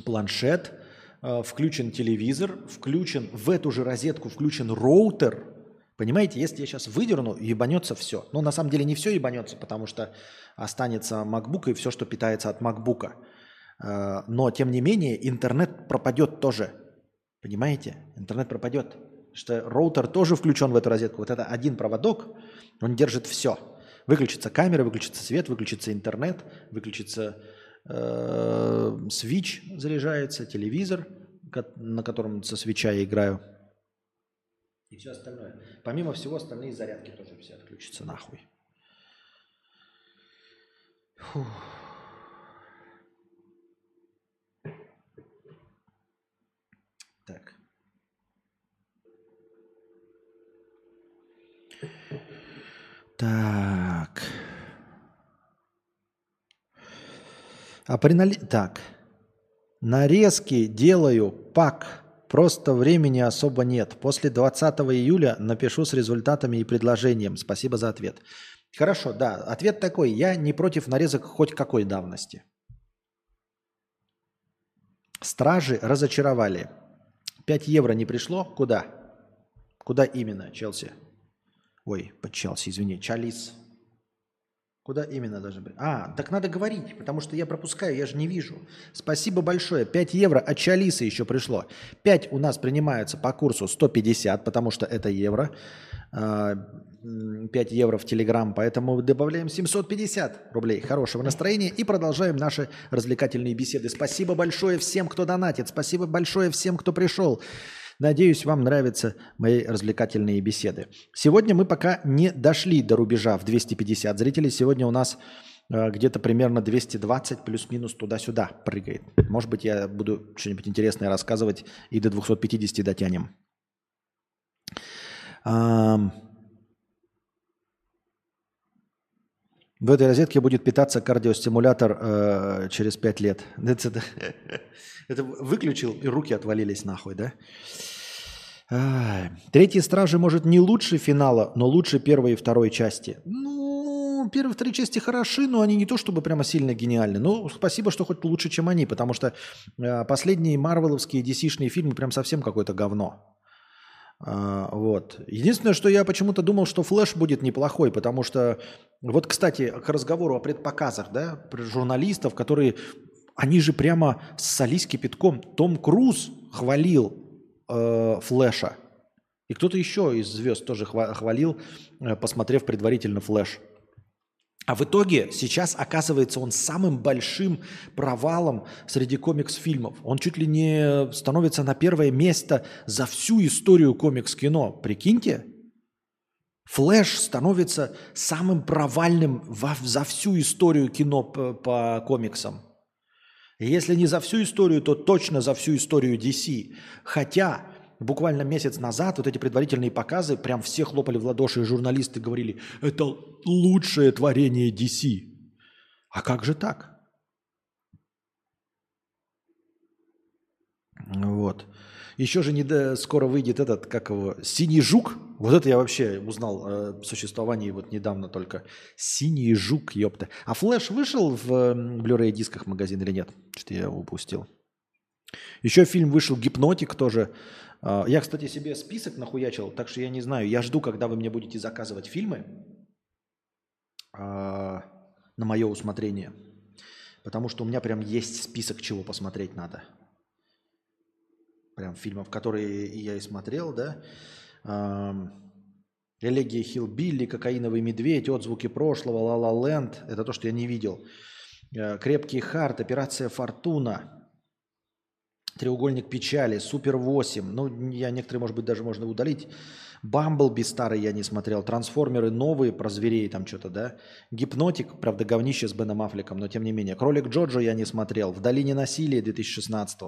S1: планшет, э, включен телевизор, включен в эту же розетку включен роутер. Понимаете, если я сейчас выдерну, ебанется все. Но на самом деле не все ебанется, потому что останется MacBook и все, что питается от MacBook. Э, Но, тем не менее, интернет пропадет тоже. Понимаете? Интернет пропадет. Что роутер тоже включен в эту розетку. Вот это один проводок, он держит все. Выключится камера, выключится свет, выключится интернет, выключится э, свич заряжается, телевизор, на котором со свеча я играю. И все остальное. Помимо всего, остальные зарядки тоже все отключатся нахуй. Фух. Так. Так. А при нали... Так. Нарезки делаю пак Просто времени особо нет. После 20 июля напишу с результатами и предложением. Спасибо за ответ. Хорошо, да. Ответ такой. Я не против нарезок хоть какой давности. Стражи разочаровали. 5 евро не пришло? Куда? Куда именно, Челси? Ой, под Челси, извини. Чалис. Куда именно быть? А, так надо говорить, потому что я пропускаю, я же не вижу. Спасибо большое. 5 евро от Чалиса еще пришло. 5 у нас принимаются по курсу 150, потому что это евро. А, м, 5 евро в Телеграм, поэтому добавляем 750 рублей хорошего настроения и продолжаем наши развлекательные беседы. Спасибо большое всем, кто донатит. Спасибо большое всем, кто пришел. Надеюсь, вам нравятся мои развлекательные беседы. Сегодня мы пока не дошли до рубежа в 250 зрителей. Сегодня у нас э, где-то примерно 220 плюс-минус туда-сюда прыгает. Может быть, я буду что-нибудь интересное рассказывать и до 250 дотянем. Ам. В этой розетке будет питаться кардиостимулятор э, через 5 лет. Это, это- это выключил, и руки отвалились нахуй, да? Ай. Третьи стражи, может, не лучше финала, но лучше первой и второй части. Ну, первые и вторые части хороши, но они не то чтобы прямо сильно гениальны. Ну, спасибо, что хоть лучше, чем они, потому что э, последние марвеловские DC-шные фильмы прям совсем какое-то говно. А, вот. Единственное, что я почему-то думал, что Флэш будет неплохой, потому что, вот, кстати, к разговору о предпоказах, да, журналистов, которые, они же прямо ссались кипятком. Том Круз хвалил э, Флэша. И кто-то еще из звезд тоже хва- хвалил, э, посмотрев предварительно Флэш. А в итоге сейчас оказывается он самым большим провалом среди комикс-фильмов. Он чуть ли не становится на первое место за всю историю комикс-кино. Прикиньте, Флэш становится самым провальным во- за всю историю кино по, по комиксам. Если не за всю историю, то точно за всю историю DC. Хотя буквально месяц назад вот эти предварительные показы, прям все хлопали в ладоши, и журналисты говорили, это лучшее творение DC. А как же так? Вот. Еще же не до- скоро выйдет этот, как его, «Синий жук». Вот это я вообще узнал о существовании вот недавно только. «Синий жук», ёпта. А «Флэш» вышел в Blu-ray дисках магазин или нет? Что-то я упустил. Еще фильм вышел «Гипнотик» тоже. А, Я, кстати, себе список нахуячил, так что я не знаю. Я жду, когда вы мне будете заказывать фильмы а, на мое усмотрение. Потому что у меня прям есть список, чего посмотреть надо. Прям фильмов, которые я и смотрел, да. Элегия Хиллбилли, Кокаиновый медведь, Отзвуки прошлого, Ла Ла Ленд. Это то, что я не видел. Э, Крепкий Харт, Операция Фортуна, Треугольник печали, Супер 8. Ну, я некоторые, может быть, даже можно удалить. Бамблби старый я не смотрел. Трансформеры новые про зверей там что-то, да. Гипнотик, правда, говнище с Беном Аффлеком, но тем не менее. Кролик Джоджо я не смотрел. В долине насилия 2016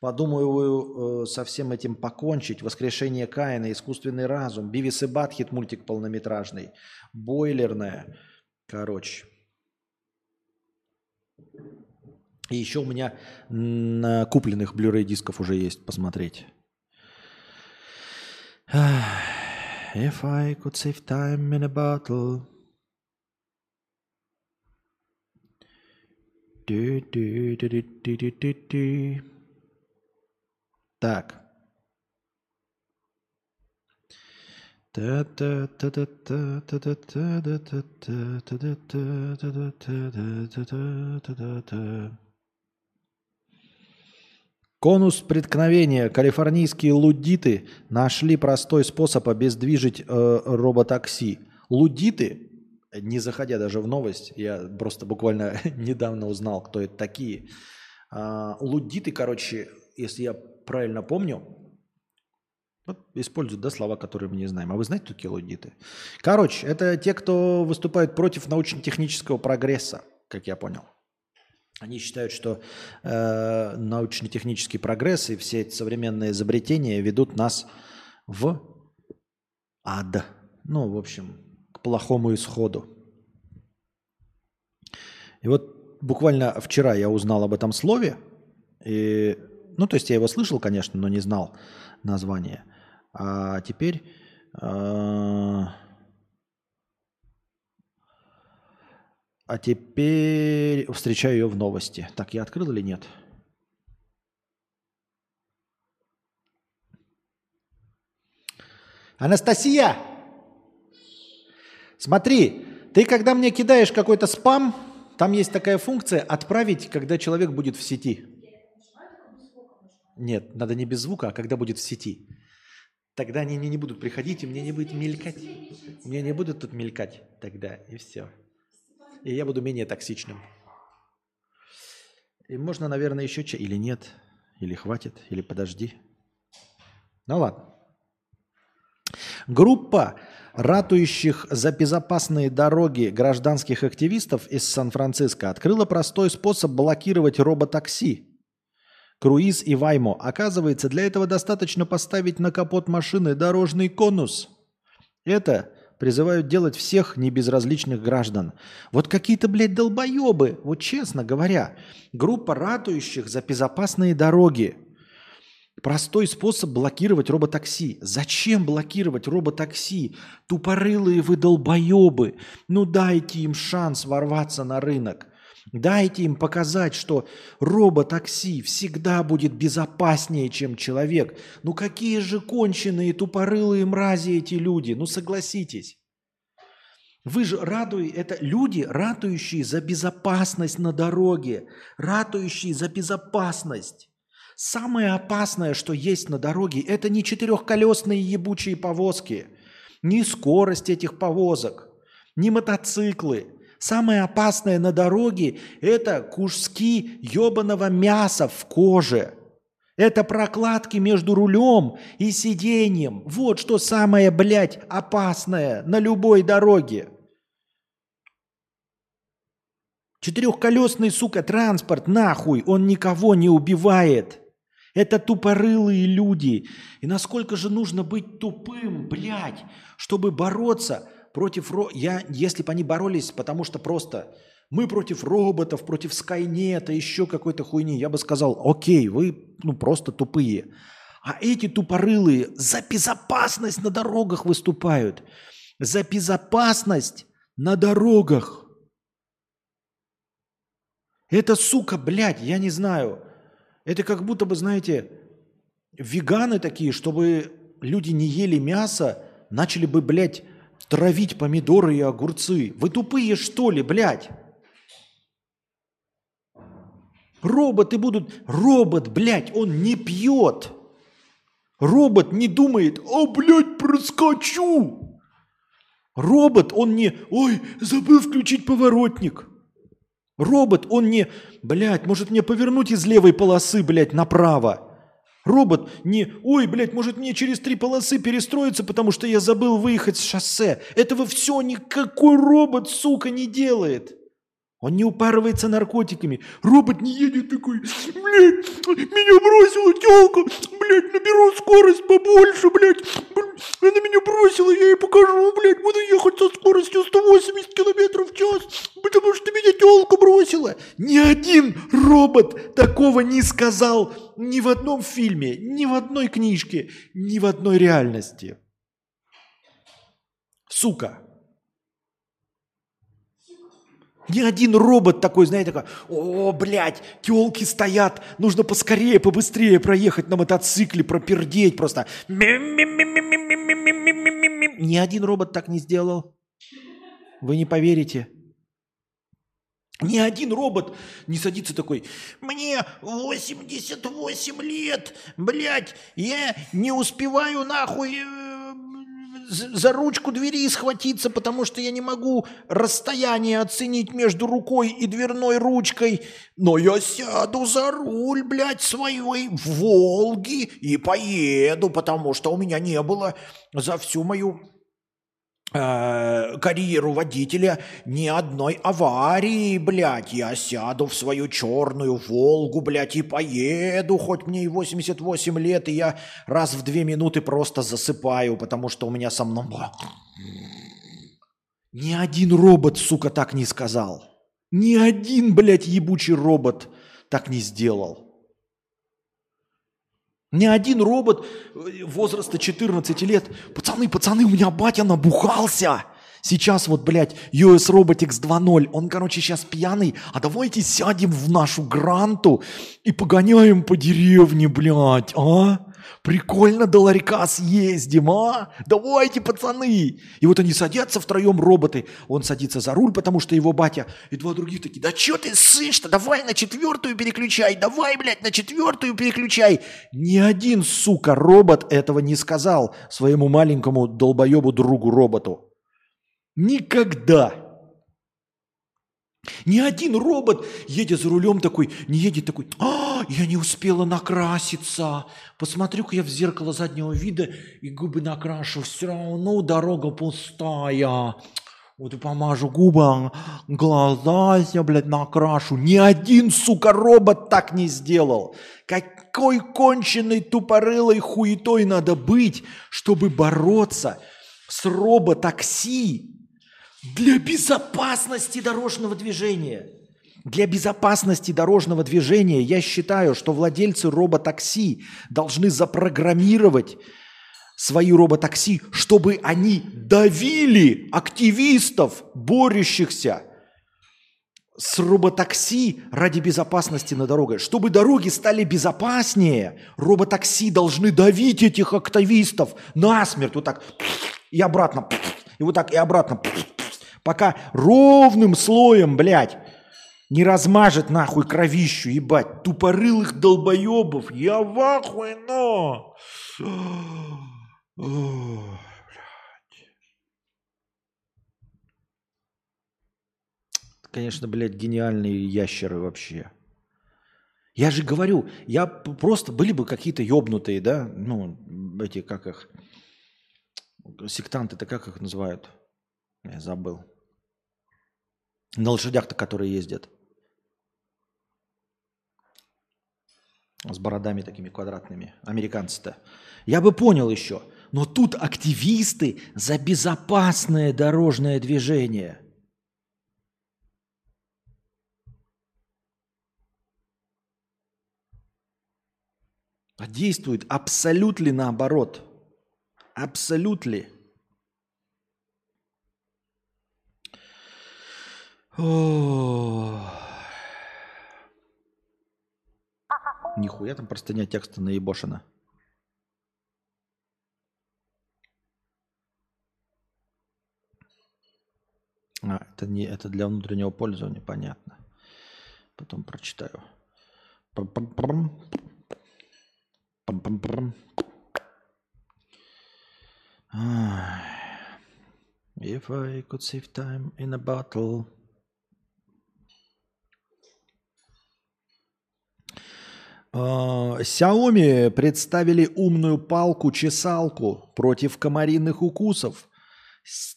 S1: Подумаю э, со всем этим покончить. Воскрешение Каина, искусственный разум, Бивис и Баттхед мультик полнометражный, Бойлерная. Короче. И еще у меня на купленных Blu-ray дисков уже есть посмотреть. If I could save time in a bottle. Du-du-du-du-du-du-du. Так. Та-та-та-та-та-та-та-та-та-та-та-та-та-та-та-та-та. Конус преткновения. Калифорнийские лудиты нашли простой способ обездвижить э, роботакси. Лудиты, не заходя даже в новость, я просто буквально недавно узнал, кто это такие. А, лудиты, короче, если я правильно помню, вот используют да, слова, которые мы не знаем. А вы знаете, кто такие лудиты? Короче, это те, кто выступают против научно-технического прогресса, как я понял. Они считают, что э, научно-технический прогресс и все эти современные изобретения ведут нас в ад. Ну, в общем, к плохому исходу. И вот буквально вчера я узнал об этом слове, и Ну, то есть я его слышал, конечно, но не знал название. А теперь... а, А теперь встречаю ее в новости. Так, я открыл или нет? Анастасия! Смотри, ты когда мне кидаешь какой-то спам, там есть такая функция «отправить, когда человек будет в сети». Нет, надо не без звука, а когда будет в сети. Тогда они мне не будут приходить, и мне не будет мелькать. Мне не будут тут мелькать тогда, и все. И я буду менее токсичным. И можно, наверное, еще чай. Или нет, или хватит, или подожди. Ну ладно. Группа ратующих за безопасные дороги гражданских активистов из Сан-Франциско открыла простой способ блокировать роботакси. Круиз и Ваймо. Оказывается, для этого достаточно поставить на капот машины дорожный конус. Это призывают делать всех небезразличных граждан. Вот какие-то, блядь, долбоебы, вот честно говоря. Группа ратующих за безопасные дороги. Простой способ блокировать роботакси. Зачем блокировать роботакси? Тупорылые вы долбоебы. Ну дайте им шанс ворваться на рынок. Дайте им показать, что роботакси всегда будет безопаснее, чем человек. Ну какие же конченые тупорылые мрази эти люди? Ну согласитесь. Вы же радуете, это люди, ратующие за безопасность на дороге, ратующие за безопасность. Самое опасное, что есть на дороге, это не четырехколесные ебучие повозки, не скорость этих повозок, не мотоциклы. Самое опасное на дороге – это куски ебаного мяса в коже. Это прокладки между рулем и сиденьем. Вот что самое, блядь, опасное на любой дороге. Четырехколесный, сука, транспорт, нахуй, он никого не убивает. Это тупорылые люди. И насколько же нужно быть тупым, блядь, чтобы бороться против... ро- Я, если бы они боролись, потому что просто мы против роботов, против Скайнета, еще какой-то хуйни, я бы сказал, окей, вы ну, просто тупые. А эти тупорылые за безопасность на дорогах выступают. За безопасность на дорогах. Это, сука, блядь, я не знаю. Это как будто бы, знаете, веганы такие, чтобы люди не ели мясо, начали бы, блядь, травить помидоры и огурцы. Вы тупые, что ли, блядь? Роботы будут... Робот, блядь, он не пьет. Робот не думает, а, блядь, проскочу. Робот, он не... Ой, забыл включить поворотник. Робот, он не... Блядь, может мне повернуть из левой полосы, блядь, направо. Робот не... Ой, блядь, может мне через три полосы перестроиться, потому что я забыл выехать с шоссе. Этого все никакой робот, сука, не делает. Он не упарывается наркотиками. Робот не едет такой, блядь, меня бросила телка, блядь, наберу скорость побольше, блядь, Блин, она меня бросила, я ей покажу, блядь, буду ехать со скоростью 180 километров в час, потому что меня телка бросила. Ни один робот такого не сказал ни в одном фильме, ни в одной книжке, ни в одной реальности. Сука. Ни один робот такой, знаете, такой, о, блядь, телки стоят, нужно поскорее, побыстрее проехать на мотоцикле, пропердеть просто. Ни один робот так не сделал. Вы не поверите. Ни один робот не садится такой, мне 88 лет, блядь, я не успеваю нахуй э, за ручку двери схватиться, потому что я не могу расстояние оценить между рукой и дверной ручкой. Но я сяду за руль, блядь, своей Волги и поеду, потому что у меня не было за всю мою карьеру водителя ни одной аварии, блядь. Я сяду в свою черную Волгу, блядь, и поеду, хоть мне и 88 лет, и я раз в две минуты просто засыпаю, потому что у меня со мной... Ни один робот, сука, так не сказал. Ни один, блядь, ебучий робот так не сделал. Ни один робот э, возраста 14 лет. Пацаны, пацаны, у меня батя набухался. Сейчас вот, блядь, US Robotics 2.0, он, короче, сейчас пьяный, а давайте сядем в нашу гранту и погоняем по деревне, блядь, а? Прикольно до ларька съездим, а? Давайте, пацаны. И вот они садятся втроем, роботы. Он садится за руль, потому что его батя. И два других такие, да что ты сышь-то? Давай на четвертую переключай. Давай, блядь, на четвертую переключай. Ни один, сука, робот этого не сказал своему маленькому долбоебу другу роботу. Никогда. Ни один робот, едя за рулем такой, не едет такой, а, я не успела накраситься. Посмотрю-ка я в зеркало заднего вида и губы накрашу. Все равно дорога пустая. Вот и помажу губы, глаза я, блядь, накрашу. Ни один, сука, робот так не сделал. Какой конченой тупорылой хуетой надо быть, чтобы бороться с роботакси, для безопасности дорожного движения. Для безопасности дорожного движения я считаю, что владельцы роботакси должны запрограммировать свои роботакси, чтобы они давили активистов, борющихся с роботакси ради безопасности на дорогах. Чтобы дороги стали безопаснее, роботакси должны давить этих активистов насмерть, вот так, и обратно, и вот так, и обратно, Пока ровным слоем, блядь, не размажет нахуй кровищу, ебать, тупорылых долбоебов. Я в ахуе, но... Конечно, блядь, гениальные ящеры вообще. Я же говорю, я просто были бы какие-то ёбнутые, да, ну, эти, как их, сектанты-то как их называют? Я забыл. На лошадях-то, которые ездят. С бородами такими квадратными. Американцы-то. Я бы понял еще. Но тут активисты за безопасное дорожное движение. А действует абсолютно наоборот. Абсолютно. Нихуя там простыня текста наебошена. А, это не это для внутреннего пользования, понятно. Потом прочитаю. If I could save time in a bottle. Xiaomi представили умную палку-чесалку против комариных укусов.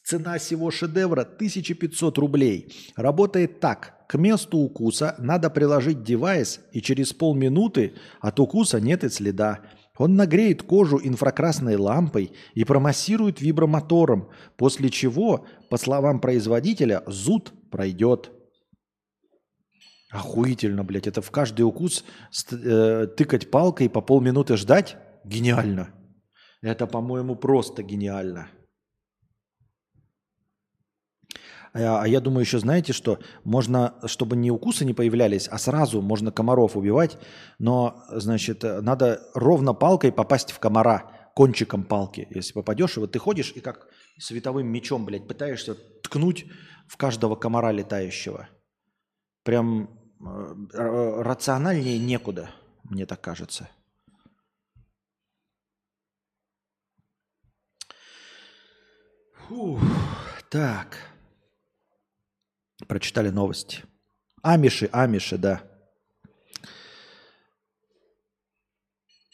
S1: Цена всего шедевра 1500 рублей. Работает так. К месту укуса надо приложить девайс, и через полминуты от укуса нет и следа. Он нагреет кожу инфракрасной лампой и промассирует вибромотором, после чего, по словам производителя, зуд пройдет. Охуительно, блядь. Это в каждый укус э, тыкать палкой по полминуты ждать? Гениально. Это, по-моему, просто гениально. А, а я думаю, еще знаете, что можно, чтобы не укусы не появлялись, а сразу можно комаров убивать, но, значит, надо ровно палкой попасть в комара, кончиком палки. Если попадешь, и вот ты ходишь и как световым мечом, блядь, пытаешься ткнуть в каждого комара летающего. Прям рациональнее некуда, мне так кажется. Фух, так. Прочитали новости. Амиши, амиши, да.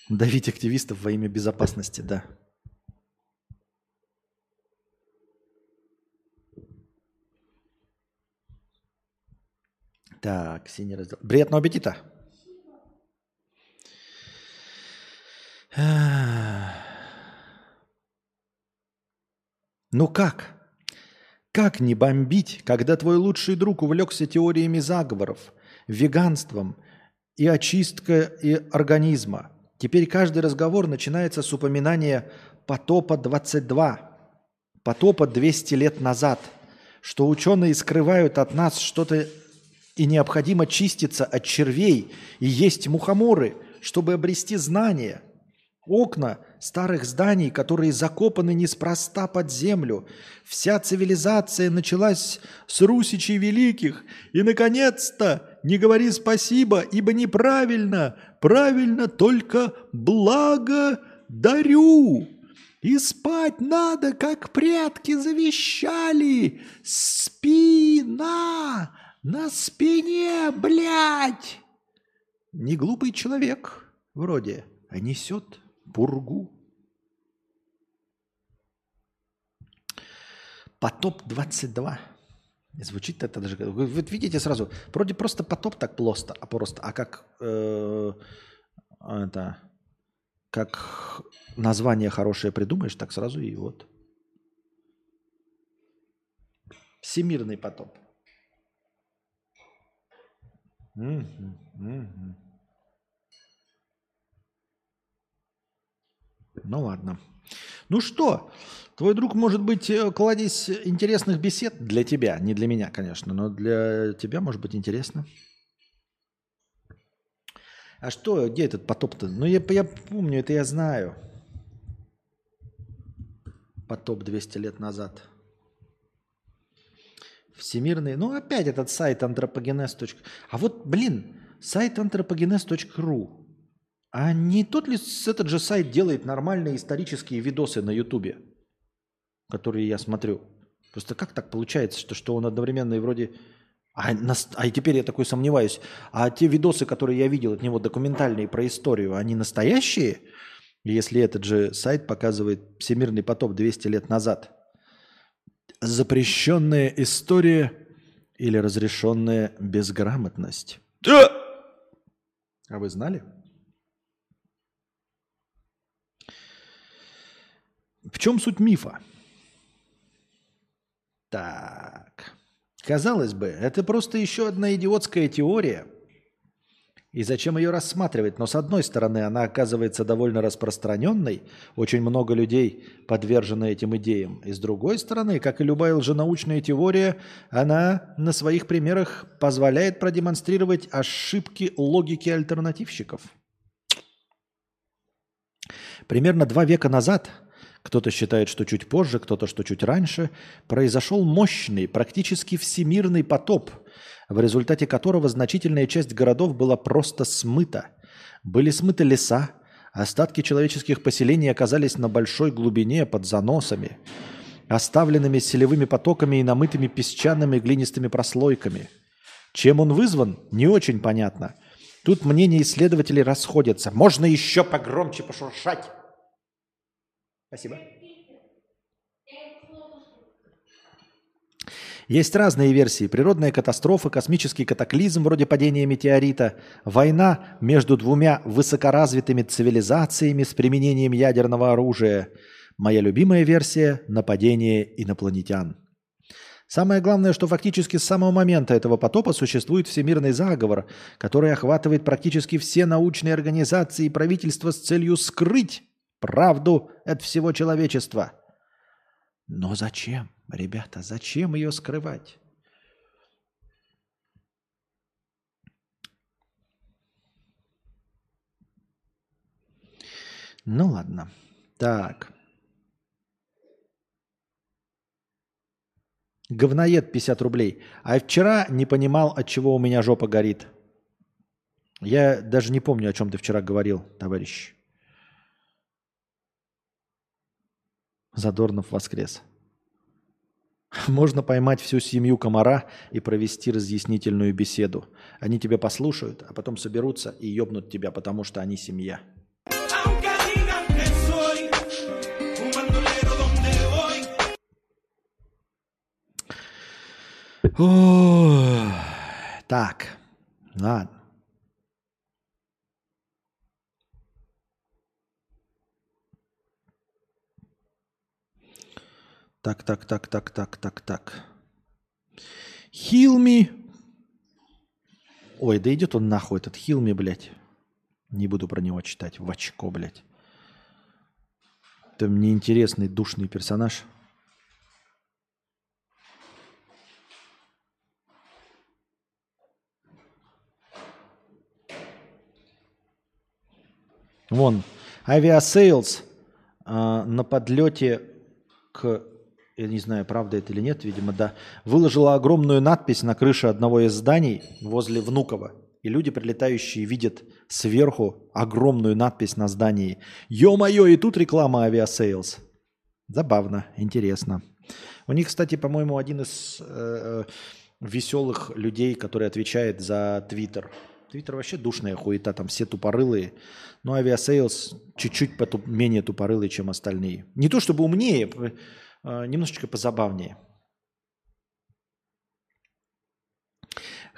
S1: Давить активистов во имя безопасности, да. Так, синий раздел. Приятного аппетита. Ну как? Как не бомбить, когда твой лучший друг увлекся теориями заговоров, веганством и очисткой и организма? Теперь каждый разговор начинается с упоминания потопа 22, потопа 200 лет назад, что ученые скрывают от нас что-то и необходимо чиститься от червей и есть мухоморы, чтобы обрести знания. Окна старых зданий, которые закопаны неспроста под землю. Вся цивилизация началась с русичей великих. И, наконец-то, не говори спасибо, ибо неправильно, правильно только благо дарю. И спать надо, как предки завещали. Спина на спине, блядь. Не глупый человек вроде, а несет пургу. Потоп 22. Звучит это даже... Вы, вы видите сразу, вроде просто потоп так просто, а просто, а как э, это, как название хорошее придумаешь, так сразу и вот. Всемирный потоп. Ну ладно. Ну что, твой друг может быть э, кладезь интересных бесед для тебя, не для меня, конечно, но для тебя может быть интересно. А что, где этот потоп-то? Ну, я, я помню, это я знаю. Потоп 200 лет назад. Всемирный. Ну, опять этот сайт антропогенез. А вот, блин, сайт антропогенез.ру. А не тот ли этот же сайт делает нормальные исторические видосы на Ютубе, которые я смотрю? Просто как так получается, что, что он одновременно и вроде... А, нас- а теперь я такой сомневаюсь. А те видосы, которые я видел от него, документальные про историю, они настоящие? Если этот же сайт показывает всемирный потоп 200 лет назад. Запрещенная история или разрешенная безграмотность? Да! А вы знали? В чем суть мифа? Так. Казалось бы, это просто еще одна идиотская теория. И зачем ее рассматривать? Но с одной стороны, она оказывается довольно распространенной. Очень много людей подвержены этим идеям. И с другой стороны, как и любая лженаучная теория, она на своих примерах позволяет продемонстрировать ошибки логики альтернативщиков. Примерно два века назад, кто-то считает, что чуть позже, кто-то, что чуть раньше, произошел мощный, практически всемирный потоп, в результате которого значительная часть городов была просто смыта. Были смыты леса, остатки человеческих поселений оказались на большой глубине под заносами, оставленными селевыми потоками и намытыми песчаными глинистыми прослойками. Чем он вызван, не очень понятно. Тут мнения исследователей расходятся. Можно еще погромче пошуршать. Спасибо. Есть разные версии. Природная катастрофа, космический катаклизм вроде падения метеорита, война между двумя высокоразвитыми цивилизациями с применением ядерного оружия. Моя любимая версия – нападение инопланетян. Самое главное, что фактически с самого момента этого потопа существует всемирный заговор, который охватывает практически все научные организации и правительства с целью скрыть правду от всего человечества. Но зачем, ребята, зачем ее скрывать? Ну ладно. Так. Говноед 50 рублей. А вчера не понимал, от чего у меня жопа горит. Я даже не помню, о чем ты вчера говорил, товарищ. Задорнов воскрес. Можно поймать всю семью комара и провести разъяснительную беседу. Они тебя послушают, а потом соберутся и ёбнут тебя, потому что они семья.
S3: Digan que
S1: Так, так, так, так, так, так, так. Хилми. Ой, да идет он нахуй, этот Хилми, блядь. Не буду про него читать. В очко, блядь. Это мне интересный душный персонаж. Вон, Aviasales а, на подлете к, я не знаю, правда это или нет, видимо, да, выложила огромную надпись на крыше одного из зданий возле Внуково. И люди, прилетающие, видят сверху огромную надпись на здании. Ё-моё, и тут реклама Aviasales. Забавно, интересно. У них, кстати, по-моему, один из э, веселых людей, который отвечает за Твиттер. Твиттер вообще душная хуета, там все тупорылые. Но Aviasales чуть-чуть потуп- менее тупорылый, чем остальные. Не то чтобы умнее, э, немножечко позабавнее.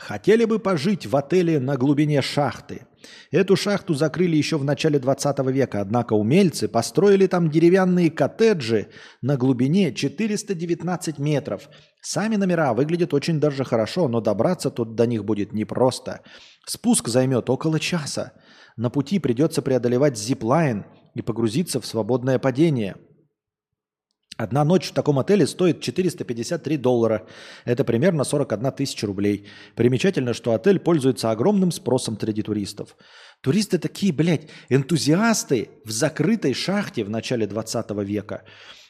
S1: Хотели бы пожить в отеле на глубине шахты. Эту шахту закрыли еще в начале 20 века, однако умельцы построили там деревянные коттеджи на глубине 419 метров. Сами номера выглядят очень даже хорошо, но добраться тут до них будет непросто. Спуск займет около часа. На пути придется преодолевать зиплайн и погрузиться в свободное падение – Одна ночь в таком отеле стоит 453 доллара. Это примерно 41 тысяча рублей. Примечательно, что отель пользуется огромным спросом среди туристов. Туристы такие, блядь, энтузиасты в закрытой шахте в начале 20 века.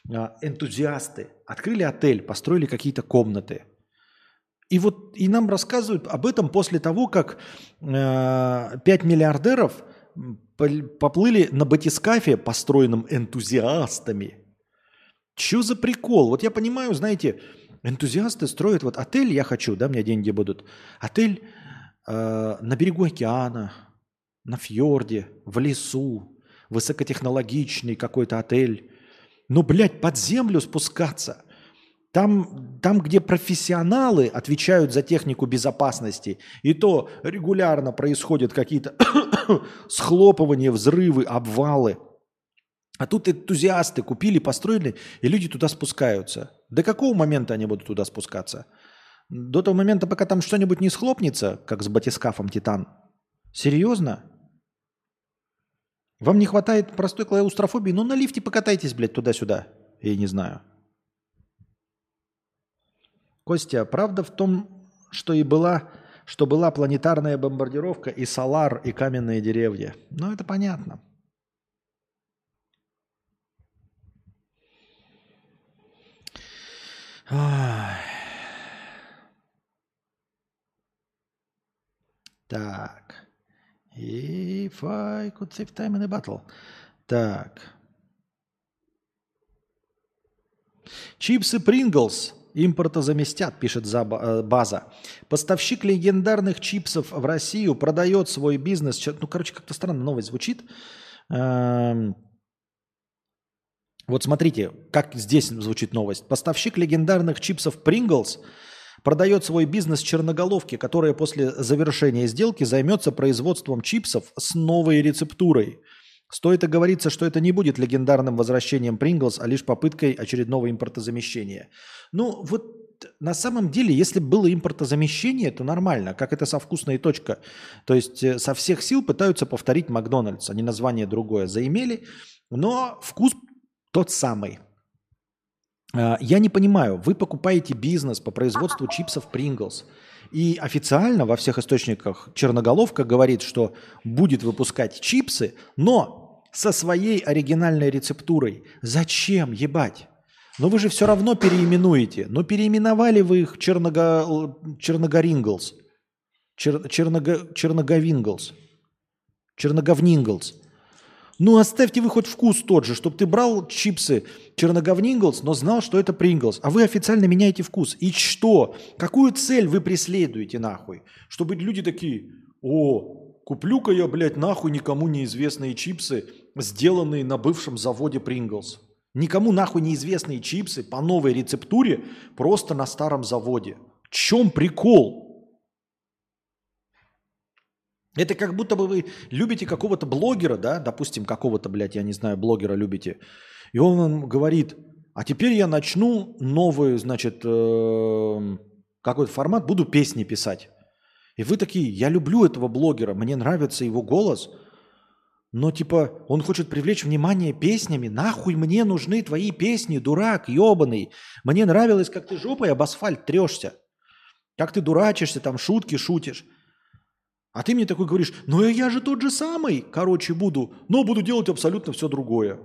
S1: А, Энтузиасты. Открыли отель, построили какие-то комнаты. И вот и нам рассказывают об этом после того, как э, 5 миллиардеров поплыли на батискафе, построенном энтузиастами – Че за прикол? Вот я понимаю, знаете, энтузиасты строят вот отель, я хочу, да, у меня деньги будут. Отель э, на берегу океана, на фьорде, в лесу, высокотехнологичный какой-то отель. Ну, блядь, под землю спускаться. Там, там, где профессионалы отвечают за технику безопасности, и то регулярно происходят какие-то схлопывания, взрывы, обвалы – а тут энтузиасты купили, построили, и люди туда спускаются. До какого момента они будут туда спускаться? До того момента, пока там что-нибудь не схлопнется, как с батискафом Титан. Серьезно? Вам не хватает простой клаустрофобии? Ну, на лифте покатайтесь, блядь, туда-сюда. Я не знаю. Костя, правда в том, что и была, что была планетарная бомбардировка и Солар, и каменные деревья? Ну, это понятно. Так. If I could save time in a battle. Так. Чипсы Принглс импорта заместят, пишет э, база. Поставщик легендарных чипсов в Россию продает свой бизнес. Ну, короче, как-то странно новость звучит. Вот смотрите, как здесь звучит новость. Поставщик легендарных чипсов Pringles продает свой бизнес черноголовке, которая после завершения сделки займется производством чипсов с новой рецептурой. Стоит оговориться, что это не будет легендарным возвращением Pringles, а лишь попыткой очередного импортозамещения. Ну, вот на самом деле, если бы было импортозамещение, то нормально, как это со вкусной точка. То есть э, со всех сил пытаются повторить Макдональдс, они название другое заимели, но вкус тот самый. А, Я не понимаю, вы покупаете бизнес по производству чипсов Pringles, и официально во всех источниках черноголовка говорит, что будет выпускать чипсы, но со своей оригинальной рецептурой. Зачем, ебать? Но вы же все равно переименуете. Но переименовали вы их черного, черногоринглс. Чер, черного, черноговинглс. Черноговнинглс. Ну, оставьте вы хоть вкус тот же, чтобы ты брал чипсы черноговнинглс, но знал, что это Принглс. А вы официально меняете вкус. И что? Какую цель вы преследуете нахуй? Чтобы люди такие, о, куплю-ка я, блядь, нахуй никому неизвестные чипсы, сделанные на бывшем заводе Принглс. Никому нахуй неизвестные чипсы по новой рецептуре просто на старом заводе. В чем прикол? Это как будто бы вы любите какого-то блогера, да, допустим, какого-то, блядь, я не знаю, блогера любите, и он вам говорит, а теперь я начну новый, значит, эм, какой-то формат, буду песни писать. И вы такие, я люблю этого блогера, мне нравится его голос, Но типа он хочет привлечь внимание песнями. Нахуй мне нужны твои песни, дурак, ебаный. Мне нравилось, как ты жопой об асфальт трешься. Как ты дурачишься, там шутки шутишь. А ты мне такой говоришь, ну я же тот же самый, короче, буду, но буду делать абсолютно все другое.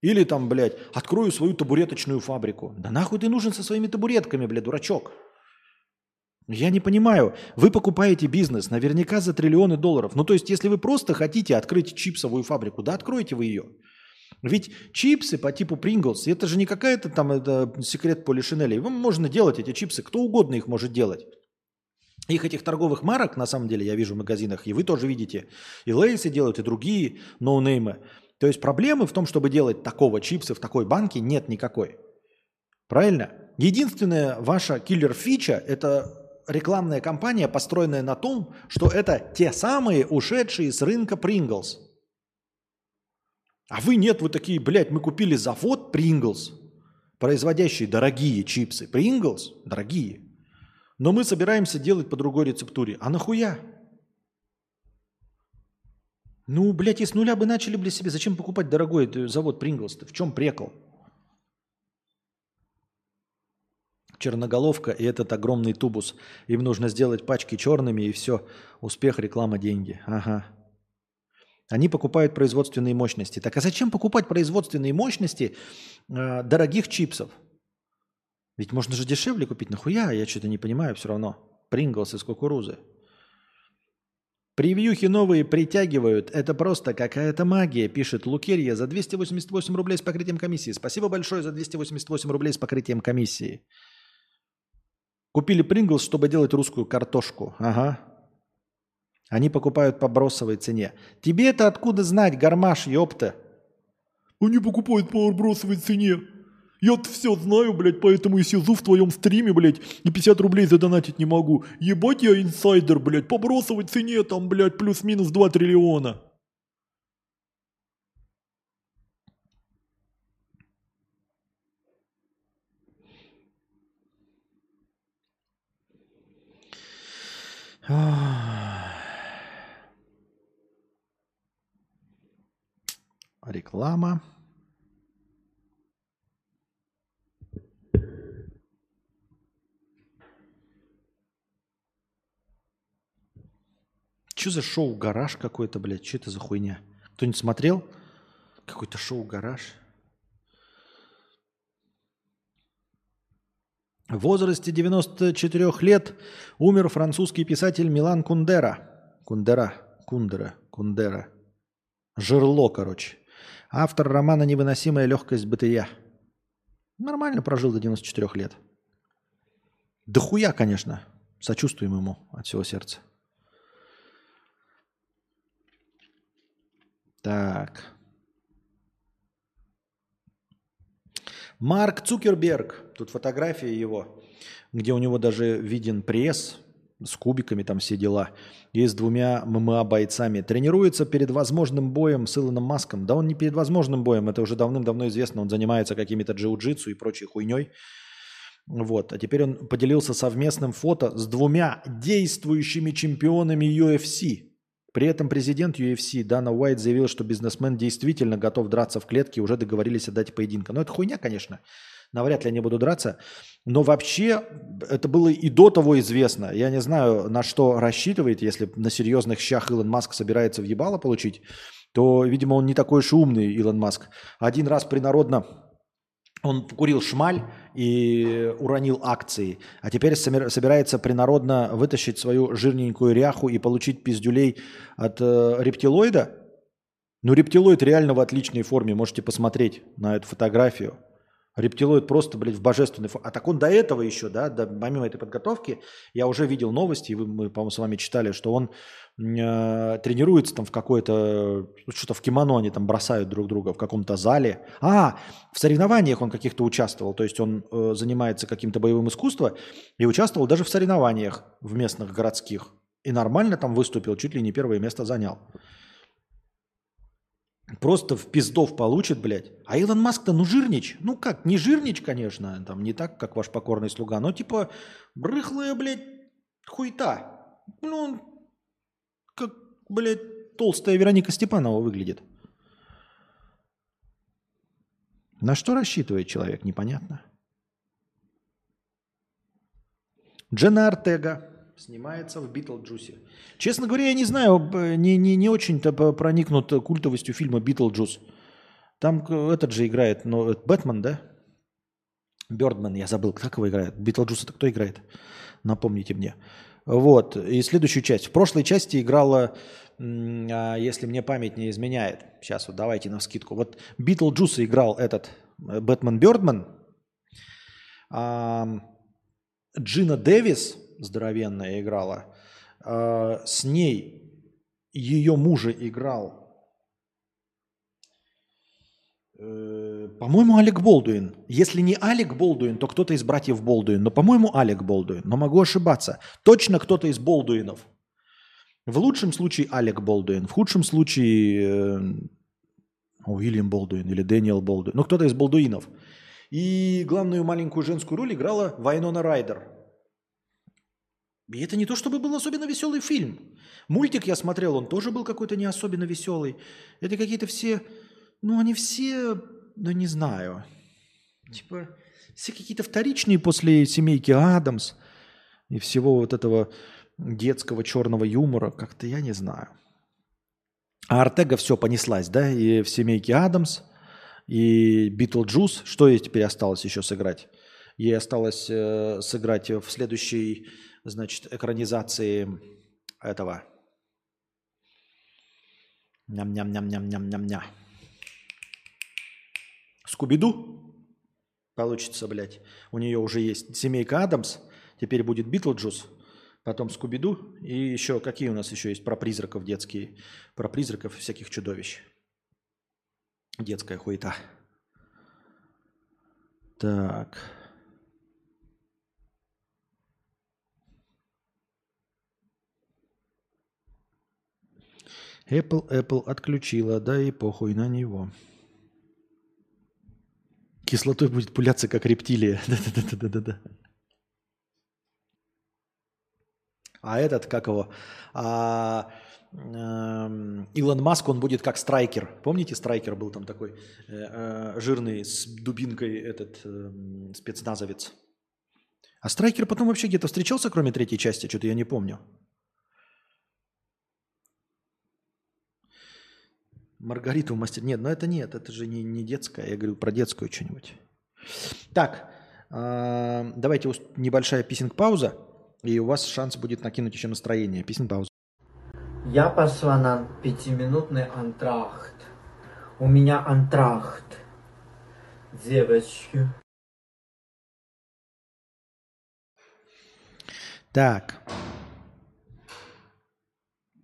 S1: Или там, блядь, открою свою табуреточную фабрику. Да нахуй ты нужен со своими табуретками, блядь, дурачок. Я не понимаю. Вы покупаете бизнес наверняка за триллионы долларов. Ну, то есть, если вы просто хотите открыть чипсовую фабрику, да, откройте вы ее. Ведь чипсы по типу Pringles, это же не какая-то там это, секрет Полишинеля. Вам можно делать эти чипсы, кто угодно их может делать. Их этих торговых марок, на самом деле, я вижу в магазинах, и вы тоже видите. И Лейсы делают, и другие ноунеймы. То есть проблемы в том, чтобы делать такого чипсы в такой банке, нет никакой. Правильно? Единственная ваша киллер-фича – это рекламная кампания, построенная на том, что это те самые ушедшие с рынка Pringles. А вы нет, вы такие, блядь, мы купили завод Pringles, производящий дорогие чипсы. Pringles дорогие. Но мы собираемся делать по другой рецептуре. А нахуя? Ну, блядь, и с нуля бы начали бы себе. Зачем покупать дорогой э, завод? -то? В чем прекол? Черноголовка и этот огромный тубус. Им нужно сделать пачки черными и все. Успех, реклама, деньги. Ага. Они покупают производственные мощности. Так а зачем покупать производственные мощности э, дорогих чипсов? Ведь можно же дешевле купить. Нахуя? Я что-то не понимаю все равно. Принглс из кукурузы. Превьюхи новые притягивают. Это просто какая-то магия, пишет Лукерья за 288 рублей с покрытием комиссии. Спасибо большое за 288 рублей с покрытием комиссии. Купили Принглс, чтобы делать русскую картошку. Ага. Они покупают по бросовой цене. Тебе это откуда знать, гармаш, ёпта?
S2: Они покупают по бросовой цене. Я все знаю, блядь, поэтому и сижу в твоем стриме, блядь, и 50 рублей задонатить не могу. Ебать я инсайдер, блядь, по бросовой цене там, блядь, плюс-минус 2 триллиона.
S1: Реклама. Что за шоу «Гараж» какой-то, блядь? Что это за хуйня? Кто-нибудь смотрел? Какой-то шоу «Гараж». В возрасте 94 лет умер французский писатель Милан Кундера. Кундера, Кундера, Кундера. Жирло, короче. Автор романа «Невыносимая легкость бытия». Нормально прожил до 94 лет. Да хуя, конечно. Сочувствуем ему от всего сердца. Так. Марк Цукерберг, тут фотография его, где у него даже виден пресс с кубиками, там все дела, и с двумя ММА-бойцами. Тренируется перед возможным боем с Илоном Маском. Да он не перед возможным боем, это уже давным-давно известно, он занимается какими-то джиу-джитсу и прочей хуйней. Вот. А теперь он поделился совместным фото с двумя действующими чемпионами UFC. При этом президент UFC Дана Уайт заявил, что бизнесмен действительно готов драться в клетке и уже договорились о дате поединка. Но это хуйня, конечно. Навряд ли они будут драться. Но вообще это было и до того известно. Я не знаю, на что рассчитывает, если на серьезных щах Илон Маск собирается в ебало получить, то, видимо, он не такой уж умный, Илон Маск. Один раз принародно он курил шмаль и уронил акции, а теперь собирается принародно вытащить свою жирненькую ряху и получить пиздюлей от э, рептилоида. Ну, рептилоид реально в отличной форме, можете посмотреть на эту фотографию. Рептилоид просто, блядь, в божественной форме. А так он до этого еще, да, до, помимо этой подготовки, я уже видел новости, и вы, мы, по-моему, с вами читали, что он э, тренируется там в какой-то, ну, что-то в кимоно они там бросают друг друга в каком-то зале. А, в соревнованиях он каких-то участвовал, то есть он э, занимается каким-то боевым искусством и участвовал даже в соревнованиях в местных городских. И нормально там выступил, чуть ли не первое место занял. Просто в пиздов получит, блядь. А Илон Маск-то, ну, жирнич. Ну как, не жирнич, конечно, там не так, как ваш покорный слуга, но типа брыхлая, блядь, хуйта. Ну, как, блядь, толстая Вероника Степанова выглядит. На что рассчитывает человек, непонятно. Дженна Ортега снимается в Битлджусе. Честно говоря, я не знаю, не, не, не очень-то проникнут культовостью фильма Битлджус. Там этот же играет, ну, это Бэтмен, да? Бёрдман, я забыл, как его играет. Битлджус это кто играет? Напомните мне. Вот, и следующую часть. В прошлой части играла, а, если мне память не изменяет, сейчас вот давайте навскидку. Вот Битлджуса играл этот э, Бэтмен Бёрдман, Джина Дэвис, здоровенная, играла. А, с ней ее мужа играл, э, по-моему, Алек Болдуин. Если не Алек Болдуин, то кто-то из братьев Болдуин. Но, по-моему, Алек Болдуин. Но могу ошибаться. Точно кто-то из Болдуинов. В лучшем случае Алек Болдуин. В худшем случае э, Уильям Болдуин или Дэниел Болдуин. Ну, кто-то из Болдуинов. И главную маленькую женскую роль играла Вайнона Райдер. И это не то, чтобы был особенно веселый фильм. Мультик я смотрел, он тоже был какой-то не особенно веселый. Это какие-то все, ну они все, ну не знаю, типа все какие-то вторичные после семейки Адамс и всего вот этого детского черного юмора, как-то я не знаю. А Ортега все понеслась, да, и в семейке Адамс, и Битлджус. Что ей теперь осталось еще сыграть? Ей осталось э, сыграть в следующей, значит, экранизации этого. Ням-ням-ням-ням-ням-ням-ня. Скубиду получится, блядь. У нее уже есть семейка Адамс, теперь будет Битлджус, потом Скубиду и еще какие у нас еще есть про призраков детские, про призраков всяких чудовищ. Детская хуета. Так. Apple, Apple отключила, да и похуй на него. Кислотой будет пуляться, как рептилия. Да-да-да-да-да. А этот, как его? А, эм, Илон Маск, он будет как страйкер. Помните, страйкер был там такой э, э, жирный с дубинкой этот эм, спецназовец. А страйкер потом вообще где-то встречался, кроме третьей части? Что-то я не помню. Маргариту мастер. Нет, ну это нет, это же не, не детская. Я говорю про детскую что-нибудь. Так, э, давайте небольшая писинг-пауза, и у вас шанс будет накинуть еще настроение. Писинг-пауза.
S6: Я пошла на пятиминутный антрахт. У меня антрахт. Девочки.
S1: Так.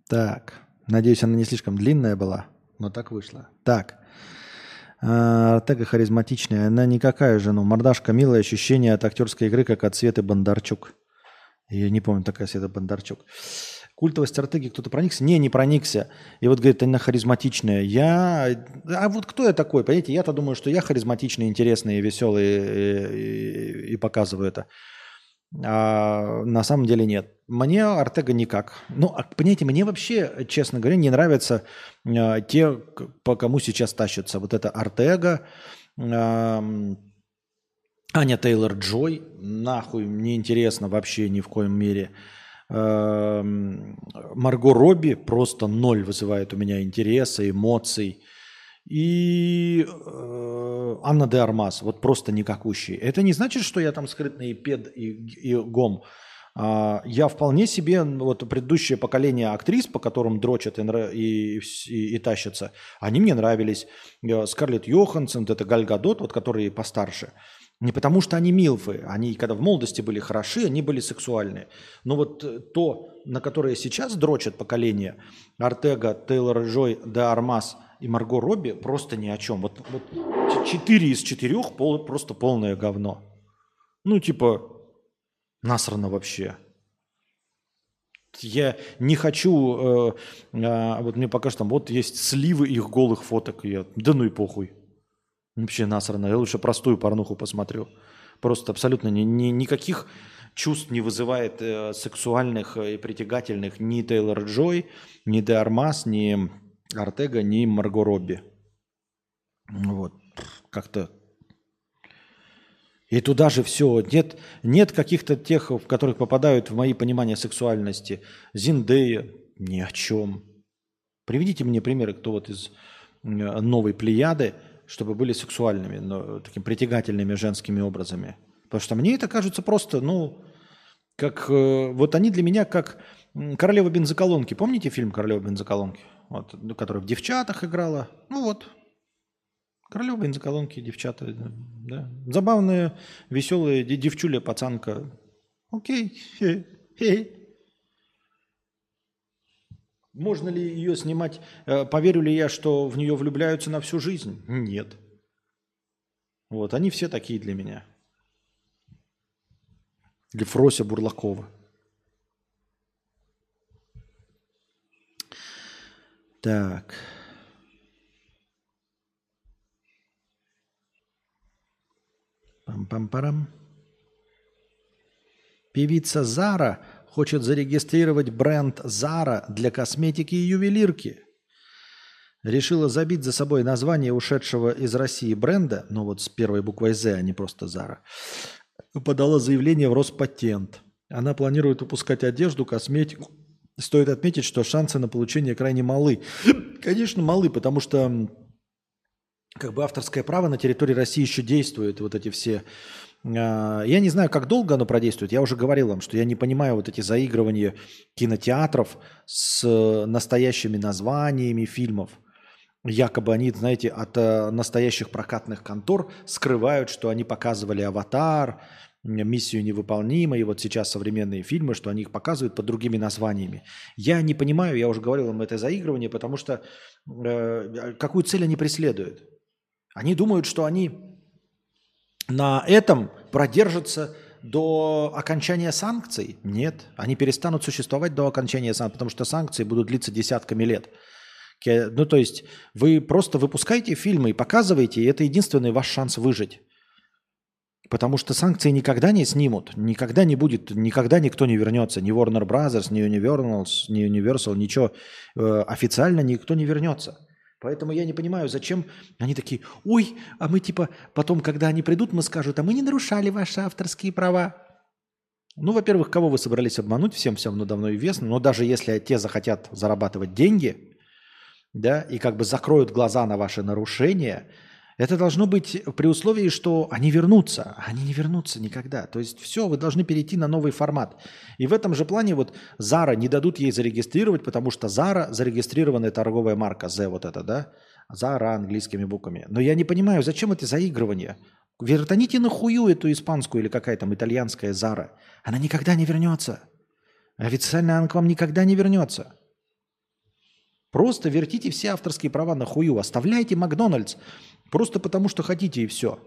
S1: Так. Надеюсь, она не слишком длинная была, но так вышло. Так. А, Артега харизматичная. Она никакая же, ну, мордашка милая, ощущение от актерской игры, как от Светы Бондарчук. Я не помню, такая Света Бондарчук. Культовость Артеги кто-то проникся? Не, не проникся. И вот говорит, она харизматичная. Я... А вот кто я такой? Понимаете, я-то думаю, что я харизматичный, интересный, веселый и, и- и показываю это. А на самом деле нет. Мне Артега никак. Ну, а, понимаете, мне вообще, честно говоря, не нравятся э, те, по кому сейчас тащатся. Вот это Артега, эм, Аня Тейлор Джой, нахуй, мне интересно вообще ни в коем мере. Эм, Марго Робби просто ноль вызывает у меня интереса, эмоций. И э, Анна де Армас, вот просто никакущий. Это не значит, что я там скрытный пед и, и гом. А, я вполне себе, вот предыдущее поколение актрис, по которым дрочат и, и, и- и тащатся, они мне нравились. Э, Скарлетт Йоханссон, это Галь Гадот, вот которые постарше. Не потому что они милфы, они когда в молодости были хороши, они были сексуальные. Но вот э, то, на которое сейчас дрочат поколение, Артега, Тейлор Джой, Де Армас и Марго Робби просто ни о чем. Вот, вот ч- четыре из четырех пол- просто полное говно. Ну, типа, насрано вообще. Я не хочу, э, а, вот мне покажут, там вот есть сливы их голых фоток. И я, да ну и похуй. Вообще насрано. Я лучше простую порнуху посмотрю. Просто абсолютно ни, ни- никаких чувств не вызывает э, сексуальных э, и притягательных ни Тейлор Джой, ни Де Армас, ни Артега, ни Марго Робби. Вот. Как-то и туда же все. Нет, нет каких-то тех, в которых попадают в мои понимания сексуальности. Зиндея ни о чем. Приведите мне примеры, кто вот из э, новой плеяды, чтобы были сексуальными, но такими притягательными женскими образами. Потому что мне это кажется просто, ну, как... э, вот они для меня как королева бензоколонки. Помните фильм «Королева бензоколонки»? Вот, ну, которая в «Девчатах» играла. Ну вот, Королева бензоколонки, девчата. Да. Забавная, веселая де- девчуля, пацанка. Окей. Хе. Можно ли ее снимать? Э, Поверю ли я, что в нее влюбляются на всю жизнь? Нет. Вот, они все такие для меня. Или Фрося Бурлакова. Так. Пам-пам-парам. Певица Зара хочет зарегистрировать бренд Зара для косметики и ювелирки. Решила забить за собой название ушедшего из России бренда, ну вот с первой буквой «З», а не просто «Зара», подала заявление в Роспатент. Она планирует выпускать одежду, косметику. Стоит отметить, что шансы на получение крайне малы. Конечно, малы, потому что как бы авторское право на территории России еще действует, вот эти все. а, Я не знаю, как долго оно продействует. Я уже говорил вам, что я не понимаю вот эти заигрывания кинотеатров с э, настоящими названиями фильмов. Якобы они, знаете, от э, настоящих прокатных контор скрывают, что они показывали «Аватар», «Миссию невыполнима», и вот сейчас современные фильмы, что они их показывают под другими названиями. Я не понимаю, я уже говорил вам это заигрывание, потому что э, какую цель они преследуют? Они думают, что они на этом продержатся до окончания санкций? Нет, они перестанут существовать до окончания санкций, потому что санкции будут длиться десятками лет. Ну, то есть вы просто выпускаете фильмы и показываете, и это единственный ваш шанс выжить. Потому что санкции никогда не снимут, никогда не будет, никогда никто не вернется. Ни Warner Brothers, ни Universal, ни Universal, ничего. Э, Официально никто не вернется. Поэтому я не понимаю, зачем они такие, ой, а мы типа потом, когда они придут, мы скажут, а мы не нарушали ваши авторские права. Ну, во-первых, кого вы собрались обмануть, всем всем равно давно известно, но даже если те захотят зарабатывать деньги, да, и как бы закроют глаза на ваши нарушения, это должно быть при условии, что они вернутся. А Они не вернутся никогда. То есть все, вы должны перейти на новый формат. И в этом же плане вот Zara не дадут ей зарегистрировать, потому что Zara зарегистрированная торговая марка, Z вот это, да? Zara английскими буквами. Но я не понимаю, зачем эти заигрывания? Вертаните на хую эту испанскую или какая там итальянская Zara. Она никогда не вернется. Официально она к вам никогда не вернется. Просто вертите все авторские права на хую. Оставляйте Макдональдс. Просто потому, что хотите, и все.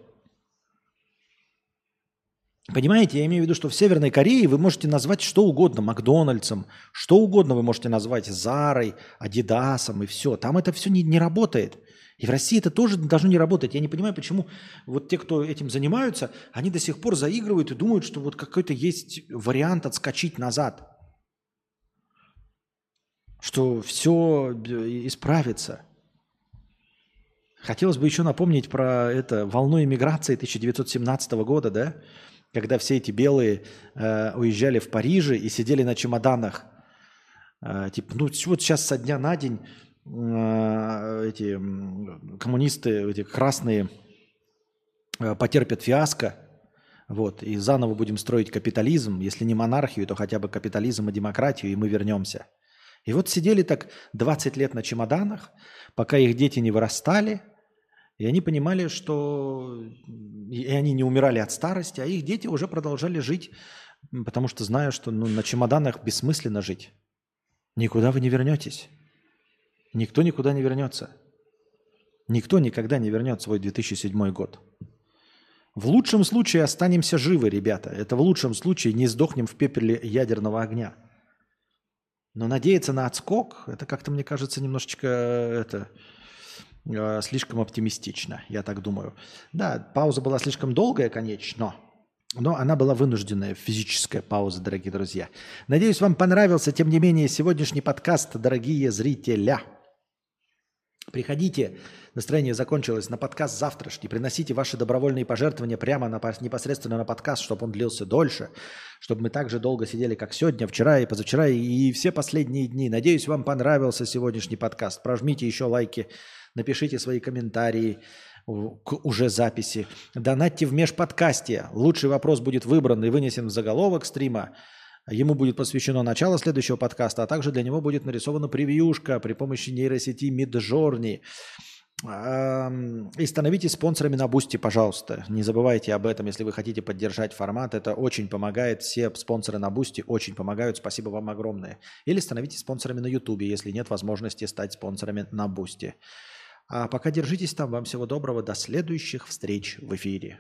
S1: Понимаете, я имею в виду, что в Северной Корее вы можете назвать что угодно Макдональдсом, что угодно вы можете назвать Зарой, Адидасом и все. Там это все не, не работает. И в России это тоже должно не работать. Я не понимаю, почему вот те, кто этим занимаются, они до сих пор заигрывают и думают, что вот какой-то есть вариант отскочить назад. Что все исправится. Хотелось бы еще напомнить про это волну иммиграции 1917 года, да? Когда все эти белые э, уезжали в Париже и сидели на чемоданах. Э, типа, ну вот сейчас со дня на день э, эти коммунисты, эти красные э, потерпят фиаско, вот, и заново будем строить капитализм, если не монархию, то хотя бы капитализм и демократию, и мы вернемся. И вот сидели так 20 лет на чемоданах, пока их дети не вырастали, и они понимали, что и они не умирали от старости, а их дети уже продолжали жить, потому что знаю, что ну, на чемоданах бессмысленно жить. Никуда вы не вернетесь. Никто никуда не вернется. Никто никогда не вернет свой 2007 год. В лучшем случае останемся живы, ребята. Это в лучшем случае не сдохнем в пепеле ядерного огня. Но надеяться на отскок, это как-то, мне кажется, немножечко э, это, э, слишком оптимистично, я так думаю. Да, пауза была слишком долгая, конечно, Но она была вынужденная физическая пауза, дорогие друзья. Надеюсь, вам понравился, тем не менее, сегодняшний подкаст, дорогие зрителя. Приходите, настроение закончилось, на подкаст завтрашний. Приносите ваши добровольные пожертвования прямо на, пос- непосредственно на подкаст, чтобы он длился дольше, чтобы мы так же долго сидели, как сегодня, вчера и позавчера, и все последние дни. Надеюсь, вам понравился сегодняшний подкаст. Прожмите еще лайки, напишите свои комментарии к уже записи. Донатьте в межподкастье. Лучший вопрос будет выбран и вынесен в заголовок стрима. Ему будет посвящено начало следующего подкаста, а также для него будет нарисована превьюшка при помощи нейросети Midjourney. И становитесь спонсорами на Boosty, пожалуйста. Не забывайте об этом, если вы хотите поддержать формат. Это очень помогает. Все спонсоры на Boosty очень помогают. Спасибо вам огромное. Или становитесь спонсорами на Ютубе, если нет возможности стать спонсорами на Boosty. А пока держитесь там. Вам всего доброго. До следующих встреч в эфире.